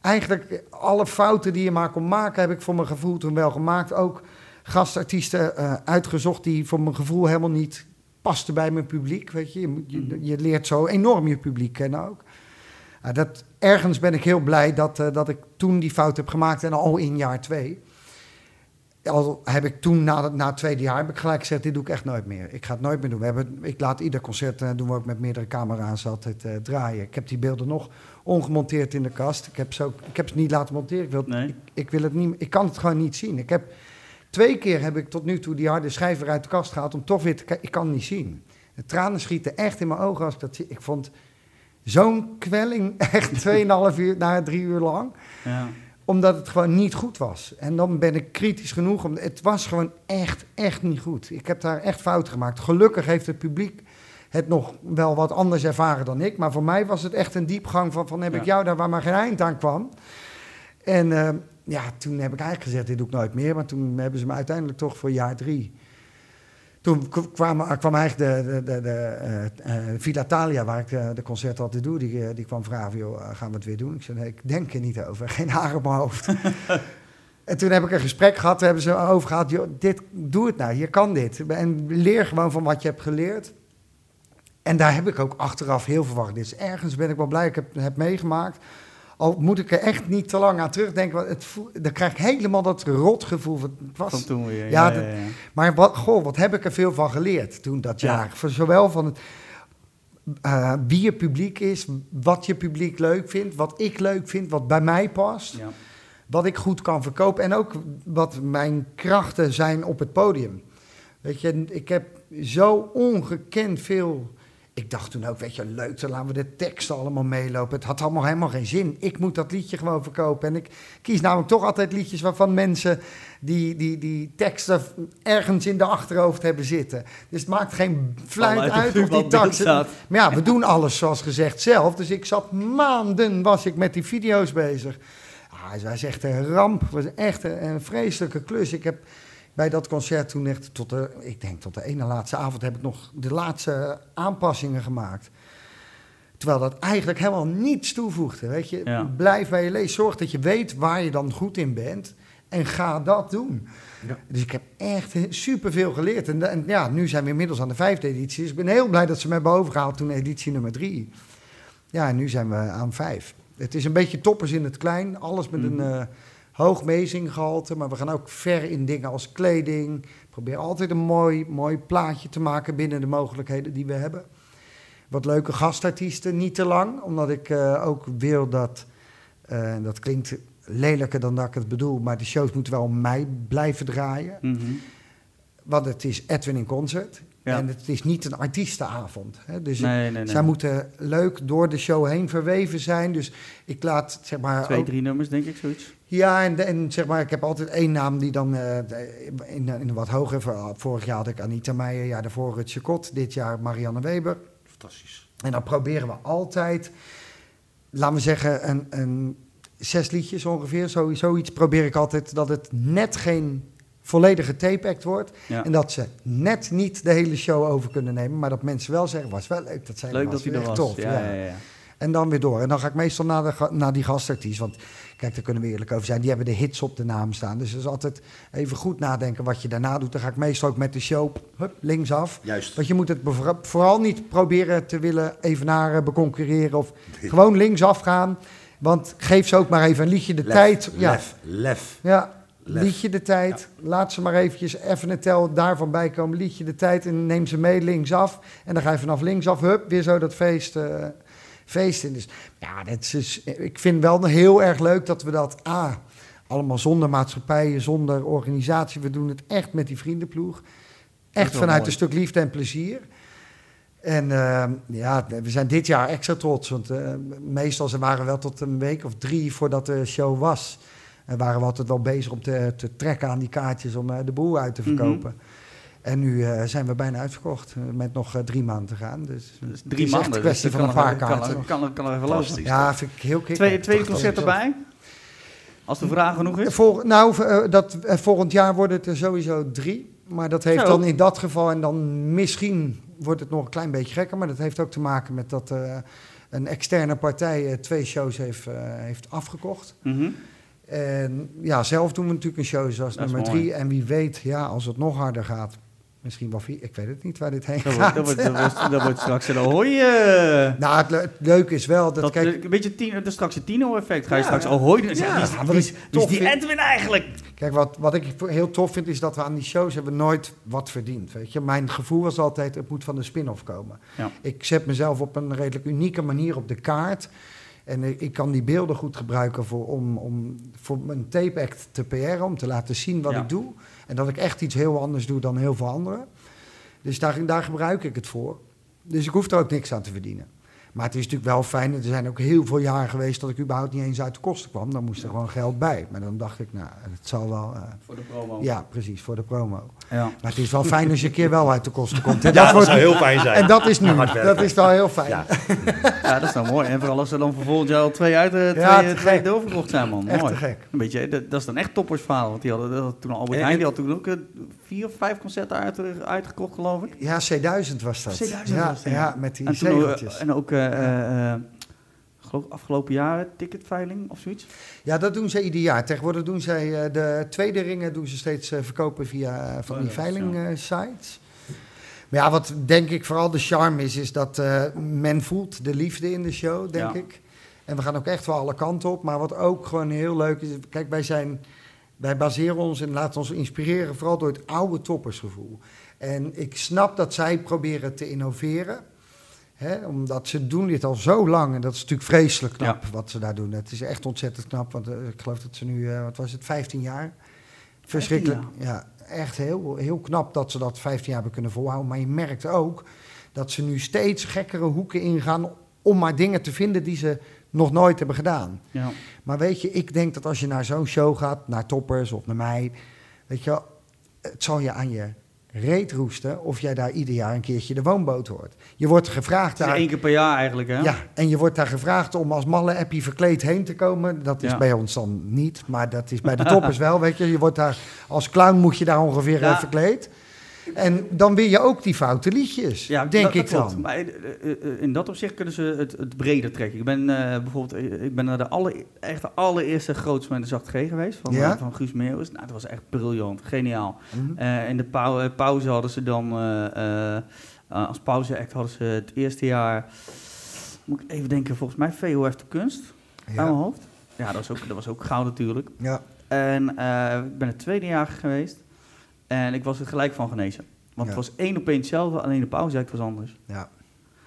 Eigenlijk eh, alle fouten die je maar kon maken, heb ik voor mijn gevoel toen wel gemaakt. Ook gastartiesten eh, uitgezocht die voor mijn gevoel helemaal niet pasten bij mijn publiek. Weet je. Je, moet- je, je leert zo enorm je publiek kennen ook. Dat, ergens ben ik heel blij dat, eh, dat ik toen die fout heb gemaakt en al in jaar twee. al heb ik toen, na, het- na het tweede jaar, heb ik gelijk gezegd, dit doe ik echt nooit meer. Ik ga het nooit meer doen. We hebben, ik laat ieder concert, eh, doen we ook met meerdere camera's altijd draaien. Ik heb die beelden nog ongemonteerd in de kast. Ik heb ze, ook, ik heb ze niet laten monteren. Ik, wil, Nee. ik, ik wil het niet, ik kan het gewoon niet zien. Ik heb, twee keer heb ik tot nu toe die harde schijver uit de kast gehaald om toch weer te kijken. Ik kan het niet zien. De tranen schieten echt in mijn ogen als ik dat zie. Ik vond zo'n kwelling echt 2,5 uur, na drie uur lang Ja. omdat het gewoon niet goed was. En dan ben ik kritisch genoeg. Om, het was gewoon echt, echt niet goed. Ik heb daar echt fout gemaakt. Gelukkig heeft het publiek het nog wel wat anders ervaren dan ik. Maar voor mij was het echt een diepgang van, van heb Ja. ik jou daar waar maar geen eind aan kwam. En eh, ja, toen heb ik eigenlijk gezegd, dit doe ik nooit meer. Maar toen hebben ze me uiteindelijk toch voor jaar drie... Toen kwam, kwam eigenlijk de, de, de, de eh, eh, Villa Thalia, waar ik de, de concerten altijd doe, die, eh, die kwam vragen, joh, eh, gaan we het weer doen? Ik zei, nee, ik denk er niet over, geen haar op mijn hoofd. en toen heb ik een gesprek gehad, daar hebben ze over gehad, joh, dit, doe het nou, je kan dit. En leer gewoon van wat je hebt geleerd. En daar heb ik ook achteraf heel veel van. Dus ergens ben ik wel blij ik het heb meegemaakt. Al moet ik er echt niet te lang aan terugdenken, want het voel, dan krijg ik helemaal dat rotgevoel. van, Het was, Van toen weer. Ja, Ja, dat- ja, ja. maar wat, goh, wat heb ik er veel van geleerd toen dat Ja. jaar? Voor zowel van het, eh, wie je publiek is, wat je publiek leuk vindt, wat ik leuk vind, wat bij mij past, Ja. wat ik goed kan verkopen en ook wat mijn krachten zijn op het podium. Weet je, ik heb zo ongekend veel. Ik dacht toen ook, weet je, leuk, dan laten we de teksten allemaal meelopen. Het had allemaal helemaal geen zin. Ik moet dat liedje gewoon verkopen. En ik kies namelijk toch altijd liedjes waarvan mensen die, die, die teksten ergens in de achterhoofd hebben zitten. Dus het maakt geen fluit uit of die teksten... Maar ja, we doen alles zoals gezegd zelf. Dus ik zat maanden, was ik met die video's bezig. Ah, het was echt een ramp. Het was echt een, een vreselijke klus. Ik heb bij dat concert toen echt tot de, ik denk tot de ene laatste avond heb ik nog de laatste aanpassingen gemaakt. Terwijl dat eigenlijk helemaal niets toevoegde. Weet je, Ja. blijf bij je lees. Zorg dat je weet waar je dan goed in bent. En ga dat doen. Ja. Dus ik heb echt superveel geleerd. En, en ja, nu zijn we inmiddels aan de vijfde editie. Dus ik ben heel blij dat ze me hebben overgehaald toen editie nummer drie. Ja, en nu zijn we aan vijf. Het is een beetje toppers in het klein. Alles met Mhm. een eh hoog meezinggehalte. Maar we gaan ook ver in dingen als kleding. Probeer altijd een mooi, mooi plaatje te maken binnen de mogelijkheden die we hebben. Wat leuke gastartiesten, niet te lang. Omdat ik eh, ook wil dat... eh, dat klinkt lelijker dan dat ik het bedoel. Maar de shows moeten wel om mij blijven draaien. Mhm. Want het is Edwin in concert. Ja. En het is niet een artiestenavond. Hè? Dus Nee, nee, nee. zij moeten leuk door de show heen verweven zijn. Dus ik laat, zeg maar... Twee, drie nummers, denk ik, zoiets. Ja, en, en zeg maar, ik heb altijd één naam die dan eh, in, in een wat hoger... Vorig jaar had ik Anita Meijer, jaar daarvoor Rutje Kot. Dit jaar Marianne Weber. Fantastisch. En dan proberen we altijd, laten we zeggen, een, een zes liedjes ongeveer. Zo, zoiets probeer ik altijd dat het net geen volledige tape-act wordt. Ja. En dat ze net niet de hele show over kunnen nemen. Maar dat mensen wel zeggen, was wel leuk, dat zijn Leuk dat hij er was. Tof, ja, ja, ja. En dan weer door. En dan ga ik meestal naar, de, naar die gastartiest. Want kijk, daar kunnen we eerlijk over zijn. Die hebben de hits op de naam staan. Dus het is altijd even goed nadenken wat je daarna doet. Dan ga ik meestal ook met de show hup, linksaf. Juist. Want je moet het vooral niet proberen te willen evenaren, beconcurreren of gewoon linksaf gaan. Want geef ze ook maar even een liedje de Lef, tijd. Ja, Lef, lef. ja Lef. liedje de tijd. Laat ze maar eventjes even een tel daarvan bij komen. Liedje de tijd en neem ze mee linksaf. En dan ga je vanaf linksaf, hup, weer zo dat feest, eh, feest in. Dus ja, dat is, dus- ik vind wel heel erg leuk dat we dat... A, allemaal zonder maatschappijen, zonder organisatie. We doen het echt met die vriendenploeg. Echt vanuit mooi. een stuk liefde en plezier. En eh, ja, we zijn dit jaar extra trots. Want eh, meestal ze waren wel tot een week of drie voordat de show was. En waren we altijd wel bezig om te, te trekken aan die kaartjes om eh, de boel uit te Mhm. verkopen. En nu eh, zijn we bijna uitverkocht. eh, met nog eh, drie maanden te gaan. Dus, Dus het drie is maanden. echt een kwestie dus van een kan paar kaarten. Kan, er- kan, kan er even. Fantastisch. ja, vind ik heel kick. Tweede, tweede concert erbij. Als de vraag genoeg is. Vol, nou, dat, volgend jaar worden het er sowieso drie. Maar dat heeft Zo. dan in dat geval, en dan misschien wordt het nog een klein beetje gekker. Maar dat heeft ook te maken met dat een externe partij twee shows heeft, heeft afgekocht. Mhm. En ja, zelf doen we natuurlijk een show zoals Dat is nummer drie. En wie weet, ja, als het nog harder gaat, Misschien wel vier. Ik weet het niet waar dit heen Dat gaat. wordt, dat, wordt, dat, wordt, straks een ahoy. eh, Nou, het, le- het leuke is wel dat, dat, kijk, een beetje tien, dat straks een Tino-effect. Ga je Ja. straks ahoy doen en Ja, is- wie is- die Edwin eigenlijk? kijk wat, wat ik heel tof vind is dat we aan die shows hebben nooit wat verdiend. Weet je? Mijn gevoel was altijd, het moet van de spin-off komen. Ja. Ik zet mezelf op een redelijk unieke manier op de kaart. En ik, kan die beelden goed gebruiken voor, om, om voor mijn tape act te PR'en, om te laten zien wat Ja. ik doe. En dat ik echt iets heel anders doe dan heel veel anderen. Dus daar, daar gebruik ik het voor. Dus ik hoef er ook niks aan te verdienen. Maar het is natuurlijk wel fijn. Er zijn ook heel veel jaren geweest dat ik überhaupt niet eens uit de kosten kwam. Dan moest er gewoon geld bij. Maar dan dacht ik, nou, het zal wel. eh, Voor de promo. ja, precies, voor de promo. Ja. Maar het is wel fijn als je een keer wel uit de kosten komt. En Ja, dat wordt- zou heel fijn zijn. En dat is nu. Dat is wel heel fijn. Ja. ja, dat is nou mooi. En vooral als er dan vervolgens al twee uit de Ja, twee, te twee doorverkocht zijn, man. Echt mooi. te gek. Een beetje, dat, dat is dan echt toppersverhaal. Want die hadden, dat toen al Albert En- Heijn, die had toen ook eh, vier of vijf concerten uit, uitgekocht, geloof ik. Ja, C1000 was dat. C1000 ja, was dat, ja. met die En, toen, ook, zegeltjes. eh, en ook eh, eh, eh, geloof afgelopen jaren ticketveiling of zoiets. Ja, dat doen ze ieder jaar. Tegenwoordig doen zij eh, de tweede ringen doen ze steeds eh, verkopen via eh, van Oh, die ja, veiling eh, sites. Maar ja, wat denk ik vooral de charme is, is dat men voelt de liefde in de show, denk Ja. ik. En we gaan ook echt wel alle kanten op. Maar wat ook gewoon heel leuk is, kijk, wij zijn, wij baseren ons en laten ons inspireren vooral door het oude toppersgevoel. En ik snap dat zij proberen te innoveren. Hè, omdat ze doen dit al zo lang en dat is natuurlijk vreselijk knap wat ze daar doen. Het is echt ontzettend knap, want eh, ik geloof dat ze nu, eh, wat was het, 15 jaar? Verschrikkelijk. Ja, echt heel, heel knap dat ze dat 15 jaar hebben kunnen volhouden. Maar je merkt ook dat ze nu steeds gekkere hoeken ingaan om maar dingen te vinden die ze nog nooit hebben gedaan. Ja. Maar weet je, ik denk dat als je naar zo'n show gaat, naar Toppers of naar mij, weet je het zal je aan je reet roesten of jij daar ieder jaar een keertje de woonboot hoort. Je wordt gevraagd daar... één keer per jaar eigenlijk, hè? Ja, en je wordt daar gevraagd om als malle appie verkleed heen te komen. Dat is Ja. bij ons dan niet, maar dat is bij de toppers wel, weet je. Je wordt daar, als clown moet je daar ongeveer Ja. verkleed. En dan win je ook die foute liedjes, Ja, denk dat- ik dat dan. Maar eh, eh, in dat opzicht kunnen ze het, het breder trekken. Ik ben eh, bijvoorbeeld eh, ik ben naar de alle, echt de allereerste groots met de Zacht G geweest van, Ja? eh, van Guus Meeuwis. Nou, dat was echt briljant, geniaal. Mhm. Eh, in de pau- eh, pauze hadden ze dan, eh, eh, als pauzeact hadden ze het eerste jaar, moet ik even denken, volgens mij VOF de Kunst, aan mijn Ja. hoofd. Ja, dat was ook, dat was ook gauw natuurlijk. Ja. En eh, ik ben het tweede jaar geweest en ik was er gelijk van genezen. Want Ja. het was één op één hetzelfde, alleen de pauzeact was anders. Ja.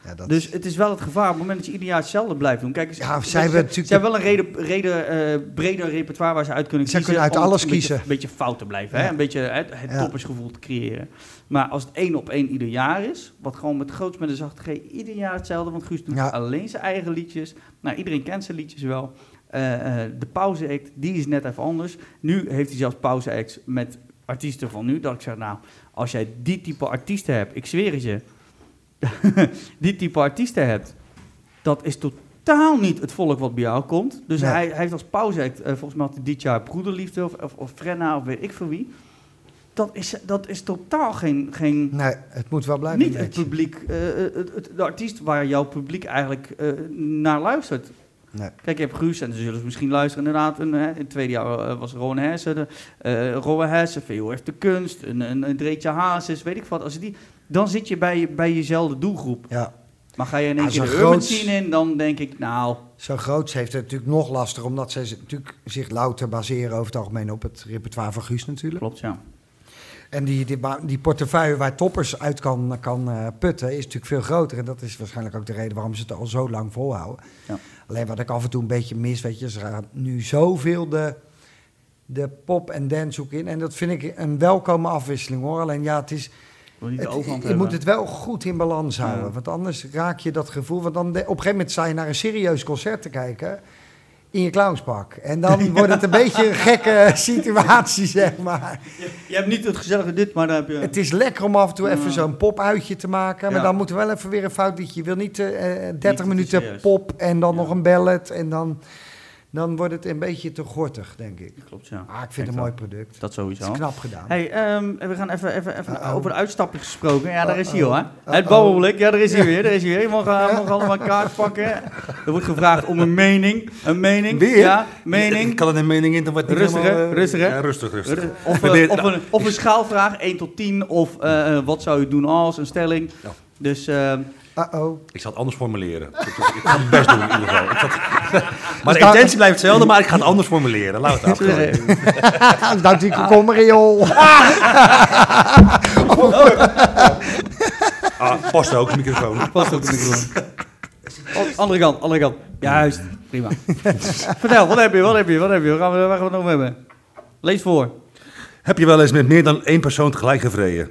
Ja, dat Dus het is wel het gevaar op het moment dat je ieder jaar hetzelfde blijft doen. Kijk, eens, Ja, ze, zij hebben ze, natuurlijk ze hebben wel een reden, reden, eh, breder repertoire waar ze uit kunnen Zij kiezen. kunnen uit alles een beetje- kiezen. Een beetje fout te blijven, hè? Een beetje het, het Ja. toppersgevoel te creëren. Maar als het één op één ieder jaar is, wat gewoon met groots met een zachte G ieder jaar hetzelfde, want Guus doet alleen zijn eigen liedjes. Nou, iedereen kent zijn liedjes wel. Eh, eh, de pauzeact, die is net even anders. Nu heeft hij zelfs pauzeacts met artiesten van nu, dat ik zeg, nou, als jij die type artiesten hebt, ik zweer het je, die type artiesten hebt, dat is totaal niet het volk wat bij jou komt. Dus Nee. hij, hij heeft als pauzeact, eh, volgens mij had hij dit jaar Broederliefde of, of, of Frenna of weet ik veel wie. Dat is, dat is totaal geen, geen Nee, het moet wel blijven. niet het publiek, eh, het, het- de artiest waar jouw publiek eigenlijk eh, naar luistert. Nee. Kijk, je hebt Guus en ze zullen misschien luisteren inderdaad. Een, hè, in het tweede jaar eh, was Rowan Hessen, de, eh Rowan Hessen, VOF de Kunst, een, een, een Dreetje Hazes, weet ik wat. Als je die, dan zit je bij, bij jezelfde doelgroep. Ja. Maar ga je in één keer een de urban scene in, dan denk ik, nou... Zo groots heeft het natuurlijk nog lastiger, omdat zich- natuurlijk zich louter baseren over het algemeen op het repertoire van Guus natuurlijk. Klopt, ja. En die, die, die portefeuille waar toppers uit kan, kan eh, putten, is natuurlijk veel groter. En dat is waarschijnlijk ook de reden waarom ze het al zo lang volhouden. Ja. Alleen wat ik af en toe een beetje mis, weet je, ze gaan nu zoveel de, de pop en dance hoek in. En dat vind ik een welkome afwisseling hoor. Alleen ja, het is. Het, je hebben. moet het wel goed in balans houden. Ja. Want anders raak je dat gevoel. Want dan de- op een gegeven moment sta je naar een serieus concert te kijken. In je clownspak. En dan wordt het een beetje een gekke situatie, zeg maar. Je hebt niet het gezellige dit, maar dan heb je... Het is lekker om af en toe even zo'n popuitje te maken. Maar Ja. dan moet er wel even weer een fout. Je wil niet eh, eh, 30 te minuten pop en dan Ja. nog een ballad. En dan, dan wordt het een beetje te gortig, denk ik. Klopt, ja. Ah, ik vind het een mooi product. Dat Het sowieso. is knap gedaan. Hey, ehm, we gaan even, even, even over de uitstapje gesproken. Ja, daar is hij hoor. Het babbelblik, ja, daar is hij weer. Daar is hij weer. Je mag, uh, mag allemaal een kaart pakken. Er wordt gevraagd om een mening. Een mening. Weer? Ja, mening. Ik kan er een mening in, dan wordt het niet Rustig, helemaal, eh, Rustig, hè? Ja, rustig, rustig. Of, eh, of, een, of een schaalvraag, 1 tot 10. Of eh, eh, wat zou je doen als, een stelling. Ja. Dus ehm, Uh-oh. Ik zal het anders formuleren. Ik ga mijn best doen in ieder geval. Ik zal het- maar de intentie blijft hetzelfde, maar ik ga het anders formuleren. Laat het afkomen. Dank die komkommer, joh. Ah, past ook, microfoon. Past ook de microfoon. Oh, andere kant, andere kant. Juist, prima. Vertel, wat heb je, wat heb je, wat heb je? Waar gaan we, waar gaan we het over hebben? Lees voor. Heb je wel eens met meer dan één persoon tegelijk gevreden?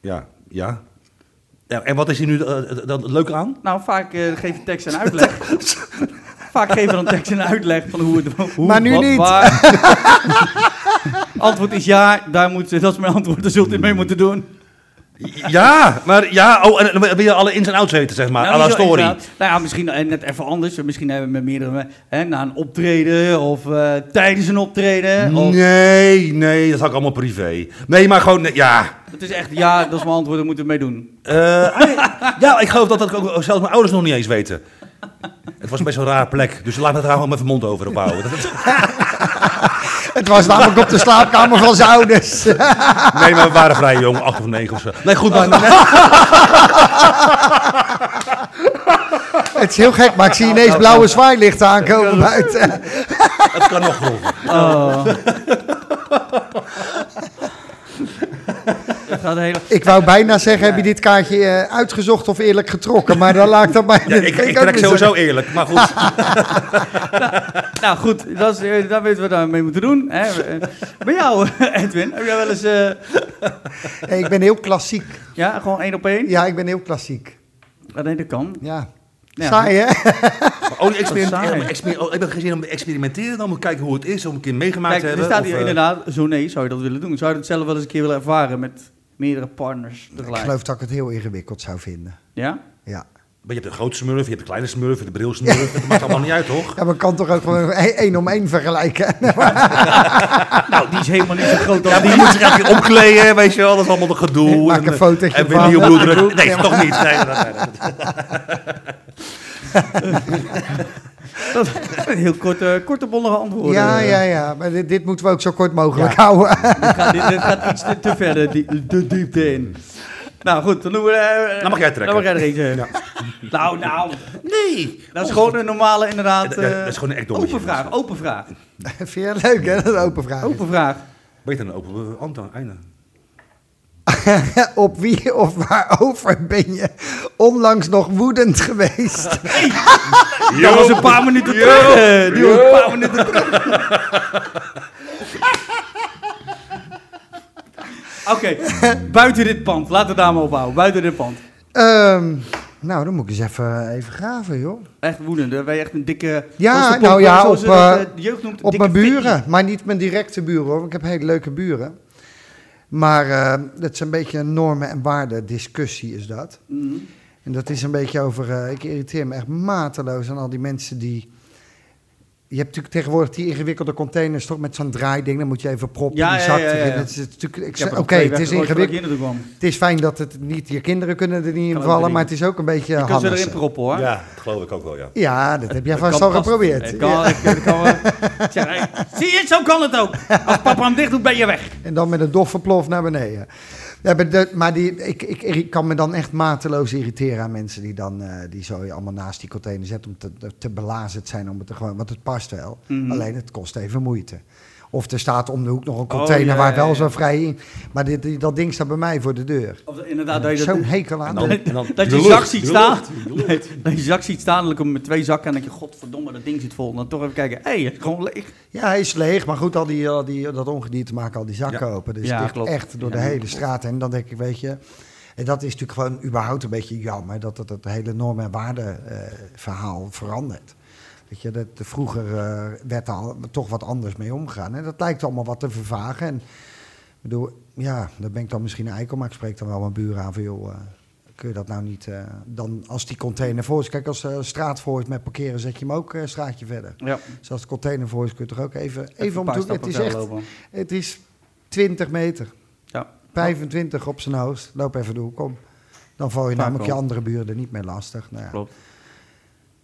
Ja, ja. Ja en wat is hier nu eh, dan het leuke aan? Nou, vaak eh, geef je tekst en uitleg. vaak geven we dan tekst en uitleg van hoe het... Hoe, Maar nu wat, niet. waar. antwoord is ja, daar moet, dat is mijn antwoord, daar zult u mee moeten doen. Ja, maar ja, oh, en dan wil je alle ins en outs weten, zeg maar. Nou, à la story. Nou ja, misschien eh, net even anders. Misschien hebben we met meerdere, hè, na een optreden of eh, tijdens een optreden. Of, Nee, nee, dat is ook allemaal privé. Nee, maar gewoon, nee, ja. Het is echt, ja, dat is mijn antwoord, daar moeten we mee doen. Eh, ja, ik geloof dat, dat ook zelfs mijn ouders nog niet eens weten. Het was best wel een raar plek, dus laat het daar gewoon met mijn mond over ophouden. Het was namelijk op de slaapkamer van zijn ouders. Nee, maar we waren vrij jong, acht of negen of zo. Nee, goed, maar... Het is heel gek, maar ik zie ineens blauwe zwaailichten aankomen buiten. Het kan nog grover. Oh. Het gaat hele... Ik wou bijna zeggen, heb je dit kaartje eh, uitgezocht of eerlijk getrokken? Maar dan laat ik dat bij. Ja, ik, ik trek sowieso eerlijk, maar goed. Nou goed, dat is, eh, daar weten we daarmee moeten doen. Hè. Eh, Bij jou, Edwin, heb jij wel eens... eh, ik ben heel klassiek. ja, gewoon één op één? Ja, ik ben heel klassiek. Ja, nee, dat kan. Ja. Ja. Saai, hè? Maar, oh, oh, ik heb geen zin om te experimenteren, dan moet ik kijken hoe het is, om een keer meegemaakt Kijk, te er hebben. staat hier of, inderdaad, zo nee, zou je dat willen doen? Zou je het zelf wel eens een keer willen ervaren met meerdere partners Ik tegelijk? geloof dat ik het heel ingewikkeld zou vinden. Ja? Ja. Maar je hebt de grote smurf, je hebt de kleine smurf, je hebt de bril smurf. Dat maakt allemaal niet uit, toch? Ja, maar kan toch ook gewoon één één om één vergelijken? Nou, die is helemaal niet zo groot als Ja, die. die moet zich keer omkleden, weet je wel. Dat is allemaal de gedoe. Maak En, een eh, fotootje En weer van. bloeddruk. Nee, toch niet. Nee, nee, nee, nee. Dat is een heel korte, korte bondige antwoorden. Ja, ja, ja. Maar dit, dit moeten we ook zo kort mogelijk houden. Dit gaat, dit, dit gaat iets te, te ver de, die- de diepte in. Nou goed, dan doen we... eh, Dan mag jij trekken. Dan mag jij er eentje. Nou, nou. Nee. Dat is gewoon een normale inderdaad... Ja, dat eh, is gewoon een ekdommetje. Open vraag, open vraag. Vind je het leuk, hè? Dat is een open vraag. Open vraag. Beter een open eh, antwoord. Einde. Op wie of waarover ben je onlangs nog woedend geweest? Dat was een paar minuten terug. eh, Die was een paar minuten terug. Oké, buiten dit pand. Laten we daar maar ophouden. Buiten dit pand. Ehm, nou, dan moet ik eens even, even graven, joh. Echt woedend. Dan ben je echt een dikke... Ja, nou ja, op, dat, eh, eh, de jeugd noemt, Op dikke mijn buren, maar niet mijn directe buren hoor. want Ik heb hele leuke buren. Maar eh, dat is een beetje een normen- en waarden discussie is dat. Mhm. En dat is een beetje over, eh, ik irriteer me echt mateloos aan al die mensen die... Je hebt natuurlijk tegenwoordig die ingewikkelde containers toch met zo'n draaiding. Dan moet je even proppen Ja, die ja, zak ja, ja, erin. ja. Het is natuurlijk, Oké, het is ingewikkeld. Het is fijn dat het niet, je kinderen kunnen er niet in Kan vallen, maar het is ook een beetje Je kan ze erin proppen hoor. Ja, dat geloof ik ook wel, ja. Ja, dat heb jij vast kan al geprobeerd. Kan, ik, ik kan Ik zeg, hey, zie je, zo kan het ook. Als papa hem dicht doet, ben je weg. En dan met een doffe plof naar beneden. Ja, maar de- maar die, ik, ik, ik kan me dan echt mateloos irriteren aan mensen die dan eh, die zo allemaal naast die container zetten om te, te belazerd zijn om het te gewoon, want het past wel. Mhm. Alleen het kost even moeite. Of er staat om de hoek nog een container Oh, ja, waar ja, wel zo vrij in. Maar dit, dat ding staat bij mij voor de deur. Of inderdaad, dat je, Zo'n dat, hekel aan. En dan, en dat je zak ziet staan. Nee, dat je zak ziet staan, je met twee zakken en dan denk je, godverdomme, dat ding zit vol. En dan toch even kijken, hé, hey, het is gewoon leeg. Ja, hij is leeg, maar goed, al die, al die, dat ongedierte maken al die zakken Ja. open. Dus Ja, het ligt klopt. echt door Ja, de hele klopt. straat. En dan denk ik, weet je, en dat is natuurlijk gewoon überhaupt een beetje jammer dat het, het hele norm- en waardeverhaal verandert. Weet je, dat, vroeger eh, werd er toch wat anders mee omgegaan. En dat lijkt allemaal wat te vervagen. En ik bedoel, ja, daar ben ik dan misschien een eikel, maar ik spreek dan wel mijn buren aan van, joh, eh, kun je dat nou niet eh, dan als die container voor is. Kijk, als de straat voor is met parkeren, zet je hem ook een straatje verder. Ja. Dus als de container voor is, kun je toch ook even, even, een om toe. Het is echt, lopen. het is 20 meter. Ja. 25 op zijn hoofd. Loop even de hoek om. Dan val je namelijk je andere buurden niet meer lastig. Nou ja, Klopt.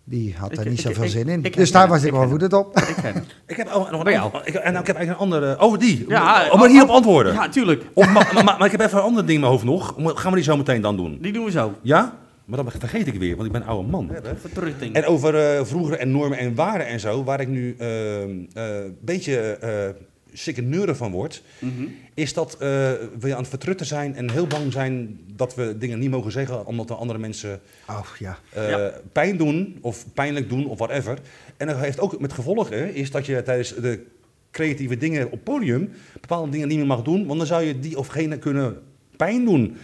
Die had Ik- er niet ik- zoveel ik- zin in. dus daar was ik wel woedend op. Ik ken het. Ik heb ook nog een, jou. ik, en nou, ik heb eigenlijk een andere... Over die. Ja, om er hierop antwoorden. Ja, tuurlijk. Of, maar, maar, maar ik heb even een ander ding in mijn hoofd nog. Gaan we die zo meteen dan doen? Die doen we zo. Ja? Maar dan vergeet ik weer, want ik ben een oude man. Vertrutting. En over eh, vroeger en normen en waarden en zo, waar ik nu eh, eh, een beetje sikke neuren van word, Mhm. is dat eh, we aan het vertrutten zijn en heel bang zijn dat we dingen niet mogen zeggen, omdat we andere mensen Oh ja. eh, Ja. pijn doen of pijnlijk doen of whatever. En dat heeft ook met gevolgen, is dat je tijdens de creatieve dingen op podium bepaalde dingen niet meer mag doen, want dan zou je die of gene kunnen pijn doen.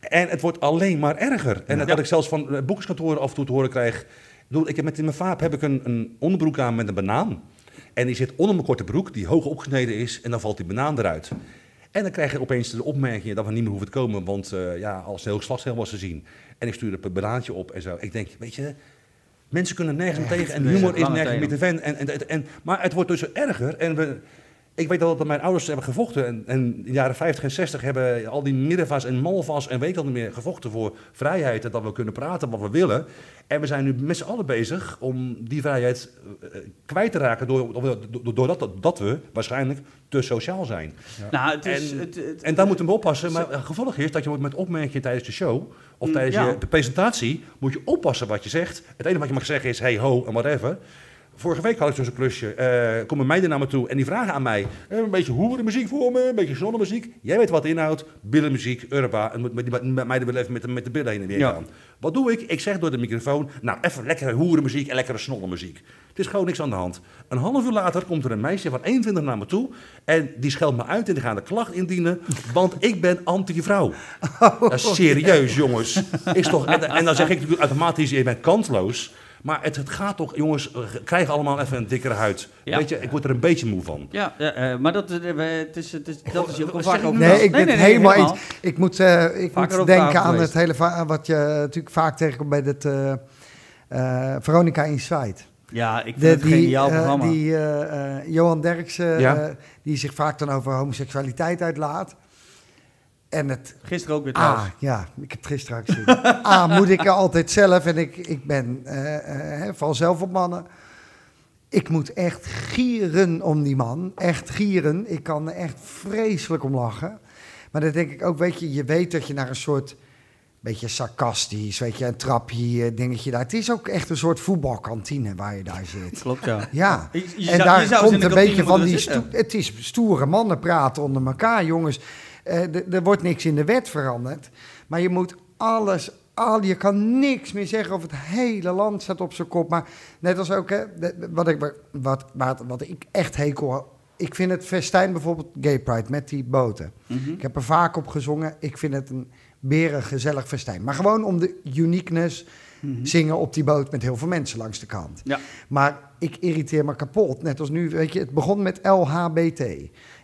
En het wordt alleen maar erger. En Ja. dat ik zelfs van boekerskantoren af en toe te horen krijg. Ik bedoel, Ik heb met in mijn vaap heb ik een, een onderbroek aan met een banaan. En die zit onder mijn korte broek, die hoog opgesneden is, en dan valt die banaan eruit. En dan krijg je opeens de opmerking dat we niet meer hoeven te komen, want eh, ja, als heel geslachtsdeel was te zien. En ik stuur een banaantje op en zo. Ik denk, weet je, mensen kunnen nergens tegen en humor is nergens meer te ven. En, en, en, maar het wordt dus erger. En we, ik weet al dat mijn ouders hebben gevochten. En, en in de jaren 50 en 60 hebben al die middenvas en malvas en weet ik al niet meer gevochten voor vrijheid. En dat we kunnen praten wat we willen. En we zijn nu met z'n allen bezig om die vrijheid eh, eh, kwijt te raken. Door, door- doordat dat, dat we waarschijnlijk te sociaal zijn. Nou, het is... En- het, het- En daar moeten we oppassen. Maar het gevolg is dat je moet met opmerkingen tijdens de show of Mm, tijdens ja. je presentatie moet je oppassen wat je zegt. Het enige wat je mag zeggen is hey ho en whatever. Vorige week had ik dus een klusje. eh komen meiden naar me toe en die vragen aan mij: eh, een beetje hoerenmuziek voor me, een beetje zonnemuziek. Jij weet wat de inhoud, billenmuziek, urba. En die meiden willen even met de, met de billen heen en weer Ja. gaan. Wat doe ik? Ik zeg door de microfoon: nou, even lekkere hoerenmuziek en lekkere snollenmuziek. Het is gewoon niks aan de hand. Een half uur later komt er een meisje van 21 naar me toe en die scheldt me uit en die gaat een klacht indienen, want ik ben anti-vrouw. Is serieus, jongens. Is toch, en, en dan zeg ik natuurlijk automatisch, je bent kansloos. Maar het, het gaat toch, jongens, eh, krijg allemaal even een dikkere huid. Ja. Weet je, ik word er een beetje moe van. ja, ja, eh, maar dat, eh, het is, het is, dat is je ook vaak nu Nee, gehad. ik ben het helemaal eens. Ik moet, eh, ik moet denken aan geweest. het hele wat je natuurlijk vaak tegenkomt bij het eh, eh, Veronica Inside. Ja, ik vind De, het een geniaal programma. die eh, eh, Johan Derksen, Ja. eh, die zich vaak dan over homoseksualiteit uitlaat. En het Gisteren ook weer trouwens. Ah, ja, ik heb het gisteren ook gezien. A, moet ik er altijd zelf, en ik, ik ben, eh, eh, val zelf op mannen. Ik moet echt gieren om die man, echt gieren. Ik kan er echt vreselijk om lachen. Maar dan denk ik ook, weet je, je weet dat je naar een soort, beetje sarcastisch, weet je, een trapje hier, dingetje daar. Het is ook echt een soort voetbalkantine waar je daar zit. Klopt, ja. Ja, Je- je en zou- daar komt een beetje van die... het is stoere mannen praten onder elkaar, jongens. Eh, er wordt niks in de wet veranderd. Maar je moet alles... Al, je kan niks meer zeggen of het hele land staat op zijn kop. Maar net als ook, hè, wat, ik, wat, wat, wat ik echt hekel... Ik vind het festijn bijvoorbeeld Gay Pride met die boten. Mhm. Ik heb er vaak op gezongen. Ik vind het een beren gezellig festijn. Maar gewoon om de uniqueness Mhm. zingen op die boot met heel veel mensen langs de kant. Ja. Maar ik irriteer me kapot. Net als nu, weet je, het begon met LHBT.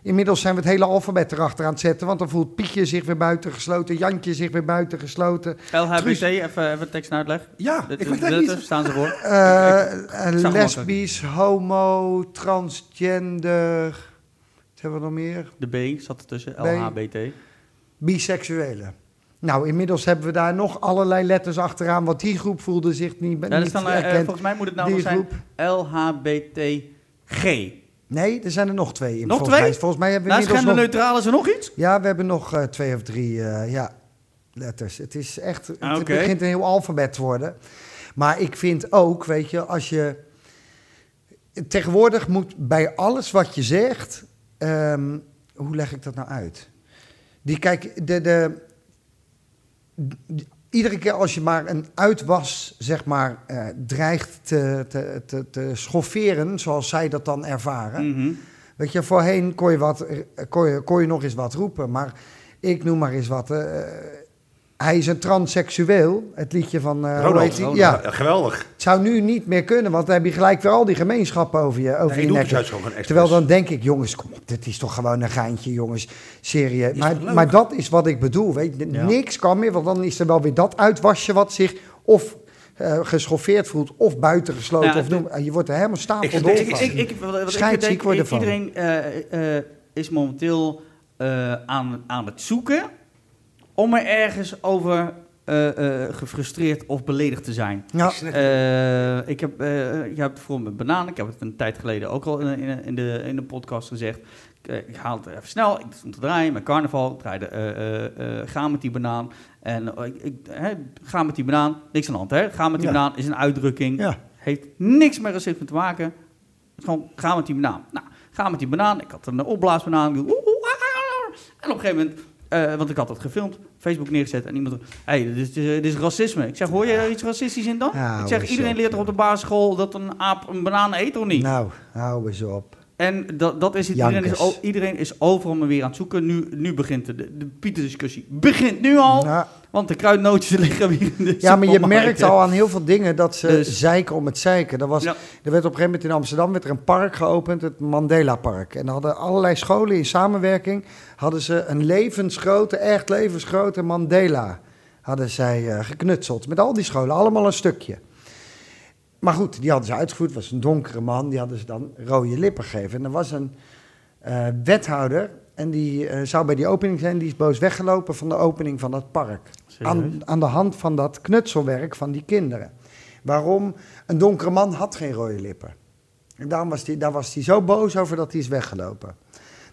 Inmiddels zijn we het hele alfabet erachter aan het zetten. Want dan voelt Pietje zich weer buitengesloten, Jantje zich weer buitengesloten. LHBT, Truus- even, even tekst en uitleg. Ja, Dit- ik weet niet. staan ze voor. Eh, eh, lesbisch, homo, transgender. Wat hebben we nog meer? De B zat ertussen, B. LHBT. Biseksuelen. Nou, inmiddels hebben we daar nog allerlei letters achteraan. Want die groep voelde zich niet, Ja, niet eh, volgens mij moet het nou nog zijn. LHBTG. Nee, er zijn er nog twee. In, Nog volgens twee? Mij. Volgens mij hebben we Naast inmiddels nog... is er nog iets? Ja, we hebben nog eh, twee of drie eh, ja, letters. Het is echt, het Ah, begint een heel alfabet te worden. Maar ik vind ook, weet je, als je... Tegenwoordig moet bij alles wat je zegt... ehm, hoe leg ik dat nou uit? Die, kijk, de, de, iedere keer als je maar een uitwas, zeg maar, eh, dreigt te, te, te, te schofferen... zoals zij dat dan ervaren... Mhm. Weet je, voorheen kon je, wat, eh, kon, je, kon je nog eens wat roepen, maar ik noem maar eens wat. eh, hij is een transseksueel. Het liedje van... eh, Ronald, heet? Ronald, Ja, geweldig. het zou nu niet meer kunnen, want dan heb je gelijk weer al die gemeenschappen over je, over Nee, je nek. Terwijl dan denk ik, jongens, kom op, dit is toch gewoon een geintje, jongens, serie. Maar, maar dat is wat ik bedoel, weet je. Ja. Niks kan meer, want dan is er wel weer dat uitwasje wat zich of eh, geschoffeerd voelt, of buitengesloten, Ja, of noem, je wordt er helemaal Ik- stapeldol ik- Ik, ik, ik, wat, worden van. iedereen eh, eh, is momenteel eh, aan, aan het zoeken om er ergens over eh, eh, gefrustreerd of beledigd te zijn. Ja, Eh, ik heb, eh, je hebt bijvoorbeeld met bananen, ik heb het een tijd geleden ook al in, in, in de, in de podcast gezegd. Ik, ik haal het even snel, ik stond te draaien met carnaval, ik draaide eh, eh, eh, ga met die banaan. En eh, ik, ik, hè, ga met die banaan, niks aan de hand hè. Ga met die Ja. banaan is een uitdrukking, ja. heeft niks met racisme te maken. Gewoon ga met die banaan. Nou, ga met die banaan. Ik had een opblaasbanaan. En op een gegeven moment, eh, want ik had het gefilmd, Facebook neergezet en iemand, hé, hey, dit, is, dit is racisme. Ik zeg, hoor je er iets racistisch in dan? Ik zeg, iedereen leert er op de basisschool dat een aap een banaan eet of niet? Nou, hou eens op. En dat, dat is het. Iedereen is, iedereen is overal maar weer aan het zoeken. Nu, nu begint de, de, de Pieter-discussie. Begint nu al, Nou, want de kruidnootjes liggen weer in de ja, maar je merkt al aan heel veel dingen dat ze Dus- zeiken om het zeiken. Er, was, Ja. er werd op een gegeven moment in Amsterdam werd er een park geopend, het Mandela Park. En dan hadden allerlei scholen in samenwerking, hadden ze een levensgrote, echt levensgrote Mandela hadden zij eh, geknutseld. Met al die scholen, allemaal een stukje. Maar goed, die hadden ze uitgevoerd. Het was een donkere man, die hadden ze dan rode lippen gegeven. En er was een eh, wethouder en die eh, zou bij die opening zijn. Die is boos weggelopen van de opening van dat park. Aan, aan de hand van dat knutselwerk van die kinderen. Waarom? Een donkere man had geen rode lippen. En daarom was die, daar was hij zo boos over dat hij is weggelopen.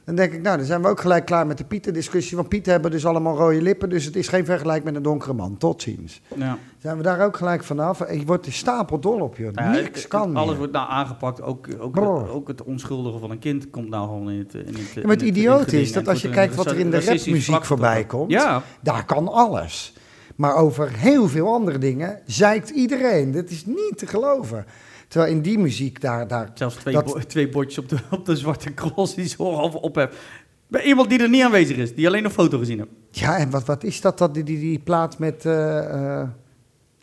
Dan denk ik, nou, dan zijn we ook gelijk klaar met de Pieter-discussie. Want Pieten hebben dus allemaal rode lippen, dus het is geen vergelijk met een donkere man. Tot ziens. Ja. Zijn we daar ook gelijk vanaf? Je wordt er stapeldol op, joh. Ja, Niks het- kan Alles meer. wordt nou aangepakt. Ook, ook, Brrr. ook het onschuldigen van een kind komt nou gewoon in het. In het Ja, maar het idioot is dat als je kijkt wat er in de rapmuziek voorbij komt. Ja, Daar kan alles. Maar over heel veel andere dingen zeikt iedereen. Dat is niet te geloven. Terwijl in die muziek daar... daar zelfs twee, Dat- bo- twee bordjes op de, op de zwarte cross die zo half op heb. Bij iemand die er niet aanwezig is, die alleen een foto gezien heeft. ja, en wat, wat is dat? dat die, die, die plaat met... eh, eh,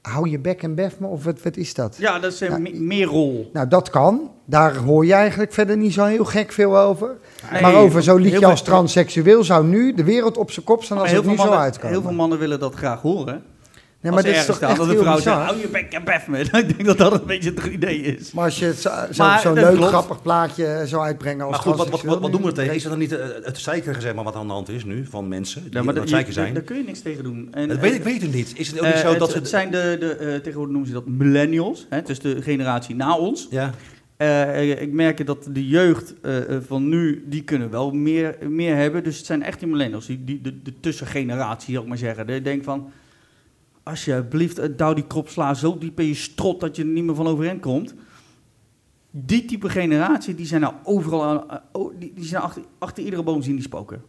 hou je bek en bef me? Of wat, wat is dat? Ja, dat is een Ja, me- meer rol. Nou, dat kan. Daar hoor je eigenlijk verder niet zo heel gek veel over. Nee, maar over zo'n liedje als transseksueel zou nu de wereld op zijn kop staan als het veel zo uitkomt. heel veel mannen willen dat graag horen. Nee, maar dit is toch echt dat heel vrouw zegt, hou je bek en bef me. Ik denk dat dat een beetje het idee is. Maar als je zo- zo- zo'n dat leuk, klopt. grappig plaatje zou uitbrengen als Maar goed, wat, wat, wat, wat doen we er tegen? Is dat dan niet eh, het zeiken zeg maar, wat aan de hand is nu van mensen die Ja, maar het dat- zeiken zijn? Daar kun je niks tegen doen. En, Dat eh, weet ik weet het niet. Is het ook eh, niet zo het, dat ze... het zijn de, de eh, tegenwoordig noemen ze dat millennials. Hè? Het is de generatie na ons. Ja, Eh, ik merk dat de jeugd eh, eh, van nu, die kunnen wel meer, meer hebben. Dus het zijn echt die millennials, die, die, de, de tussengeneratie, zal ik maar zeggen. Ik denk van, alsjeblieft, eh, douw die krop sla zo diep in je strot dat je er niet meer van overeind komt. Die type generatie, die zijn nou overal, aan, eh, oh, die, die zijn achter, achter iedere boom zien die spoken.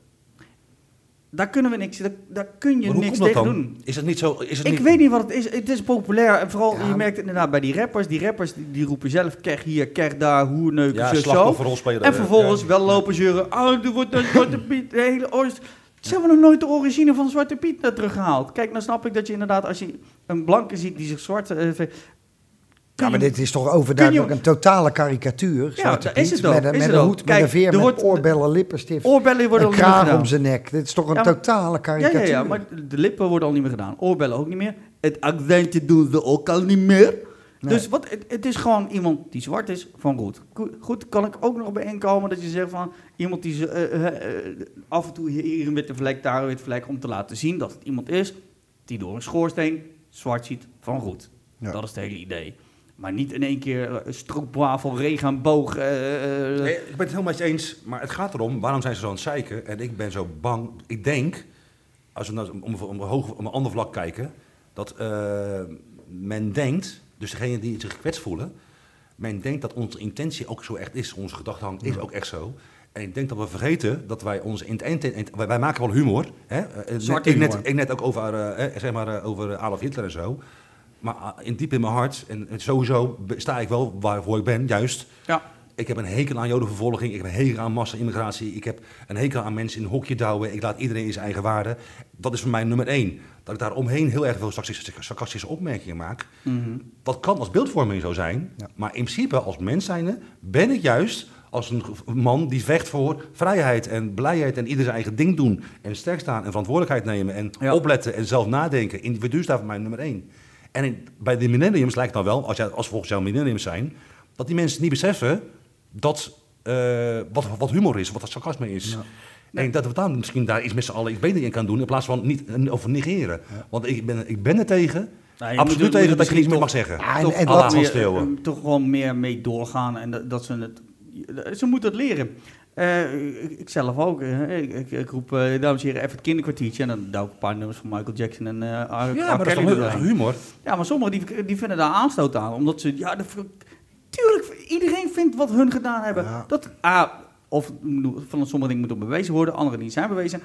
Daar kunnen we niks, daar, daar kun je niks tegen dan? doen. Is het niet zo... Is het Ik niet... weet niet wat het is. Het is populair. En vooral, Ja. je merkt het inderdaad bij die rappers. Die rappers die, die roepen zelf, kijk hier, kijk daar, hoerneuken, Ja, zo. En eh, vervolgens ja. wel lopen zeuren. Oh, er wordt een Piet. De hele oost. Ze hebben nog nooit de origine van Zwarte Piet naar teruggehaald. Kijk, dan snap ik dat je inderdaad, als je een blanke ziet die zich zwart... eh, Ja, maar dit is toch overduidelijk je- een totale karikatuur. Zwarte dat is Piet, het ook, Met een, met een hoed, met Kijk, een veer, er met wordt- oorbellen, lippenstift, Oorbellen worden een al niet meer kraag gedaan. om zijn nek. Dit is toch een Ja, totale Ja, karikatuur. ja, ja, maar de lippen worden al niet meer gedaan. Oorbellen ook niet meer. Het accentje doen ze ook al niet meer. Nee. Dus wat, het, het is gewoon iemand die zwart is van roet. Goed, goed, kan ik ook nog bij inkomen dat je zegt van iemand die eh, eh, eh, af en toe hier, een witte vlek, daar een witte vlek, om te laten zien dat het iemand is die door een schoorsteen zwart ziet van roet. Ja. Dat is het hele idee. Maar niet in één keer stroopwafel, regenboog. Nee, ik ben het helemaal eens, maar het gaat erom, waarom zijn ze zo aan het zeiken? En ik ben zo bang, ik denk, als we nou om, om, een hoog, om een ander vlak kijken, dat men denkt, dus degene die zich gekwetst voelen, men denkt dat onze intentie ook zo echt is, onze gedachtegang is ook echt zo. En ik denk dat we vergeten dat wij onze intentie, wij, wij maken wel humor, hè? Eh, Zwarte ik, net, ik net ook over, eh, eh, zeg maar, eh, over Adolf Hitler en zo. Maar in diep in mijn hart, en sowieso sta ik wel waarvoor ik ben, juist, ja. Ik heb een hekel aan jodenvervolging. Ik heb een hekel aan massa-immigratie. Ik heb een hekel aan mensen in een hokje douwen. Ik laat iedereen in zijn eigen waarde. Dat is voor mij nummer één. Dat ik daar omheen heel erg veel sarcastische, opmerkingen maak. Dat kan als beeldvorming zo zijn. Ja. Maar in principe, als mens zijnde, ben ik juist als een man die vecht voor vrijheid en blijheid en ieder zijn eigen ding doen. En sterk staan en verantwoordelijkheid nemen en Ja. opletten en zelf nadenken. Individu staat voor mij nummer één. En in- bij de millenniums lijkt dan wel, als, jij, als volgens jou millenniums zijn, dat die mensen niet beseffen dat, eh, wat, wat humor is, wat dat sarcasme is. En dat we dan misschien daar iets met z'n allen iets beter in kan doen, in plaats van niet eh, over negeren. Want ik ben, ik ben er tegen, Nou, absoluut moet tegen moet dat je niets meer mag zeggen. En- toch, en toch dat- eh, toch gewoon meer mee doorgaan en dat, dat ze het... Ze moeten het leren. Eh, ik, ik zelf ook. ik, ik, ik roep, eh, dames en heren, even het kinderkwartiertje. En dan duw ik een paar nummers van Michael Jackson en eh R. Ja, R. maar dat is humor? Ja, maar sommigen die, die vinden daar aanstoot aan. Omdat ze... Ja, de, tuurlijk, iedereen vindt wat hun gedaan hebben. Ja. Dat, ah, of van sommige dingen moeten bewezen worden, andere dingen zijn bewezen.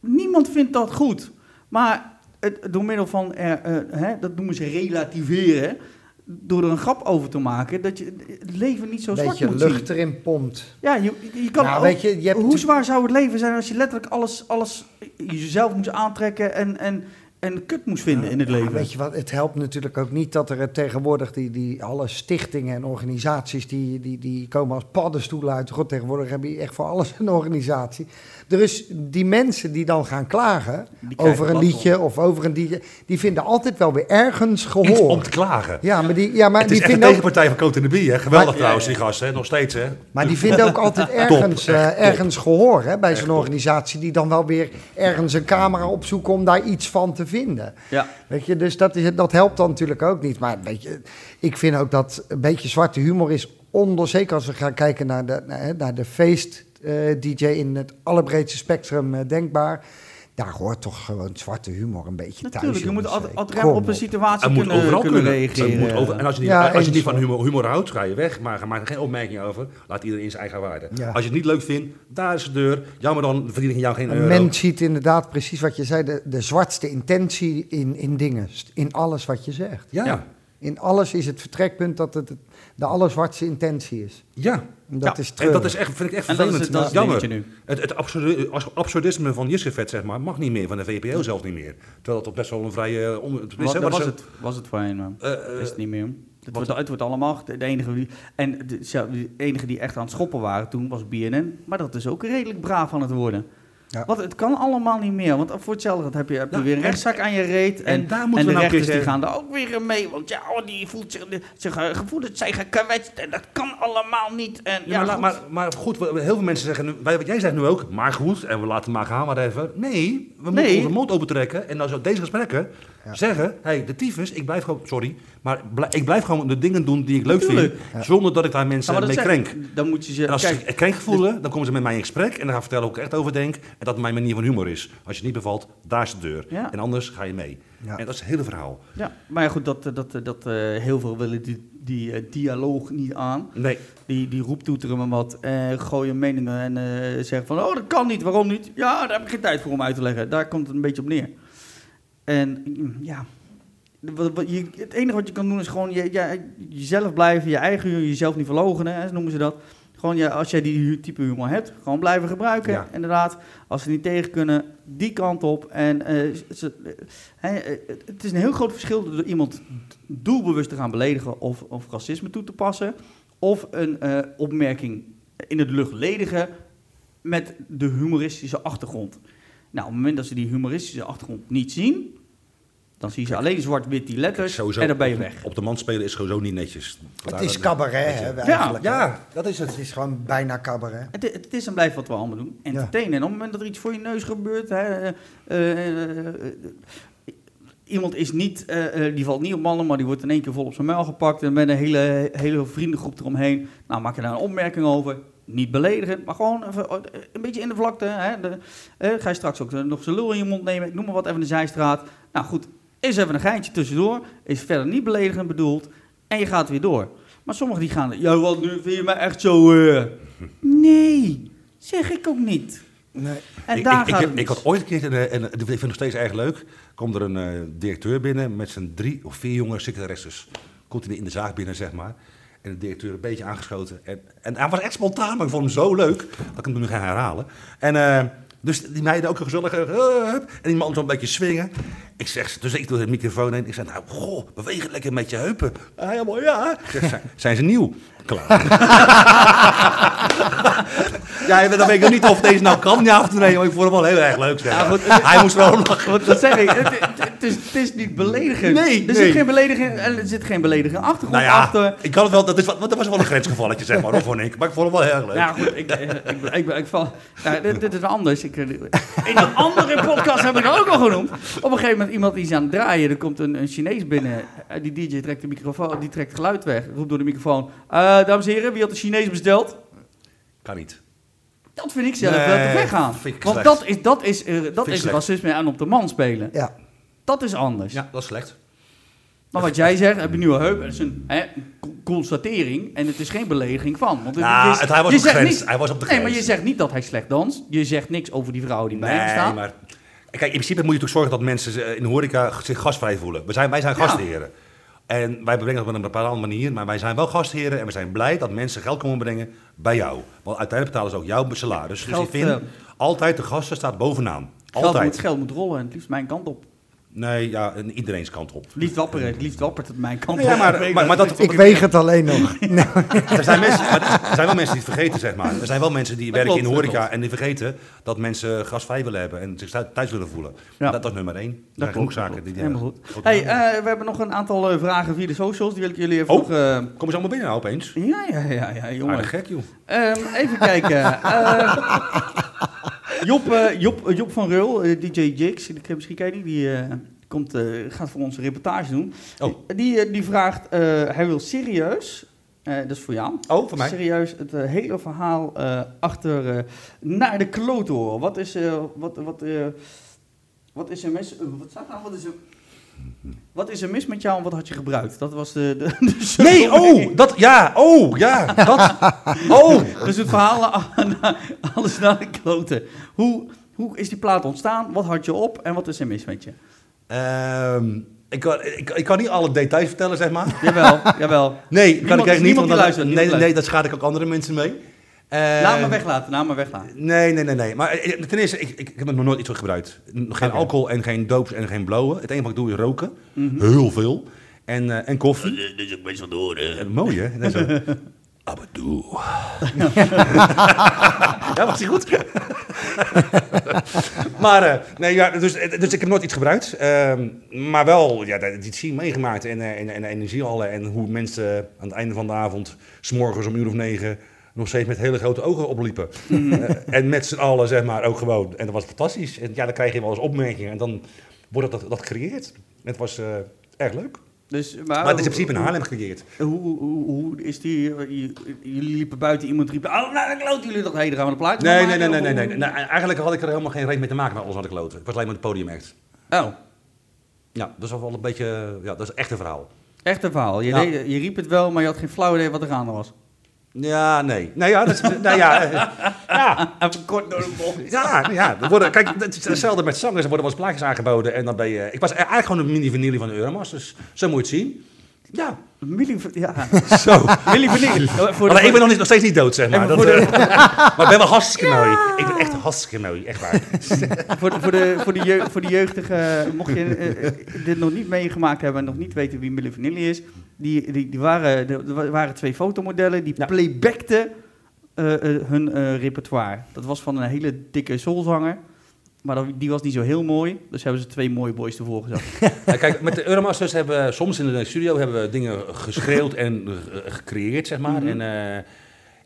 Niemand vindt dat goed. Maar het, door middel van, er, eh, hè, dat noemen ze relativeren, door er een grap over te maken, dat je het leven niet zo zwart moet lucht zien. erin pompt. Ja, je, je kan Nou, ook- je, je hoe zwaar zou het leven zijn als je letterlijk alles, alles jezelf moest aantrekken en, en, en kut moest vinden in het Ja, leven? weet je wat, het helpt natuurlijk ook niet dat er tegenwoordig die, die alle stichtingen en organisaties die, die, die komen als paddenstoelen uit. God, tegenwoordig heb je echt voor alles een organisatie. Er is die mensen die dan gaan klagen over een liedje of over een liedje, die vinden altijd wel weer ergens Iets gehoor. om te klagen. Ja, maar die, ja, maar het die echt de vinden ook, tegenpartij van Cote de Bie, hè? Geweldig Maar- trouwens, die gasten, hè? nog steeds, hè? maar die vinden ook altijd ergens, Top, echt eh, ergens gehoor hè, bij zo'n organisatie die dan wel weer ergens een camera opzoeken om daar iets van te vinden. Ja. Weet je, dus dat, is, dat helpt dan natuurlijk ook niet. Maar weet je, ik vind ook dat een beetje zwarte humor is onder, zeker als we gaan kijken naar de, naar, naar de feest-DJ in het allerbreedste spectrum eh, denkbaar. Daar hoort toch gewoon zwarte humor een beetje thuis. Natuurlijk, je moet altijd, Eh, altijd kom op een situatie kunnen, overal kunnen kunnen. reageren. Moet over, en als je niet, Ja, als je niet van humor, humor houdt, ga je weg. Maar maak er geen opmerkingen over. Laat iedereen zijn eigen waarde. Ja. Als je het niet leuk vindt, daar is de deur. Jammer dan, verdien ik jou geen Een euro. mens ziet inderdaad precies wat je zei, de, de zwartste intentie in, in dingen, in alles wat je zegt. Ja, Ja. ja. In alles is het vertrekpunt dat het de allerzwartste intentie is. En dat Ja, is En dat is echt, vind ik echt En dat is vervelend. het, dat is Jammer. nu. Het, het absurde- absurdisme van Jiskevet, zeg maar, mag niet meer. Van de VPO zelf niet meer. Terwijl dat toch best wel een vrije... eh, On, Wat, was het, was het. Eh, eh, Dat is het niet meer. Het wat- wordt, het wordt allemaal... De enige, die- en de, de enige die echt aan het schoppen waren toen was BNN. Maar dat is ook redelijk braaf aan het worden. Ja. Want het kan allemaal niet meer. Want voor hetzelfde heb je, heb je Ja, weer een en- rechtszaak aan je reet. En, en daar moeten en we de nou rechters die zeggen- gaan daar ook weer mee. Want ja, oh, die voelt zich, zich eh, gevoelens zijn gekwetst. En dat kan allemaal niet. En, Ja, ja, maar, goed. maar, maar goed, heel veel mensen zeggen, wij, jij zegt nu ook, maar goed, en we laten maar gaan, maar even. Nee, we moeten Nee. onze mond open trekken en dan zo deze gesprekken Ja. zeggen, hey, de tyfus, ik blijf gewoon, sorry, maar ik blijf gewoon de dingen doen die ik leuk Natuurlijk. vind, zonder dat ik daar mensen maar mee zeg- krenk. Dan moet je ze... En als kijk, ze krenkgevoel voelen, dan komen ze met mij in gesprek en dan ga ik vertellen hoe ik er echt over denk en dat mijn manier van humor is. Als je het niet bevalt, daar is de deur. Ja. En anders ga je mee. Ja. En dat is het hele verhaal. Ja, maar ja, goed, dat, eh, dat, eh, dat, eh, heel veel willen die, die dialoog niet aan. Nee, Die, die roeptoeteren me wat, eh, gooien meningen en eh, zeggen van... Oh, dat kan niet, waarom niet? Ja, daar heb ik geen tijd voor om uit te leggen. Daar komt het een beetje op neer. En mm, ja, het enige wat je kan doen is gewoon je, je- jezelf blijven, je eigen humor, jezelf niet verlogenen, hè, noemen ze dat. Gewoon ja, als jij die type humor hebt, gewoon blijven gebruiken. Ja. Inderdaad, als ze niet tegen kunnen, die kant op. En eh, ze, eh, het is een heel groot verschil door iemand doelbewust te gaan beledigen of, of racisme toe te passen. Of een eh, opmerking in het luchtledigen met de humoristische achtergrond. Nou, op het moment dat ze die humoristische achtergrond niet zien, dan zien ze alleen zwart-wit die letters en dan ben je op- weg. Op de man spelen is sowieso niet netjes. Het is cabaret, hè, eigenlijk. Ja, dat is Het het. is gewoon bijna cabaret. Het, het is en blijft wat we allemaal doen. Entertainen. En op het moment dat er iets voor je neus gebeurt... Hè, eh, eh, eh, iemand is niet, eh, eh, die valt niet op mannen, maar die wordt in één keer vol op zijn muil gepakt. En met een hele, hele vriendengroep eromheen. Nou, maak je daar een opmerking over. Niet beledigend, maar gewoon even, eh, een beetje in de vlakte. Hè. De, eh, ga je straks ook nog zijn lul in je mond nemen. Ik noem maar wat, even de zijstraat. Nou goed, is even een geintje tussendoor. Is verder niet beledigend bedoeld. En je gaat weer door. Maar sommigen die gaan, ja, wat nu vind je mij echt zo... eh?" Nee, zeg ik ook niet. Nee. En ik, daar ik, ik, gaat ik mis. had ooit een keer, eh, en ik vind het nog steeds erg leuk, komt er een eh, directeur binnen met zijn drie of vier jonge secretaresses. Komt hij in de zaak binnen, zeg maar. De directeur een beetje aangeschoten. En, en hij was echt spontaan, maar ik vond hem zo leuk dat ik hem nu ga herhalen. En eh, dus die meiden ook een gezellige... eh, en die man zo een beetje swingen. Ik zeg, dus ik doe de microfoon heen. Ik zeg, nou, goh, beweeg het lekker met je heupen. Hij helemaal, ja. Ik zeg, zijn, zijn ze nieuw? Klaar. ja, dan weet ik nog niet of deze nou kan, ja of nee. Maar ik vond hem wel heel erg leuk, zeg. Ja, goed. Hij moest wel lachen. Want dat zeg ik, het, is, het is niet beledigend. Nee, er, nee. Zit geen belediging, er zit geen beledigende achtergrond Nou ja, achter. ik kan het wel, dat, is, wat- dat was wel een grensgevalletje, zeg maar, hoor, vond ik. Maar ik vond het wel heel erg leuk. Ja, goed, ik, eh, ik, ik, ik, ik val, dit, dit is anders. Ik, in een andere podcast heb ik het ook al genoemd. Op een gegeven moment iemand die is aan het draaien. Er komt een, een Chinees binnen. Eh, Die DJ trekt de microfoon, die trekt het geluid weg. Roept door de microfoon. "Eh, dames en heren, wie had de Chinees besteld? Kan niet. Dat vind ik zelf Nee, wel te ver gaan. Want dat is, dat is, eh, dat is racisme aan op de man spelen. Ja. Dat is anders. Ja, dat is slecht. Maar wat jij zegt, heb je een nieuwe heup, dat is een hè, co- constatering en het is geen belediging van. Want het, Nou, is- het- hij was op grens. niet- Hij was op de Nee, maar grens. je zegt niet dat hij slecht danst. Je zegt niks over die vrouw die bij hem Nee, staat. maar... Kijk, in principe moet je natuurlijk zorgen dat mensen eh, in de horeca zich gastvrij voelen. We zijn, wij zijn Ja. gastheren. En wij brengen dat op een bepaalde manier, maar wij zijn wel gastheren en we zijn blij dat mensen geld komen brengen bij jou. Want uiteindelijk betalen ze ook jouw salaris. Dus Geld, ik vind, eh, altijd de gasten staat bovenaan. Geld Altijd. moet, geld moet rollen en het liefst mijn kant op. Nee, ja, en iedereen's kant op. Liefst wapperen, het liefst wappert het mijn kant Nee, ja, op. maar, maar, maar dat, Ik weeg het alleen nog. Nee. er, zijn mensen, er zijn wel mensen die het vergeten, zeg maar. Er zijn wel mensen die Dat werken in de horeca en die vergeten dat mensen gasvrij willen hebben en zich thu- thuis willen voelen. Ja. Dat, dat is nummer één. Dat zijn genoeg klopt, zaken die... eh, Helemaal goed. Hey, eh, we hebben nog een aantal eh, vragen via de socials. Die wil ik jullie even Oh. nog... eh, Komen ze allemaal binnen nou opeens? ja, ja, ja, ja, jongen. Aardig gek, joh. Ehm, even kijken. Eh, Job, eh, Job, Job van Reul, eh, DJ Jigs, misschien ken je die, die komt, gaat voor ons een reportage doen. Oh. Die, die vraagt, hij wil serieus, dat is voor jou, Oh, voor mij? serieus het hele verhaal achter naar de kloot horen. Wat is, wat, wat, wat is er mis, wat staat nou, wat is er... Wat is er mis met jou en wat had je gebruikt? Dat was de... de, de Nee, oh, dat, ja, oh, ja, dat, oh. Dus het verhaal naar- alles naar de kloten. Hoe, hoe is die plaat ontstaan? Wat had je op en wat is er mis met je? Ehm, ik, kan, ik, ik kan niet alle details vertellen, zeg maar. Jawel, jawel. Nee, kan Niemand- ik echt niet, want dan, nee, nee, dat schaad ik ook andere mensen mee. Eh, Laat me weglaten, laat me weglaten. Nee, nee, nee, nee. Maar eh, ten eerste, ik, ik, ik heb nog nooit iets gebruikt. Geen alcohol en geen doops en geen blauwe. Het enige wat ik doe is roken. Mhm. Heel veel. En, eh, en koffie. Dat is ook best wel door, mooi, hè? Net zo. Abadoe. ja, was die goed? maar, eh, nee, ja, dus, dus ik heb nooit iets gebruikt. Ehm, maar wel, ja, dat- die scene meegemaakt. En, eh, en, en de energiehallen. En hoe mensen aan het einde van de avond, s'morgens om een uur of negen, nog steeds met hele grote ogen opliepen. Eh, en met z'n allen, zeg maar, ook gewoon. En dat was fantastisch. En ja, dan krijg je wel eens opmerkingen. En dan wordt dat, dat gecreëerd. Het was eh, erg leuk. Dus, maar, Maar het is in principe in Haarlem gecreëerd. Hoe, hoe, hoe, is die... eh, Jullie liepen buiten, iemand riep... Oh, nou, dan kloten jullie toch. Hey, daar gaan we een plaatje Nee, nee, nee, nee, nee, of nee. Nou, eigenlijk had ik er helemaal geen reet mee te maken met alles wat ik kloten. Ik was alleen maar het podiumact. Oh, Ja, dat is wel een beetje, ja, dat is echt een verhaal. echt een verhaal. Je, Ja. deed- je riep het wel, maar je had geen flauw idee wat er gaande was. Ja, nee. Nee, ja, dat is, nou ja, eh, ja, Even kort door de bocht. ja, ja. Er worden, kijk, het is hetzelfde met zangers. Er worden wel eens plaatjes aangeboden en dan ben je... Ik was eigenlijk gewoon een mini vanille van de Euromasters. Zo moet je het zien. Ja, Millie, ja. zo. Millie Vanille. Voor Maar ik ben nog, niet, nog steeds niet dood, zeg maar. Dat, de- eh, maar ik ben wel hartstikke mooi. Ik ben echt hartstikke mooi, echt waar. Voor de, voor, de, voor, de jeugd, voor de jeugdige, mocht je eh, dit nog niet meegemaakt hebben en nog niet weten wie Milli Vanilli is, die, die, die waren, er wa- waren twee fotomodellen die Ja. playbackten eh, eh, hun eh, repertoire. Dat was van een hele dikke soulzanger, maar dat, die was niet zo heel mooi, dus hebben ze twee mooie boys ervoor gezet. Ja, kijk, met de Euromasters hebben we soms in de studio hebben we dingen geschreeuwd en gecreëerd, zeg maar. Mhm. En, eh,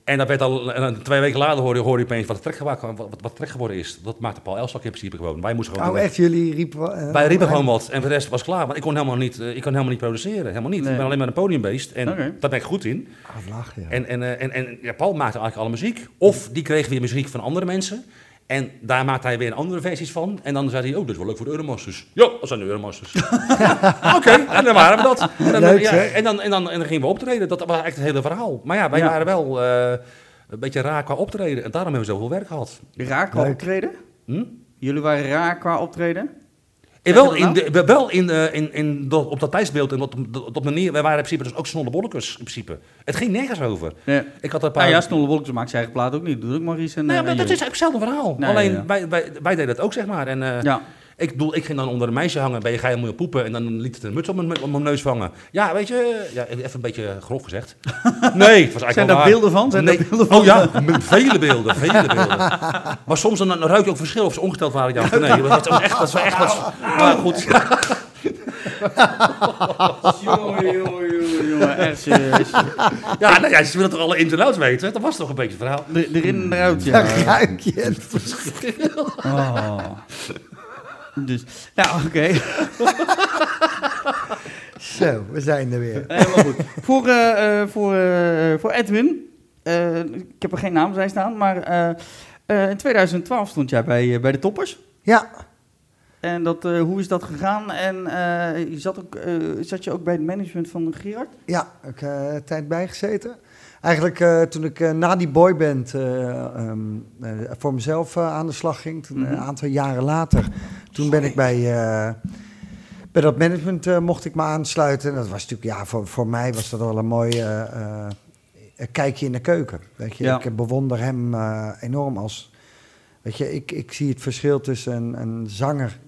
en dat werd al, en twee weken later hoorde, hoorde je opeens wat trek, geworden, wat, wat, wat trek geworden is. Dat maakte Paul Elstak in principe gewoon. Wij moesten gewoon... Oh, echt? Jullie riepen... eh, Wij riepen gewoon wat en voor de rest was klaar. Want ik kon helemaal niet, eh, ik kon helemaal niet produceren. Helemaal niet. Nee. Ik ben alleen maar een podiumbeest. En Oké. daar ben ik goed in. Ah, ja. En, en, eh, en, en ja, Paul maakte eigenlijk alle muziek. Of die kreeg weer muziek van andere mensen. En daar maakte hij weer andere versies van. En dan zei hij, oh, dit is wel leuk voor de Euromasters. Ja, dat zijn de Euromasters. Oké, en dan waren we dat. En dan, Leuk, ja, zeg. en, dan, en, dan, en dan gingen we optreden. Dat was eigenlijk het hele verhaal. Maar ja, wij Ja. waren wel eh, een beetje raar qua optreden. En daarom hebben we zoveel werk gehad. Raar qua Leuk. optreden? Hm? Jullie waren raar qua optreden? En Zeg wel in, de, wel in, eh, in, in, dat- op dat tijdsbeeld en op, op, op manier, wij waren in principe dus ook snollebollekes in principe. Het ging nergens over. Ja. Ik had een paar... Nou ja, Snolle Wolkers maakt zijn eigen plaat ook niet. Doe ik Maurice en Nou ja, eh, maar dat is eigenlijk hetzelfde verhaal. Nee, Alleen ja. wij, wij, wij deden dat ook, zeg maar. En, eh, Ja. Ik, bedoel, ik ging dan onder een meisje hangen bij je ga je moet je poepen. En dan liet het een muts op mijn, op mijn neus vangen. Ja, weet je, ja, even een beetje grof gezegd. Nee, het was eigenlijk Zijn daar beelden van? Zijn Nee. beelden van? Oh ja, met vele beelden, vele beelden. Maar soms dan, dan ruik je ook verschil of ze ongesteld waren. Ja, of nee, dat was echt, dat was echt wat... Maar goed, Jongen, jongen, jongen, jongen, echt serieus. ja, nou ja, ze willen toch alle ins en outs weten? Dat was toch een beetje het verhaal. Er- Erin en eruit, Dan ja. ruik je het verschil. Oh. Dus, ja, oké. Zo, we zijn er weer. Helemaal goed. Voor, eh, eh, voor, eh, voor Edwin, ik heb er geen naam bij staan, maar in 2012 stond jij bij, bij de toppers. Ja, En dat, hoe is dat gegaan? En je zat, ook, zat je ook bij het management van Gerard? ja, ik heb tijd bijgezeten. Eigenlijk eh, toen ik eh, na die boyband eh, ehm, eh, voor mezelf aan de slag ging, toen, Mhm. een aantal jaren later, toen ben ik bij, bij dat management mocht ik me aansluiten. En dat was natuurlijk, ja, voor, voor mij was dat wel een mooi kijkje in de keuken. Weet je, Ja. ik bewonder hem enorm als, weet je, ik, ik zie het verschil tussen een, een zanger.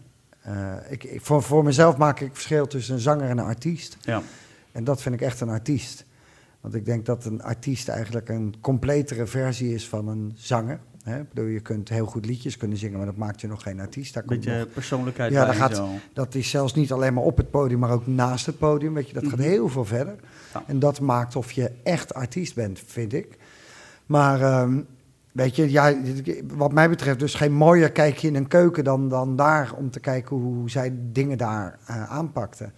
ik, ik- voor, voor mezelf maak ik verschil tussen een zanger en een artiest. Ja. En dat vind ik echt een artiest. Want ik denk dat een artiest eigenlijk een completere versie is van een zanger. Hè? Bedoel, je kunt heel goed liedjes kunnen zingen, maar dat maakt je nog geen artiest. Daar Een komt beetje nog- persoonlijkheid Ja, bij gaat- dat is zelfs niet alleen maar op het podium, maar ook naast het podium. Weet je, dat gaat Mhm. heel veel verder. Ja. En dat maakt of je echt artiest bent, vind ik. Maar ehm, weet je, ja, wat mij betreft dus geen mooier kijkje in een keuken dan, dan daar om te kijken hoe, zij dingen daar eh, aanpakten.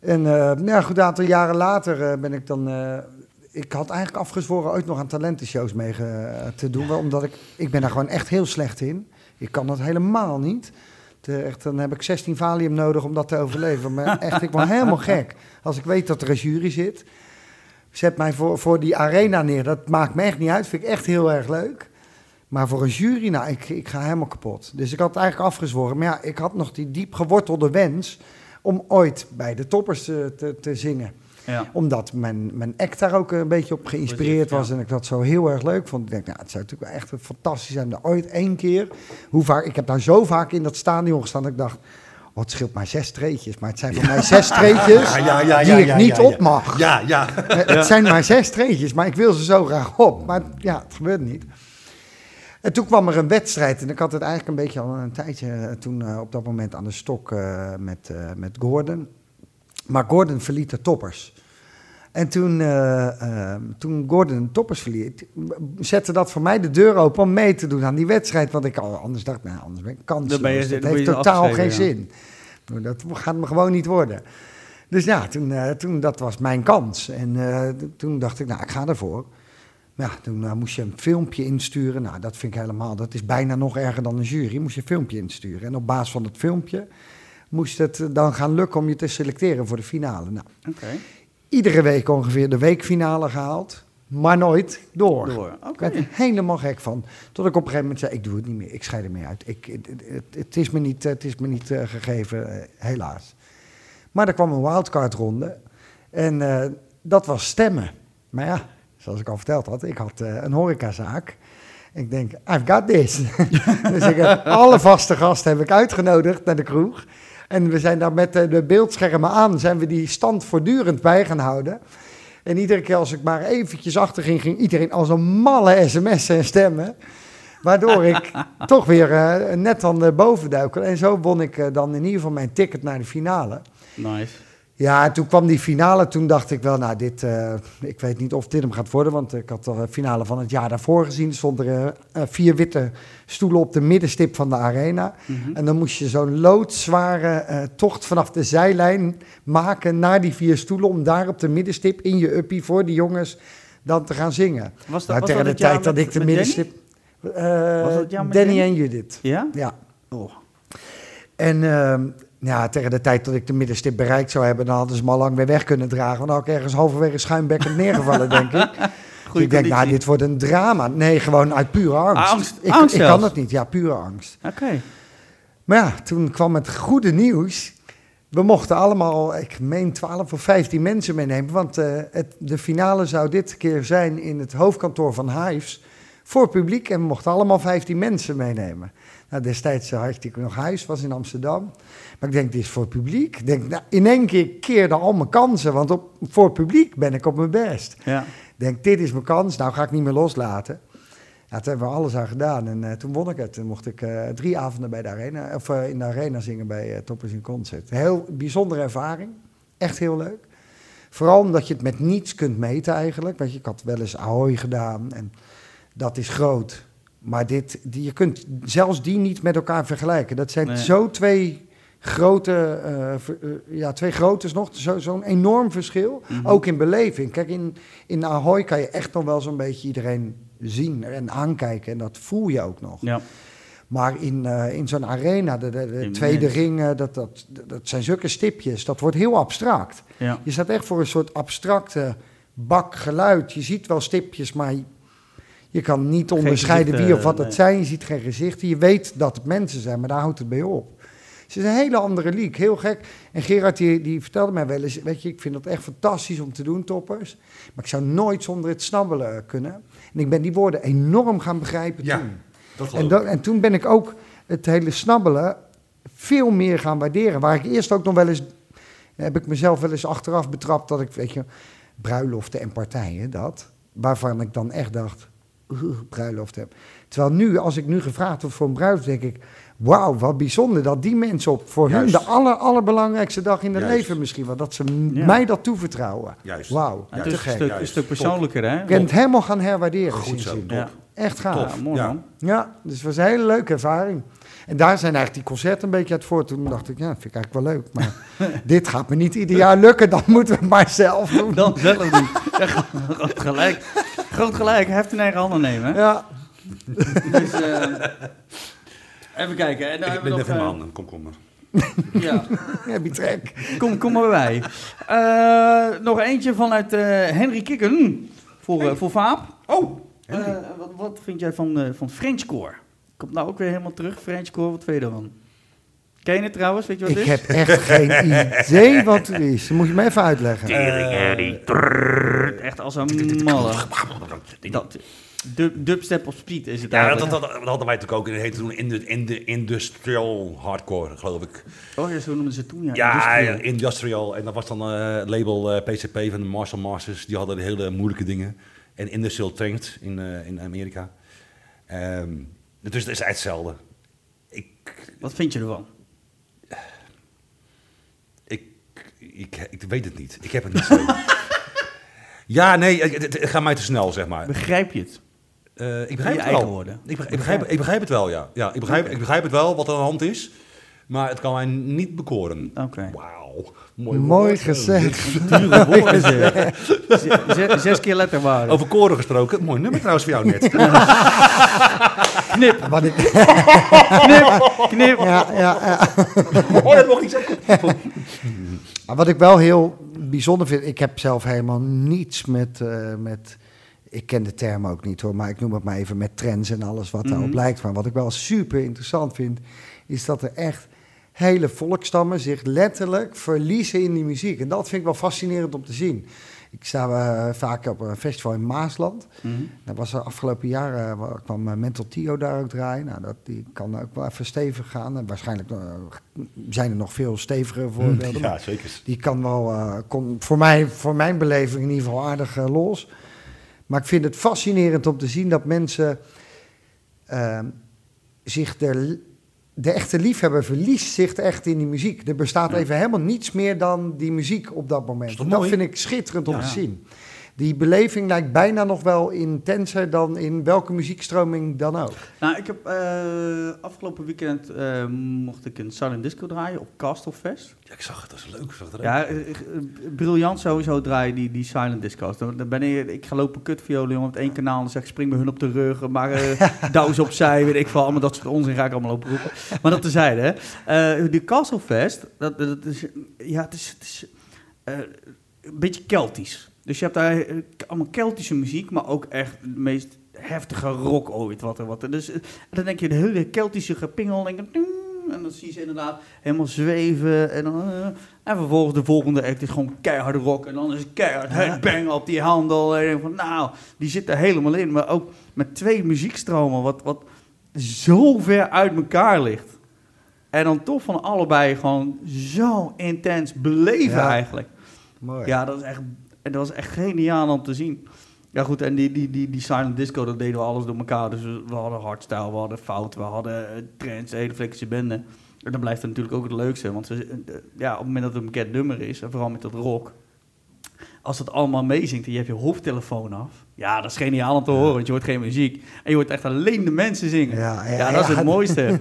En eh, nou ja, goed, een aantal jaren later eh, ben ik dan. eh, ik had eigenlijk afgezworen ooit nog aan talentenshows mee te doen, omdat ik, ik ben daar gewoon echt heel slecht in. Ik kan dat helemaal niet. De- echt, dan heb ik 16 valium nodig om dat te overleven. Maar echt, ik word helemaal gek. Als ik weet dat er een jury zit, zet mij voor, voor die arena neer. Dat maakt me echt niet uit. Vind ik echt heel erg leuk. Maar voor een jury, nou, ik, ik ga helemaal kapot. Dus ik had eigenlijk afgezworen. Maar ja, ik had nog die diep gewortelde wens om ooit bij de toppers te, te, te zingen Ja. omdat mijn, mijn act daar ook een beetje op geïnspireerd was. Ja. En ik dat zo heel erg leuk vond. Ik denk, nou, het zou natuurlijk wel echt fantastisch zijn. Dat ooit één keer. Hoe vaak, ik heb daar zo vaak in dat stadion gestaan. Dat ik dacht, oh, het scheelt maar zes streetjes. Maar het zijn voor mij zes streetjes die ik niet op mag. Ja, ja. Eh, Het zijn maar zes streetjes, maar ik wil ze zo graag op. Maar ja, het gebeurt niet. En toen kwam er een wedstrijd. En ik had het eigenlijk een beetje al een tijdje eh, toen eh, op dat moment aan de stok eh, met, met Gordon. Maar Gordon verliet de toppers. En toen, eh, eh, toen Gordon de toppers verliet, zette dat voor mij de deur open om mee te doen aan die wedstrijd. Want ik al anders dacht, nou, anders ben ik kansloos. Je- dat heeft totaal geen ja. zin. Nou, Dat gaat me gewoon niet worden. Dus ja, toen, toen, dat was mijn kans. En toen dacht ik, nou, ik ga ervoor. Ja, toen eh, moest je een filmpje insturen. Nou, dat vind ik helemaal, dat is bijna nog erger dan een jury. Moest je een filmpje insturen. En op basis van het filmpje moest het eh, dan gaan lukken om je te selecteren voor de finale. Nou, iedere week ongeveer de weekfinale gehaald, maar nooit door. Door. Ik Oké. werd er helemaal gek van. Tot ik op een gegeven moment zei, ik doe het niet meer, ik scheid ermee uit. Ik, het, het, het is me niet, het is me niet eh, gegeven, helaas. Maar er kwam een wildcard-ronde en eh, dat was stemmen. Maar ja, zoals ik al verteld had, ik had eh, een horecazaak. Ik denk, I've got this. dus ik heb alle vaste gasten heb ik uitgenodigd naar de kroeg. En we zijn daar met eh, de beeldschermen aan, zijn we die stand voortdurend bij gaan houden. En iedere keer als ik maar eventjes achter ging, ging iedereen als een malle sms'en en stemmen. Waardoor ik toch weer eh, net dan uh, boven duikel. En zo won ik dan in ieder geval mijn ticket naar de finale. Nice. Ja, en toen kwam die finale. Toen dacht ik wel, nou, dit, eh, ik weet niet of dit hem gaat worden. Want ik had de finale van het jaar daarvoor gezien. Er stonden uh, vier witte stoelen op de middenstip van de arena. Mhm. En dan moest je zo'n loodzware uh, tocht vanaf de zijlijn maken naar die vier stoelen. Om daar op de middenstip in je uppie voor die jongens dan te gaan zingen. Was dat, nou, was tegen dat de tijd dat met- ik de middenstip... Was dat Danny, Danny? en Judith. Ja? Ja. Oh. En uh, ja, tegen de tijd dat ik de middenstip bereikt zou hebben, dan hadden ze me al lang weer weg kunnen dragen. Want dan had ik ergens halverwege schuimbekkend neergevallen, denk ik. Goeie ik denk, nou, dit wordt een drama. Nee, gewoon uit pure angst. Angst? Ik, Angst ik kan het niet, ja, pure angst. Oké. Maar ja, toen kwam het goede nieuws. We mochten allemaal, ik meen 12 of 15 mensen meenemen. Want eh, het, de finale zou dit keer zijn in het hoofdkantoor van Hives. Voor publiek en we mochten allemaal 15 mensen meenemen. Nou, destijds had ik nog huis, was in Amsterdam. Maar ik denk, dit is voor publiek. Ik denk, nou, in één keer keerde al mijn kansen, want op, voor publiek ben ik op mijn best. Ja. Ik denk, dit is mijn kans, nou ga ik niet meer loslaten. Ja, toen hebben we alles aan gedaan en eh, toen won ik het. Toen mocht ik eh, drie avonden bij de arena, of, eh, in de arena zingen bij eh, Toppers in Concert. Heel bijzondere ervaring, echt heel leuk. Vooral omdat je het met niets kunt meten eigenlijk. Want je, ik had wel eens Ahoy gedaan en dat is groot. Maar dit, die, je kunt zelfs die niet met elkaar vergelijken. Dat zijn Nee. zo twee grote, ver- eh, ja, twee grootes nog. Zo- Zo'n enorm verschil. Mhm. Ook in beleving. Kijk, in, in Ahoy kan je echt nog wel zo'n beetje iedereen zien en aankijken. En dat voel je ook nog. Ja. Maar in, eh, in zo'n arena, de, de, tweede ring, dat, dat, dat zijn zulke stipjes. Dat wordt heel abstract. Ja. Je staat echt voor een soort abstracte bak geluid. Je ziet wel stipjes, maar je, kan niet onderscheiden wie of wat nee. het zijn. Je ziet geen gezichten. Je weet dat het mensen zijn, maar daar houdt het bij op. Het is een hele andere league, heel gek. En Gerard die, die vertelde mij wel eens, weet je, ik vind dat echt fantastisch om te doen, toppers. Maar ik zou nooit zonder het snabbelen kunnen. En ik ben die woorden enorm gaan begrijpen Ja, toen. Dat En, dat- en toen ben ik ook het hele snabbelen veel meer gaan waarderen. Waar ik eerst ook nog wel eens, heb ik mezelf wel eens achteraf betrapt dat ik, weet je, bruiloften en partijen, dat. Waarvan ik dan echt dacht, "Oeh, bruiloft heb. Terwijl nu, als ik nu gevraagd word voor een bruiloft, denk ik, wauw, wat bijzonder dat die mensen op voor hun de aller, allerbelangrijkste dag in hun leven misschien wel, dat ze Ja. mij dat toevertrouwen. Juist. Wauw, Het te is een gek. stuk, een stuk persoonlijker, hè? Ik ben het helemaal gaan herwaarderen Goed zo, top. Ja. Echt gaaf. Ja, mooi Ja. man. Ja, dus het was een hele leuke ervaring. En daar zijn eigenlijk die concerten een beetje uit voort. Toen dacht ik, ja, vind ik eigenlijk wel leuk. Maar dit gaat me niet ieder jaar lukken, dan moeten we het maar zelf doen. Dan zelf doen. Ja, groot gelijk. Groot gelijk, heft in eigen handen nemen. hè? Ja, Dus, eh, even kijken. En dan Ik hebben ben we even mijn handen. Kom, kom maar. eh, ja, heb je trek. kom, kom maar bij. Eh, nog eentje vanuit eh, Henry Kikken voor, eh, voor Vaap. Oh, Eh, wat, wat vind jij van, eh van Frenchcore? Komt nou ook weer helemaal terug, Frenchcore. Wat vind je ervan? Ken je het trouwens? Weet je wat Ik het is? heb echt geen idee wat het is. Dan moet je me even uitleggen. Echt als een malle. Dat, dub, dubstep op speed is het Ja, dat, eigenlijk. dat, dat, dat hadden wij natuurlijk ook. Dat heette toen in de, in de industrial hardcore, geloof ik. Oh ja, zo noemden ze het toen, ja. Ja, Industrial. En dat was dan het label eh, PCP van de Marshall Masters. Die hadden hele moeilijke dingen. En industrial trained in, eh, in Amerika. Ehm, dus het is hetzelfde. Ik, Wat vind je ervan? ik, ik, ik weet het niet. Ik heb het niet ja, nee, het, het- het gaat mij te snel, zeg maar. Begrijp je het? Eh, ik begrijp je het eigen wel. woorden. Ik begrijp, ik, begrijp, ik begrijp het wel, ja. ja ik, begrijp, ik begrijp het wel wat er aan de hand is. Maar het kan mij niet bekoren. Oké. Wauw. Mooi, Mooi gezegd. Dure woorden ze. Z- z- Zes keer letterwaarde. Over koren gesproken. Mooi nummer trouwens voor jou net. Knip, Wat ik, knip, knip. ja, ja, ja. oh, dat mocht niet zeggen. Maar wat ik wel heel bijzonder vind, ik heb zelf helemaal niets met, eh, met ik ken de term ook niet hoor, maar ik noem het maar even met trends en alles wat daarop Mhm. lijkt. Maar wat ik wel super interessant vind, is dat er echt hele volkstammen zich letterlijk verliezen in die muziek. En dat vind ik wel fascinerend om te zien. Ik sta eh, vaak op een festival in Maasland. Mhm. Dat was er afgelopen jaar, eh, wa- kwam eh, Mental Tio daar ook draaien. Nou, dat, die kan ook wel even stevig gaan. En waarschijnlijk zijn er nog veel stevigere voorbeelden. maar Ja, zeker. die kan wel, kon voor, mij, voor mijn beleving in ieder geval aardig los. Maar ik vind het fascinerend om te zien dat mensen eh, zich er, de echte liefhebber verliest zich echt in die muziek. Er bestaat Ja. even helemaal niets meer dan die muziek op dat moment. Dat mooi? vind ik schitterend om te zien. Die beleving lijkt bijna nog wel intenser dan in welke muziekstroming dan ook. Nou, ik heb eh, afgelopen weekend eh, mocht ik een silent disco draaien op Castle Fest. Ja, ik zag het. Dat is leuk. Zag het Ja, eh, briljant sowieso draaien die, die silent disco's. Dan, dan ben ik, ik ga lopen kutviolen jongen, op één kanaal. Dan zeg ik, spring bij hun op de rug. Maar eh douw ze opzij, weet ik veel. Allemaal dat soort onzin ga ik allemaal lopen roepen. Maar dat tezijde, hè. Eh die Castle Fest, dat, dat is, ja, het is, het is eh, een beetje Keltisch. Dus je hebt daar eh, allemaal Keltische muziek, maar ook echt de meest heftige rock ooit. Wat er, wat er. Dus eh, dan denk je, de hele Keltische gepingel. En dan zie je ze inderdaad helemaal zweven. En, dan, eh, en vervolgens de volgende act is gewoon keiharde rock. En dan is het keihard headbang op die handel. En van, nou, die zit er helemaal in. Maar ook met twee muziekstromen, wat, wat zo ver uit elkaar ligt. En dan toch van allebei gewoon zo intens beleven Ja. eigenlijk. Mooi. Ja, dat is echt, en dat was echt geniaal om te zien. Ja goed, en die, die, die, die silent disco, dat deden we alles door elkaar. Dus we, we hadden hardstyle, we hadden fout, we hadden eh, een hele flexische bende. En dan blijft het natuurlijk ook het leukste. Want ze, eh, ja, op het moment dat het een bekend nummer is, en vooral met dat rock... Als het allemaal meezingt en je hebt je hoofdtelefoon af... Ja, dat is geniaal om te horen, want je hoort geen muziek. En je hoort echt alleen de mensen zingen. Ja, Ja, ja, dat is het mooiste.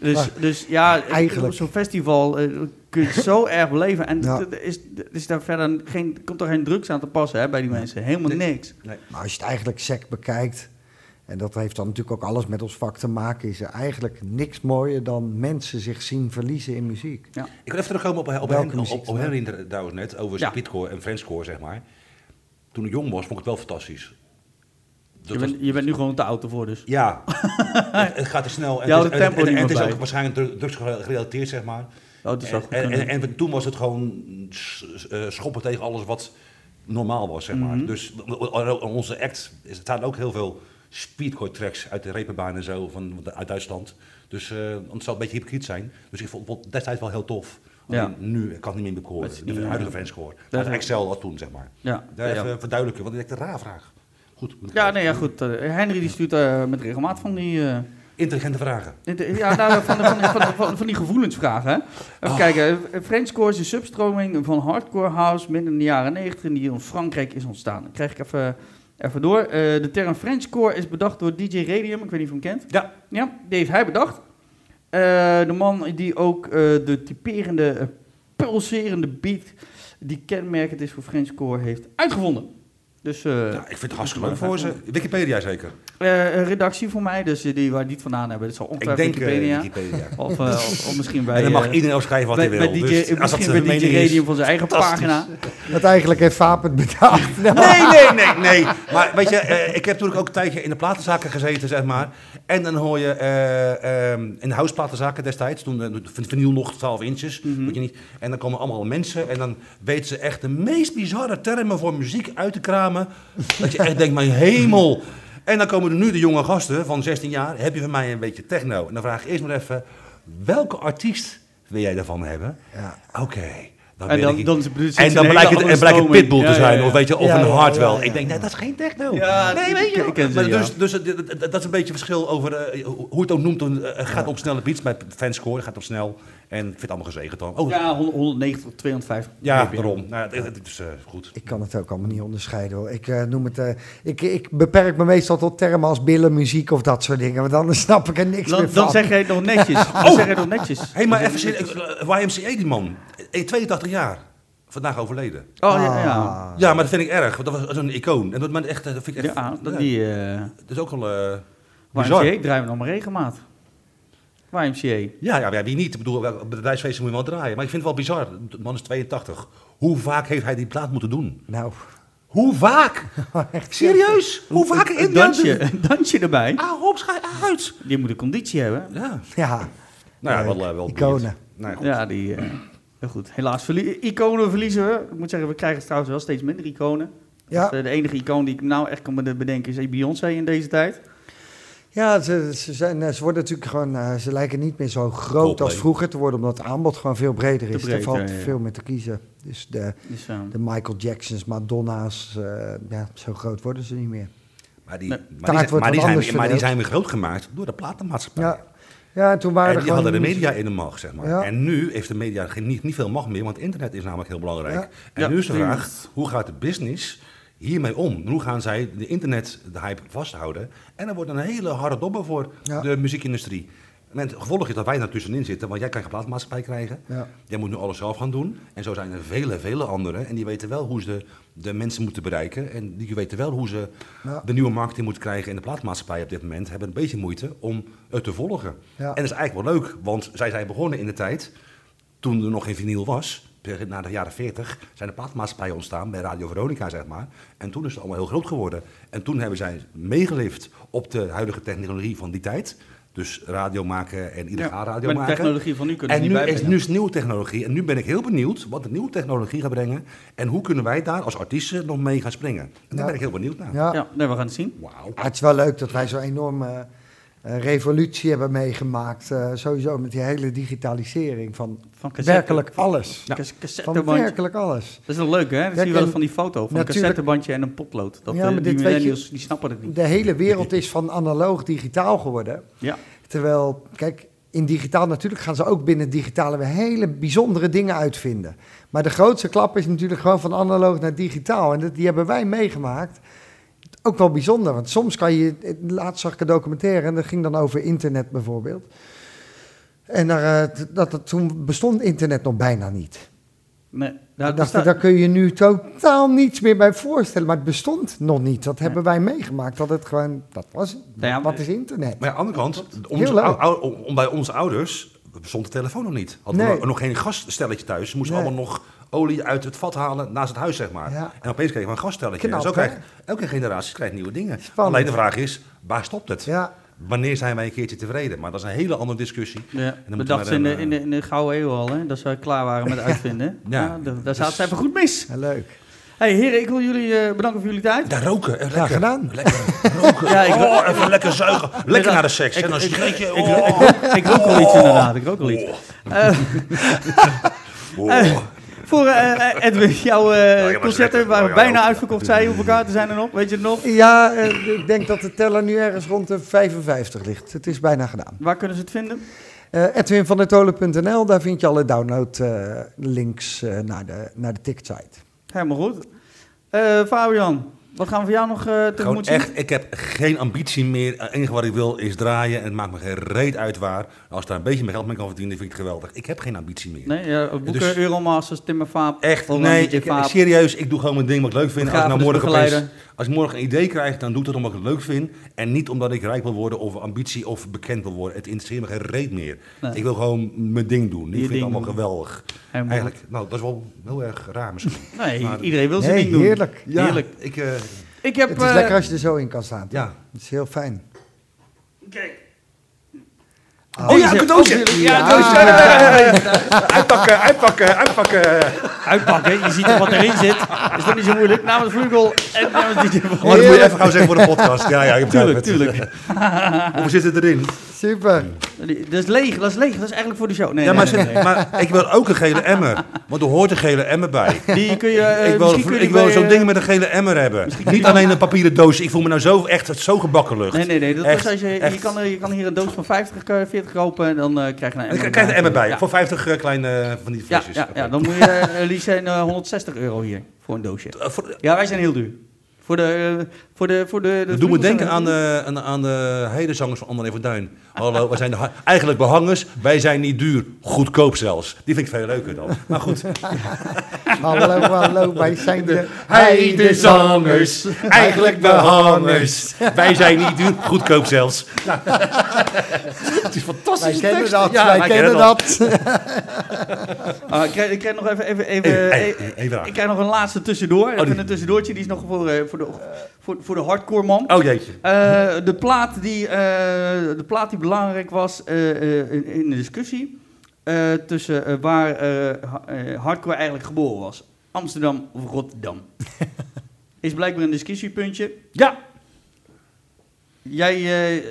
Dus, Maar dus ja, eigenlijk- op zo'n festival eh, kun je het zo erg beleven. En Ja. er is, is daar verder geen, komt er geen drugs aan te passen hè, bij die mensen. Helemaal Nee. niks. Maar als je het eigenlijk sec bekijkt, en dat heeft dan natuurlijk ook alles met ons vak te maken, is er eigenlijk niks mooier dan mensen zich zien verliezen in muziek. Ik wil even terugkomen op, op, Welke Hen- muziek op, op? Henry trouwens net, over Ja. speedcore en Frenchcore, zeg maar. Toen ik jong was, vond ik het wel fantastisch. Je was- bent, je bent nu gewoon te oud ervoor dus. Ja, het, het gaat te snel. En het is, en, en, niet en meer het is ook waarschijnlijk dru- drugsgerelateerd, zeg maar. Oh, dat zou En, en, toen was het gewoon eh, schoppen tegen alles wat normaal was, zeg maar. Mhm. Dus onze act, er staan ook heel veel speedcore tracks uit de repenbaan en zo, van, uit Duitsland. Dus eh het zal een beetje hypocriet zijn. Dus ik vond het destijds wel heel tof. Ja. Nu kan het niet meer bekoren. De huidige fanscore. Dat Dat Excel als toen, zeg maar. ja, Daar ja. even verduidelijken, want ik denk een raar vraag. Goed. ja, nee, ja, goed. eh, Henry die stuurt eh, met regelmaat van die... eh, Intelligente vragen. Ja, nou, van, van, van, van, van die gevoelensvragen. Hè? Even Oh. kijken. Frenchcore is een substroming van hardcore house midden in de jaren 90 die in Frankrijk is ontstaan. Dan krijg ik even, even door. Eh, de term Frenchcore is bedacht door DJ Radium. Ik weet niet of je hem kent. Ja. Ja, die heeft hij bedacht. Eh, de man die ook eh, de typerende, pulserende beat die kenmerkend is voor Frenchcore heeft uitgevonden. Dus eh, Ja, ik vind het hartstikke leuk voor ze. Wikipedia zeker. eh, een redactie voor mij, dus die, waar die het vandaan hebben. Dat zal Ik ongetwijfeld denk eh, Wikipedia. Wikipedia. Of, eh, of, of misschien bij... en dan mag eh, iedereen ook schrijven wat bij, hij wil. bij DJ, Dus als dat misschien de bij DJ Radium van zijn eigen pagina. Dat eigenlijk heeft Vaap het bedacht. Nee, nee, nee, nee. Maar weet je, eh, ik heb toen ook een tijdje in de platenzaken gezeten, zeg maar. En dan hoor je eh, ehm, in de houseplatenzaken destijds, toen vinyl nog 12 inches, weet je niet. En dan komen allemaal mensen en dan weten ze echt de meest bizarre termen voor muziek uit te kramen. Dat je echt denkt, mijn hemel. En dan komen er nu de jonge gasten van 16 jaar. Heb je van mij een beetje techno? En dan vraag ik eerst maar even, welke artiest wil jij daarvan hebben? Ja. Oké. Dan En dan, ik- dan, en dan blijkt het, blijkt het. Pitbull te Ja, ja, zijn, ja. of weet je, of een Hardwell. Ik denk, nee, dat is geen techno. Ja, nee, weet je. ze, Maar dus, dus het- dat is een beetje verschil over eh, hoe het ook noemt. Het gaat op snelle beats bij fanscore, gaat op snel. En ik vind het allemaal gezegend dan. Oh, ja, Ja, 100, 190 tot 250. daarom. Nou, het, het is eh, goed. Ik kan het ook allemaal niet onderscheiden hoor. Ik, eh, noem het, eh, ik, ik beperk me meestal tot termen als billenmuziek of dat soort dingen. Want dan snap ik er niks Dan, meer van. dan zeg jij het nog netjes. Dan Oh. zeg je het nog netjes. Hé, hey, maar even zin- YMCA die man. Eh, 82 jaar. Vandaag overleden. Oh ja, ja. Ja, maar dat vind ik erg, want dat was zo'n icoon. En dat, echt, dat vind ik echt... Ja, dat ja, die... eh dat is ook wel eh bizar. YMCA draaien we nog maar regelmaat. YMCA. Ja, ja, ja, wie niet? Ik bedoel, op bedrijfsfeesten moet je wel draaien. Maar ik vind het wel bizar. De man is 82. Hoe vaak heeft hij die plaat moeten doen? Nou, Hoe vaak? Serieus? Hoe vaak Een in dansje, een dansje erbij. Ah, hop, schij uit. Die moet een conditie hebben. Ja. ja. Nou ja, wel, eh, wel iconen. Nou, goed. Ja, die... eh, goed. Helaas, verlie- iconen verliezen we. Ik moet zeggen, we krijgen trouwens wel steeds minder iconen. Ja. Dus, eh, de enige icoon die ik nou echt kan bedenken is Beyoncé in deze tijd. Ja, ze, ze, zijn, eh, ze worden natuurlijk gewoon, eh, ze lijken niet meer zo groot Coldplay. als vroeger te worden, omdat het aanbod gewoon veel breder is. breed, er valt ja, ja. veel meer te kiezen. Dus de, Dus, eh, de Michael Jacksons, Madonna's, eh, ja, zo groot worden ze niet meer. Maar die, Nee. maar die, Taart zijn, wordt maar, die zijn, anders maar die verdeeld. zijn weer groot gemaakt door de platenmaatschappij. Ja, ja en toen waren En er die gewoon... hadden de media in de macht, zeg maar. Ja. En nu heeft de media geen, niet, niet veel macht meer, want internet is namelijk heel belangrijk. Ja. En Ja, nu is de vraag, hoe gaat de business hiermee om? Hoe gaan zij de internet, de hype, vasthouden? En er wordt een hele harde dobber voor Ja. de muziekindustrie. En het gevolg is dat wij daartussenin zitten, want jij kan geen plaatmaatschappij krijgen. Ja. Jij moet nu alles zelf gaan doen. En zo zijn er vele, vele anderen. En die weten wel hoe ze de mensen moeten bereiken. En die weten wel hoe ze Ja. de nieuwe marketing moeten krijgen. En de plaatmaatschappij op dit moment hebben een beetje moeite om het te volgen. Ja. En dat is eigenlijk wel leuk, want zij zijn begonnen in de tijd toen er nog geen vinyl was. Na de jaren 40 zijn de plaatmaatschappijen ontstaan bij Radio Veronica, zeg maar. En toen is het allemaal heel groot geworden. En toen hebben zij meegelift op de huidige technologie van die tijd. Dus radio maken en illegaal radio Met de maken. technologie van nu kunnen En ze nu niet is, nu is nieuwe technologie. En nu ben ik heel benieuwd wat de nieuwe technologie gaat brengen. En hoe kunnen wij daar als artiesten nog mee gaan springen. En daar Ja. ben ik heel benieuwd naar. Ja. Ja, nee, we gaan het zien. Wauw. Ja, het is wel leuk dat wij zo'n enorme eh, revolutie hebben meegemaakt. eh, sowieso met die hele digitalisering van Van cassette, werkelijk alles. Van werkelijk alles. Dat is nog leuk, hè? Dat zie je wel van die foto. Van een cassettebandje en een potlood. Dat, Ja, eh, maar die je- millennials, die snappen het niet. De hele wereld is van analoog digitaal geworden. Ja. Terwijl, kijk, in digitaal natuurlijk gaan ze ook binnen digitale weer hele bijzondere dingen uitvinden. Maar de grootste klap is natuurlijk gewoon van analoog naar digitaal. En dat, die hebben wij meegemaakt. Ook wel bijzonder, want soms kan je... Laatst zag ik een documentaire en dat ging dan over internet bijvoorbeeld. En daar, eh, dat, dat, toen bestond internet nog bijna niet. Nee, dacht, daar- daar kun je nu totaal niets meer bij voorstellen. Maar het bestond nog niet. Dat hebben wij meegemaakt. Dat het gewoon, dat was, Nou ja, wat is internet? Maar aan de andere kant, onze, ou- ou- bij onze ouders bestond de telefoon nog niet. Hadden Nee. we nog geen gasstelletje thuis. Ze moesten Nee. allemaal nog olie uit het vat halen naast het huis, zeg maar. Ja. En opeens kregen we een gasstelletje. Knap, en zo krijgt elke generatie krijgt nieuwe dingen. Spannend. Alleen de vraag is, waar stopt het? Ja, Wanneer zijn wij een keertje tevreden? Maar dat is een hele andere discussie. Ja, we dachten ze in de, in, de, in de Gouden Eeuw al, hè? Dat ze klaar waren met uitvinden. Ja. ja. daar- daar Dus- zaten ze even goed mis. ja, leuk. hey, heren, ik wil jullie eh, bedanken voor jullie tijd. Daar roken. eh, Graag lekker. gedaan. Lekker roken. Ja, ik- oh, even lekker zuigen. Lekker naar de seks. ik- en schreef je... Ik, oh. ik, rook- ik rook wel iets inderdaad, ik rook wel iets. Eh, Oh. eh, voor eh, Edwin, jouw eh, ja, maar concerten waren bijna ook. uitverkocht, zei je. Hoeveel kaarten zijn er nog? Weet je het nog? Ja, eh, ik denk dat de teller nu ergens rond de 55 ligt. Het is bijna gedaan. Waar kunnen ze het vinden? Eh edwinvandertolen.nl, daar vind je alle download eh, links eh, naar, de, naar de ticketsite. Helemaal goed. Eh, Fabian, wat gaan we voor jou nog Gewoon tegemoet zien? echt, ik heb geen ambitie meer. Het enige wat ik wil is draaien. En het maakt me geen reet uit waar. Als daar een beetje mijn geld mee kan verdienen, vind ik het geweldig. Ik heb geen ambitie meer. Nee, ja, boeken, Dus- Euromasters. Echt, nee, ik, serieus, ik doe gewoon mijn ding wat ik leuk vind. Als ik, nou morgen opeens. Als ik morgen een idee krijg, dan doe ik dat omdat ik het leuk vind. En niet omdat ik rijk wil worden of ambitie of bekend wil worden. Het interesseert me geen reet meer. Nee. Ik wil gewoon mijn ding doen. Je Ik vind het allemaal doen. geweldig. Helemaal Eigenlijk, nou, dat is wel heel erg raar misschien. Nee, Maar- iedereen wil zijn Nee, ding doen. heerlijk. Ja, Heerlijk. Ik, eh, Ik heb... Het is eh, lekker als je er zo in kan staan. ja. Het is heel fijn. Kijk. Oh, ja, een doosje. Ja, Uitpakken, uitpakken, uitpakken. Uitpakken, je ziet wat erin zit. Is dat niet zo moeilijk? Namens Vlugel en namens DJ Oh, dat moet je even gaan zeggen voor de podcast. Ja, ja, ik tuurlijk, het. tuurlijk. Hoe zit het erin? Super. Dat is leeg, dat is leeg. Dat is eigenlijk voor de show. Nee, ja, maar, maar ik wil ook een gele emmer. Want er hoort een gele emmer bij. Die kun je... Eh, ik wil, zo'n eh, ding met een gele emmer hebben. Niet alleen een papieren doos. Ik voel me nou zo, echt zo gebakkenlucht. Nee, nee, nee. Dat als je, je, kan, je kan hier een doos van 50, 40 eh, kopen. Dan uh, krijg je een emmer. Dan krijg je een emmer bij. Voor 50 eh, kleine eh, van die flesjes. Ja, ja, dan moet je uh, liefst 160 euro hier voor een doosje. ja, wij zijn heel duur. Voor de, eh, voor de, voor de, me vliegers denken zijn aan we de, aan, de- aan de hedenzangers van André van Duin. Hallo, wij zijn de, eigenlijk behangers. Wij zijn niet duur. Goedkoop zelfs. Die vind ik veel leuker dan. Maar goed. Hallo, hallo, wij zijn de Heidezangers, eigenlijk behangers. Wij zijn niet duur. Goedkoop zelfs. Het is Wij fantastisch. kennen dat, Ja, wij wij kennen kennen dat. Ah, ik, krijg, ik krijg nog even... even, even, Even- eh, even- even aan. ik krijg nog een laatste tussendoor. die- Even een tussendoortje. Die is nog voor, eh, voor, de, voor, voor de hardcore man. Oh jeetje. Eh, de, plaat die, eh, de plaat die belangrijk was eh, in, in de discussie tussen waar ha- hardcore eigenlijk geboren was. Amsterdam of Rotterdam. Is blijkbaar een discussiepuntje. Ja. Jij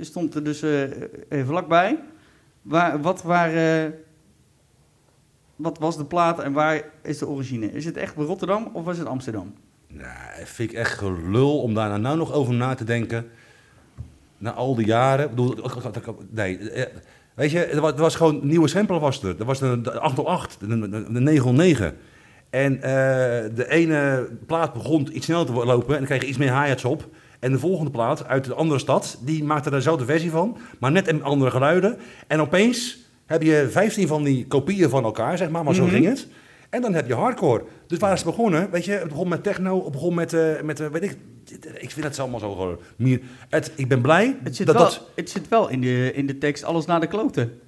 stond er dus eh, vlakbij. Waar, wat, waar, eh, wat was de plaat en waar is de origine? Is het echt Rotterdam of was het Amsterdam? Nou, vind ik echt gelul om daar nou nog over na te denken. Na al die jaren. Ik bedoel, nee, eh, weet je, er was, gewoon een nieuwe sample was er. Er was de, de 808, de, de, de 909. En eh, de ene plaat begon iets sneller te lopen en dan kreeg je iets meer hi-hats op. En de volgende plaat uit de andere stad, die maakte daar dezelfde versie van, maar net in andere geluiden. En opeens heb je 15 van die kopieën van elkaar, zeg maar, maar zo Mhm. ging het. En dan heb je hardcore. Dus waar is het begonnen? Weet je, het begon met techno, het begon met, eh, met eh, weet ik, ik vind het allemaal zo gewoon. Meer, het, ik ben blij Het zit dat wel, dat. het zit wel in, de, in de tekst alles naar de kloten.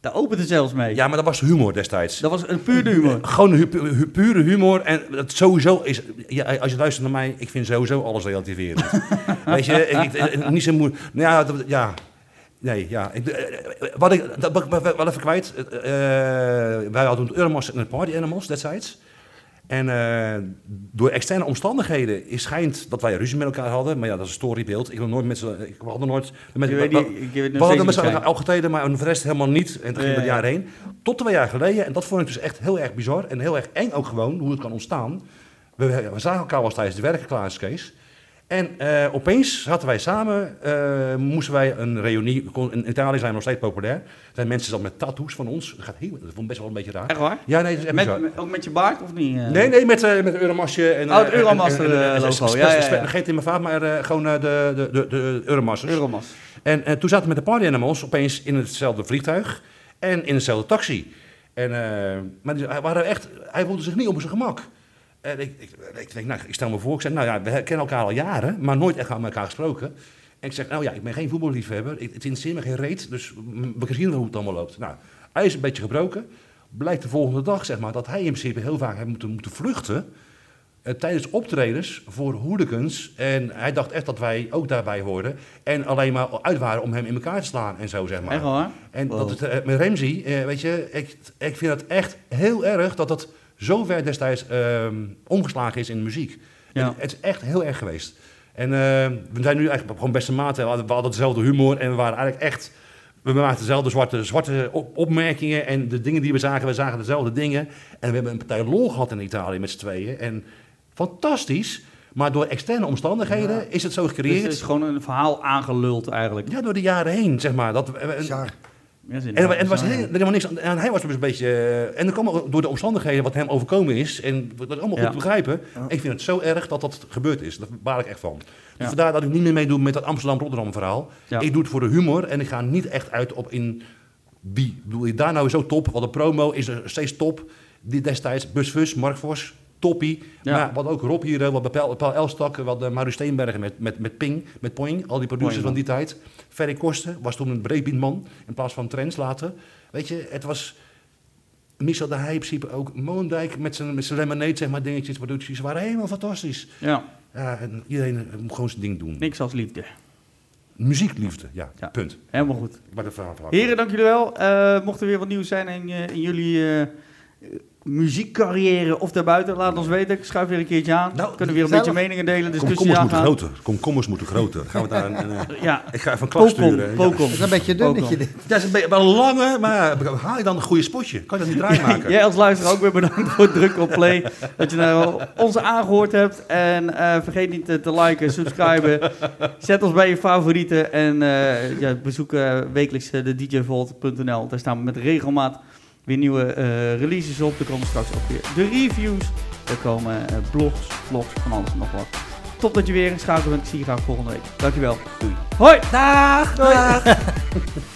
Daar opent het zelfs mee. Ja, maar dat was humor destijds. Dat was een puur humor. Gewoon hu- hu- pure humor. En dat sowieso is. Ja, als je luistert naar mij, ik vind sowieso alles relativerend. Weet je, ik, ik- niet zo moeilijk. Nou ja, dat- ja. Nee, ja. Ik, eh, wat ik, dat ben ik wel even kwijt. Eh, eh, wij hadden Euromos en Party Animals destijds. En eh, door externe omstandigheden is schijnt dat wij ruzie met elkaar hadden. Maar ja, dat is een storybeeld. Ik wil nooit met z'n... Ik hadden nooit... Met, Je weet we- niet, ik weet we nog hadden met z'n elkaar opgetreden, maar voor de rest helemaal niet. En toen ging Ja, het ja. jaar heen. Tot twee jaar geleden. En dat vond ik dus echt heel erg bizar. En heel erg eng ook gewoon, hoe het kan ontstaan. We, we zagen elkaar wel eens tijdens de werkenklaarscase. En eh, opeens zaten wij samen, eh, moesten wij een reunie. In Italië zijn we nog steeds populair. Er zijn mensen dat met tattoos van ons. Dat, gaat heel, dat vond ik best wel een beetje raar. Echt waar? Ja, nee, dat is echt Met, ook met je baard of niet? eh? Nee, nee, met, eh met een Euromasje. En, Oh, het Euromaster, logo. spe- Ja, ja, spe- ja. Vergeet in mijn vaat, maar gewoon de, de, de, de Euromasters. Euromas. En, en toen zaten we met de Party Animals opeens in hetzelfde vliegtuig en in hetzelfde taxi. En, maar die- hij, waren echt, hij voelde zich niet op zijn gemak. En ik, ik, ik denk, nou, ik stel me voor, ik zeg, nou ja, we kennen elkaar al jaren, maar nooit echt aan elkaar gesproken. En ik zeg, nou ja, ik ben geen voetballiefhebber, ik, het interesseert me geen reet, dus we zien hoe het allemaal loopt. Nou, hij is een beetje gebroken. Blijkt de volgende dag, zeg maar, dat hij in principe heel vaak heeft moeten, moeten vluchten eh, tijdens optredens voor hooligans. En hij dacht echt dat wij ook daarbij hoorden. En alleen maar uit waren om hem in elkaar te slaan en zo, zeg maar. Echt? En Wow. dat het, eh, met Ramsey, eh, weet je, ik, ik vind het echt heel erg dat dat zo ver destijds ehm, omgeslagen is in de muziek. Ja. Het, het is echt heel erg geweest. En eh, we zijn nu eigenlijk gewoon beste maten. We hadden, we hadden dezelfde humor en we waren eigenlijk echt... We maakten dezelfde zwarte, zwarte op- opmerkingen en de dingen die we zagen, we zagen dezelfde dingen. En we hebben een partij lol gehad in Italië met z'n tweeën. En fantastisch, maar door externe omstandigheden Ja. is het zo Dus gecreëerd. het is gewoon een verhaal aangeluld eigenlijk. Ja, door de jaren heen, zeg maar. Dat, we- we- Bizar. Ja, en, en er was heel, helemaal niks aan. En hij was dus een beetje. eh, en dat kwam door de omstandigheden wat hem overkomen is. En dat is allemaal goed te begrijpen. Ik vind het zo erg dat dat gebeurd is. Daar baal ik echt van. Dus vandaar dat ik niet meer meedoe met dat Amsterdam-Rotterdam verhaal. Ik doe het voor de humor en ik ga niet echt uit op in wie. Ik bedoel, je daar nou zo top? Want de promo is er steeds top. Die destijds, Busfus, Mark Vos, Toppie. Ja. Maar wat ook Rob hier, eh, wat Paul, Paul Elstak, wat uh, Maru Steenbergen met, met, met Ping, met Poing. Al die producers Poing, van die tijd. Ferry Kosten was toen een breedbiedman in plaats van Trends later. Weet je, het was... Michel de Heij in principe ook. Moondijk met zijn, met zijn lemonade, zeg maar, dingetjes, producties. waren helemaal fantastisch. Ja, Ja, en iedereen eh, moet gewoon zijn ding doen. niks als liefde. Muziekliefde, ja, Ja. punt. Helemaal goed. Verhaal van. Heren, dank jullie wel. Eh, mocht er weer wat nieuws zijn in, eh, in jullie eh, muziekcarrière of daarbuiten, laat ons weten. Ik schuif weer een keertje aan. Nou, Kunnen we weer een beetje meningen delen, discussie Komkommers moeten aangaan. groter. Komkommers moeten groter. Gaan we daar een, een, eh, Ja, ik ga even een klap Pokom, sturen. Ja. Dat is een beetje dun dat je dit. Dat is een beetje wel lange, maar haal je dan een goede spotje? Kan je dat niet draai maken? Jij als luisteraar ook weer bedankt voor het drukken op play. Dat je nou ons aangehoord hebt. En eh, vergeet niet te, te liken, subscriben. Zet ons bij je favorieten. En eh, ja, bezoek eh, wekelijks eh, de djvault.nl. Daar staan we met regelmaat weer nieuwe eh, releases op. Er komen straks ook weer de reviews. Er komen eh, blogs, vlogs, van alles en nog wat. Top dat je weer inschakeld bent. Ik zie je graag volgende week. Dankjewel. Doei. Hoi! Dag! Dag!